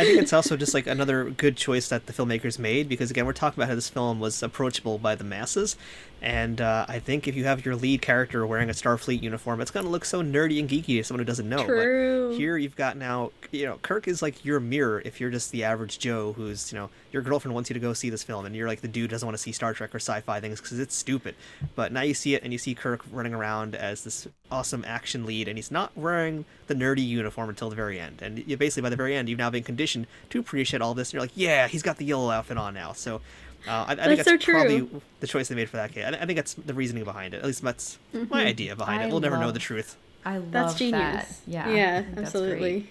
I think it's also just like another good choice that the filmmakers made because again we're talking about how this film was approachable by the masses, and uh, I think if you have your lead character wearing a Starfleet uniform, it's going to look so nerdy and geeky to someone who doesn't know. True. But here you've got now, you know, Kirk is like your mirror if you're just the average Joe who's, you know, your girlfriend wants you to go see this film and you're like the dude doesn't want to see Star Trek or sci-fi things because it's stupid. But now you see it and you see Kirk running around as this awesome action lead and he's not wearing the nerdy uniform until the very end. And you basically by the very end you've now been conditioned to appreciate all this and you're like, yeah, he's got the yellow outfit on now. So uh, I, I think that's so probably the choice they made for that kid. I, I, think that's the reasoning behind it. At least that's mm-hmm. my idea behind I it. We'll never know the truth. I love that's genius. That. Yeah, yeah, absolutely.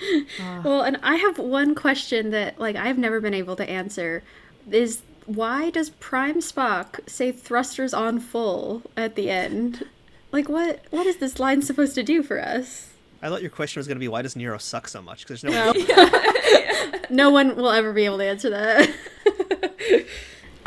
well, and I have one question that like I've never been able to answer is why does Prime Spock say thrusters on full at the end? Like what what is this line supposed to do for us? I thought your question was going to be why does Nero suck so much? Because there's no. no one will ever be able to answer that.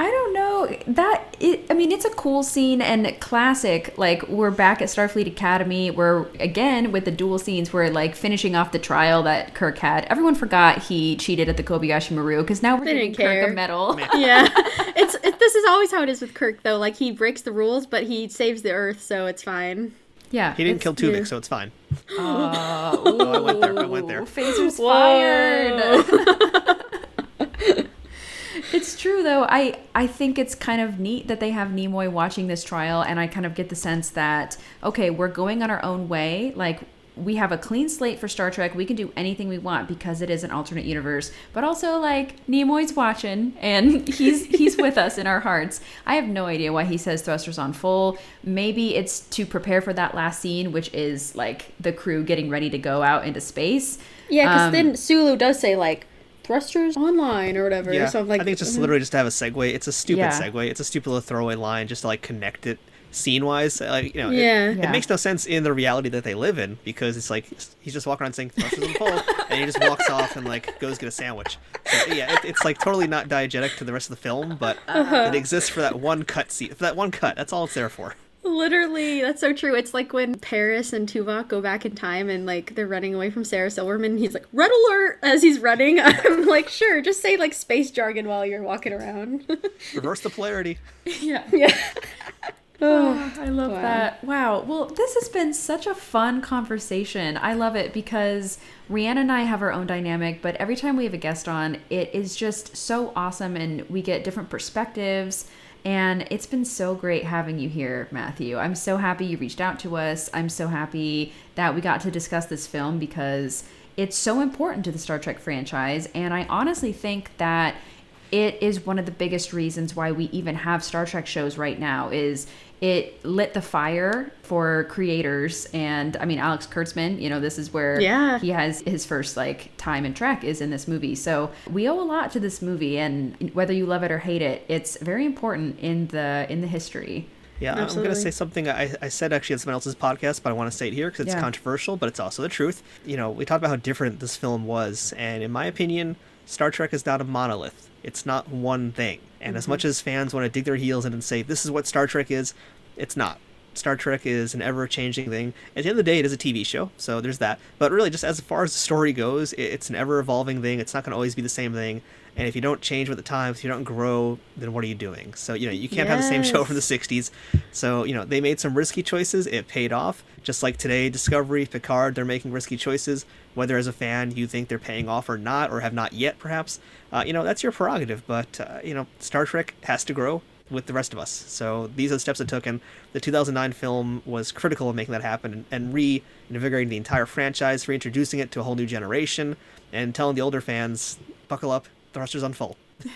I don't know. That it, I mean it's a cool scene and classic. Like we're back at Starfleet Academy. We're again with the dual scenes. We're like finishing off the trial that Kirk had. Everyone forgot he cheated at the Kobayashi Maru because now we're they giving Kirk a medal. Yeah. It's it, this is always how it is with Kirk though. Like he breaks the rules but he saves the Earth so it's fine. Yeah he didn't kill Tuvok yeah. so it's fine. Uh, oh I went there. I went there. phasers fired it's true though. I I think it's kind of neat that they have Nimoy watching this trial, and I kind of get the sense that okay, we're going on our own way. Like we have a clean slate for Star Trek. We can do anything we want because it is an alternate universe. But also, like Nimoy's watching and he's he's with us in our hearts. I have no idea why he says thrusters on full. Maybe it's to prepare for that last scene, which is like the crew getting ready to go out into space. Yeah, because Um, then Sulu does say like thrusters online or whatever. Yeah, So I'm like, I think it's just mhm. literally just to have a segue. It's a stupid Yeah. segue. It's a stupid little throwaway line just to like connect it scene wise. Like you know, it- Yeah. It, makes no sense in the reality that they live in because it's like he's just walking around saying thrusters and pull, and he just walks off and like goes get a sandwich. So yeah, it, it's like totally not diegetic to the rest of the film, but Uh-huh. it exists for that one cut scene. For that one cut, that's all it's there for. Literally, that's so true. It's like when Paris and Tuvok go back in time and like they're running away from Sarah Silverman. He's like, "Red alert!" as he's running. I'm like, sure, just say like space jargon while you're walking around. Reverse the polarity. Yeah. yeah. Oh, I love Wow. that. Wow. Well, this has been such a fun conversation. I love it because Rhianna and I have our own dynamic, but every time we have a guest on, it is just so awesome and we get different perspectives. And it's been so great having you here, Matthew. I'm so happy you reached out to us. I'm so happy that we got to discuss this film because it's so important to the Star Trek franchise. And I honestly think that it is one of the biggest reasons why we even have Star Trek shows right now is it lit the fire for creators and I mean Alex Kurtzman, you know, this is where Yeah. he has his first like time in Trek is in this movie. So we owe a lot to this movie and whether you love it or hate it, it's very important in the in the history. Yeah, I'm going to say something I, I said actually on someone else's podcast, but I want to say it here because it's Yeah. controversial, but it's also the truth. You know, we talked about how different this film was, and in my opinion, Star Trek is not a monolith. It's not one thing. And as much mm-hmm. as fans want to dig their heels in and say, this is what Star Trek is, it's not. Star Trek is an ever changing thing. At the end of the day, it is a TV show, so there's that. But really, just as far as the story goes, it's an ever evolving thing. It's not going to always be the same thing. And if you don't change with the times, if you don't grow, then what are you doing? So, you know, you can't have the same show from the 60s. So, you know, they made some risky choices. It paid off. Just like today, Discovery, Picard, they're making risky choices. Whether as a fan you think they're paying off or not, or have not yet, perhaps, uh, you know, that's your prerogative. But, uh, you know, Star Trek has to grow with the rest of us. So these are the steps it took, and the 2009 film was critical of making that happen and, and reinvigorating the entire franchise, reintroducing it to a whole new generation, and telling the older fans, buckle up, thrusters on full.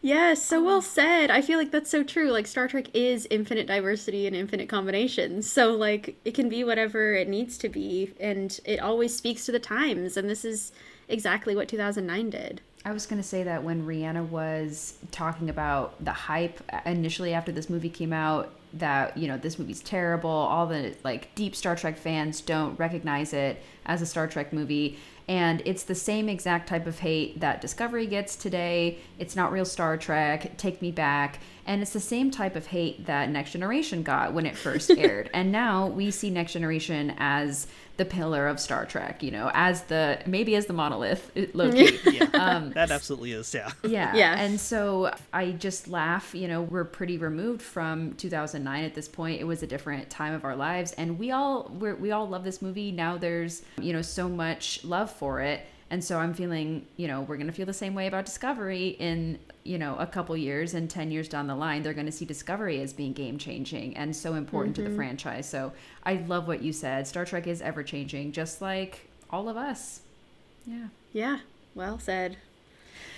Yes, so well said. I feel like that's so true. Like Star Trek is infinite diversity and infinite combinations. So like it can be whatever it needs to be and it always speaks to the times and this is exactly what 2009 did. I was going to say that when Rhianna was talking about the hype initially after this movie came out, that, you know, this movie's terrible, all the like deep Star Trek fans don't recognize it as a Star Trek movie. And it's the same exact type of hate that Discovery gets today. It's not real Star Trek, Take Me Back. And it's the same type of hate that Next Generation got when it first aired. and now we see Next Generation as the pillar of Star Trek, you know, as the maybe as the monolith, low key. Yeah, um, that absolutely is. Yeah. Yeah. Yeah. And so I just laugh, you know, we're pretty removed from 2009 at this point. It was a different time of our lives and we all we're, we all love this movie. Now there's, you know, so much love for it. And so I'm feeling, you know, we're going to feel the same way about Discovery in, you know, a couple years and 10 years down the line. They're going to see Discovery as being game changing and so important to the mm-hmm. franchise. So I love what you said. Star Trek is ever changing, just like all of us. Yeah. Yeah, well said.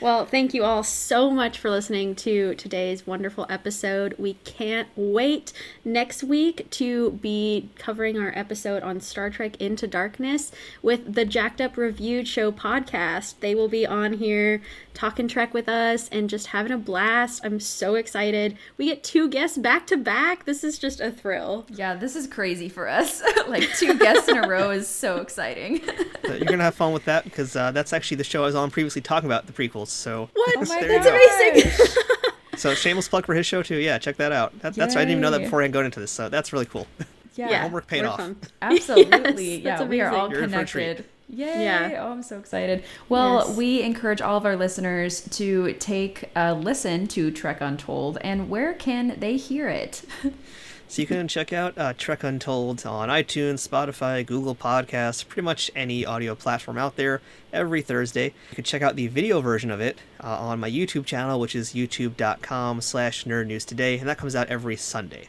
Well, thank you all so much for listening to today's wonderful episode. We can't wait next week to be covering our episode on Star Trek Into Darkness with the Jacked Up Reviewed Show podcast. They will be on here talking Trek with us and just having a blast. I'm so excited. We get two guests back to back. This is just a thrill. Yeah, this is crazy for us. like two guests in a row is so exciting. You're gonna have fun with that because uh, that's actually the show I was on previously talking about the prequels. So What? Oh my That's amazing. so shameless plug for his show too. Yeah, check that out. That, that's I didn't even know that Yay. before I going into this. So that's really cool. yeah, homework paid we're off. fun. Absolutely. Yes, yeah, that's we are all. You're in for a treat. connected. Yay. Yeah. Oh, I'm so excited. Well, Yes. we encourage all of our listeners to take a listen to Trek Untold. And where can they hear it? So you can check out uh, Trek Untold on iTunes, Spotify, Google Podcasts, pretty much any audio platform out there every Thursday. You can check out the video version of it uh, on my YouTube channel, which is youtube.com slash nerd news today, and that comes out every Sunday.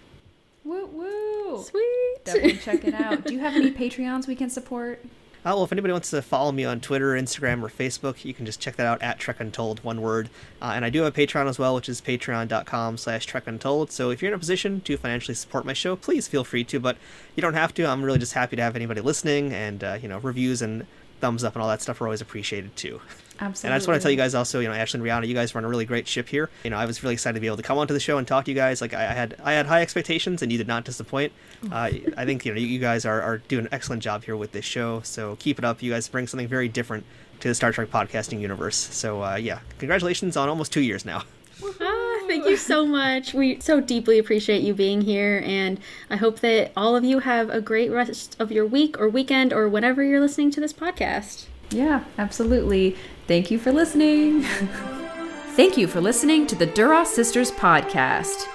woo woo. Sweet. Definitely check it out. Do you have any Patreons we can support? Uh, well, if anybody wants to follow me on Twitter, Instagram, or Facebook, you can just check that out at Trek Untold, one word. Uh, and I do have a Patreon as well, which is patreon.com slash Trek Untold. So if you're in a position to financially support my show, please feel free to, but you don't have to. I'm really just happy to have anybody listening, and, uh, you know, reviews and thumbs up and all that stuff are always appreciated too. Absolutely. And I just want to tell you guys also, you know, Ashley and Rhianna, you guys run a really great ship here. You know, I was really excited to be able to come onto the show and talk to you guys. Like I, I had, I had high expectations, and you did not disappoint. Uh, I think you know you guys are, are doing an excellent job here with this show. So keep it up. You guys bring something very different to the Star Trek podcasting universe. So uh, yeah, congratulations on almost two years now. Ah, thank you so much. We so deeply appreciate you being here, and I hope that all of you have a great rest of your week or weekend or whenever you're listening to this podcast. Yeah, absolutely. Thank you for listening. Thank you for listening to the Duras Sisters podcast.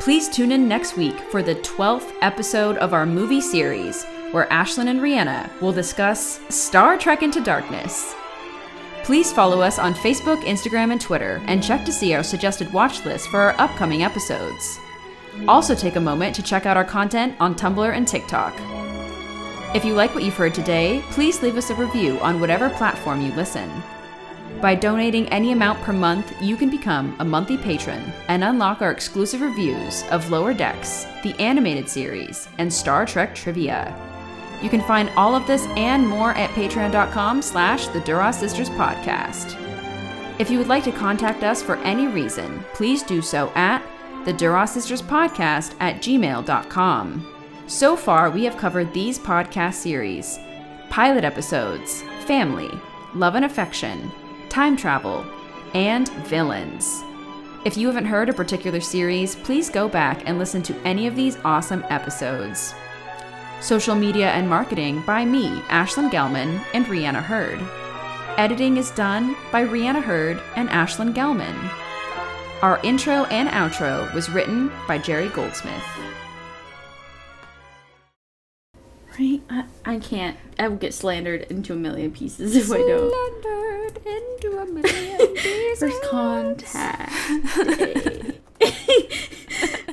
Please tune in next week for the 12th episode of our movie series, where Ashlyn and Rhianna will discuss Star Trek Into Darkness. Please follow us on Facebook, Instagram, and Twitter, and check to see our suggested watch list for our upcoming episodes. Also, take a moment to check out our content on Tumblr and TikTok. If you like what you've heard today, please leave us a review on whatever platform you listen. By donating any amount per month, you can become a monthly patron and unlock our exclusive reviews of Lower Decks, the animated series, and Star Trek trivia. You can find all of this and more at patreon.com slash the Duras Sisters Podcast. If you would like to contact us for any reason, please do so at the Duras Sisters Podcast at gmail.com. So far, we have covered these podcast series pilot episodes, family, love and affection, time travel, and villains. If you haven't heard a particular series, please go back and listen to any of these awesome episodes. Social media and marketing by me, Ashlyn Gelman, and Rhianna Hurd. Editing is done by Rhianna Hurd and Ashlyn Gelman. Our intro and outro was written by Jerry Goldsmith. Right? I, I can't. I will get slandered into a million pieces if slandered I don't. Slandered into a million pieces. First contact.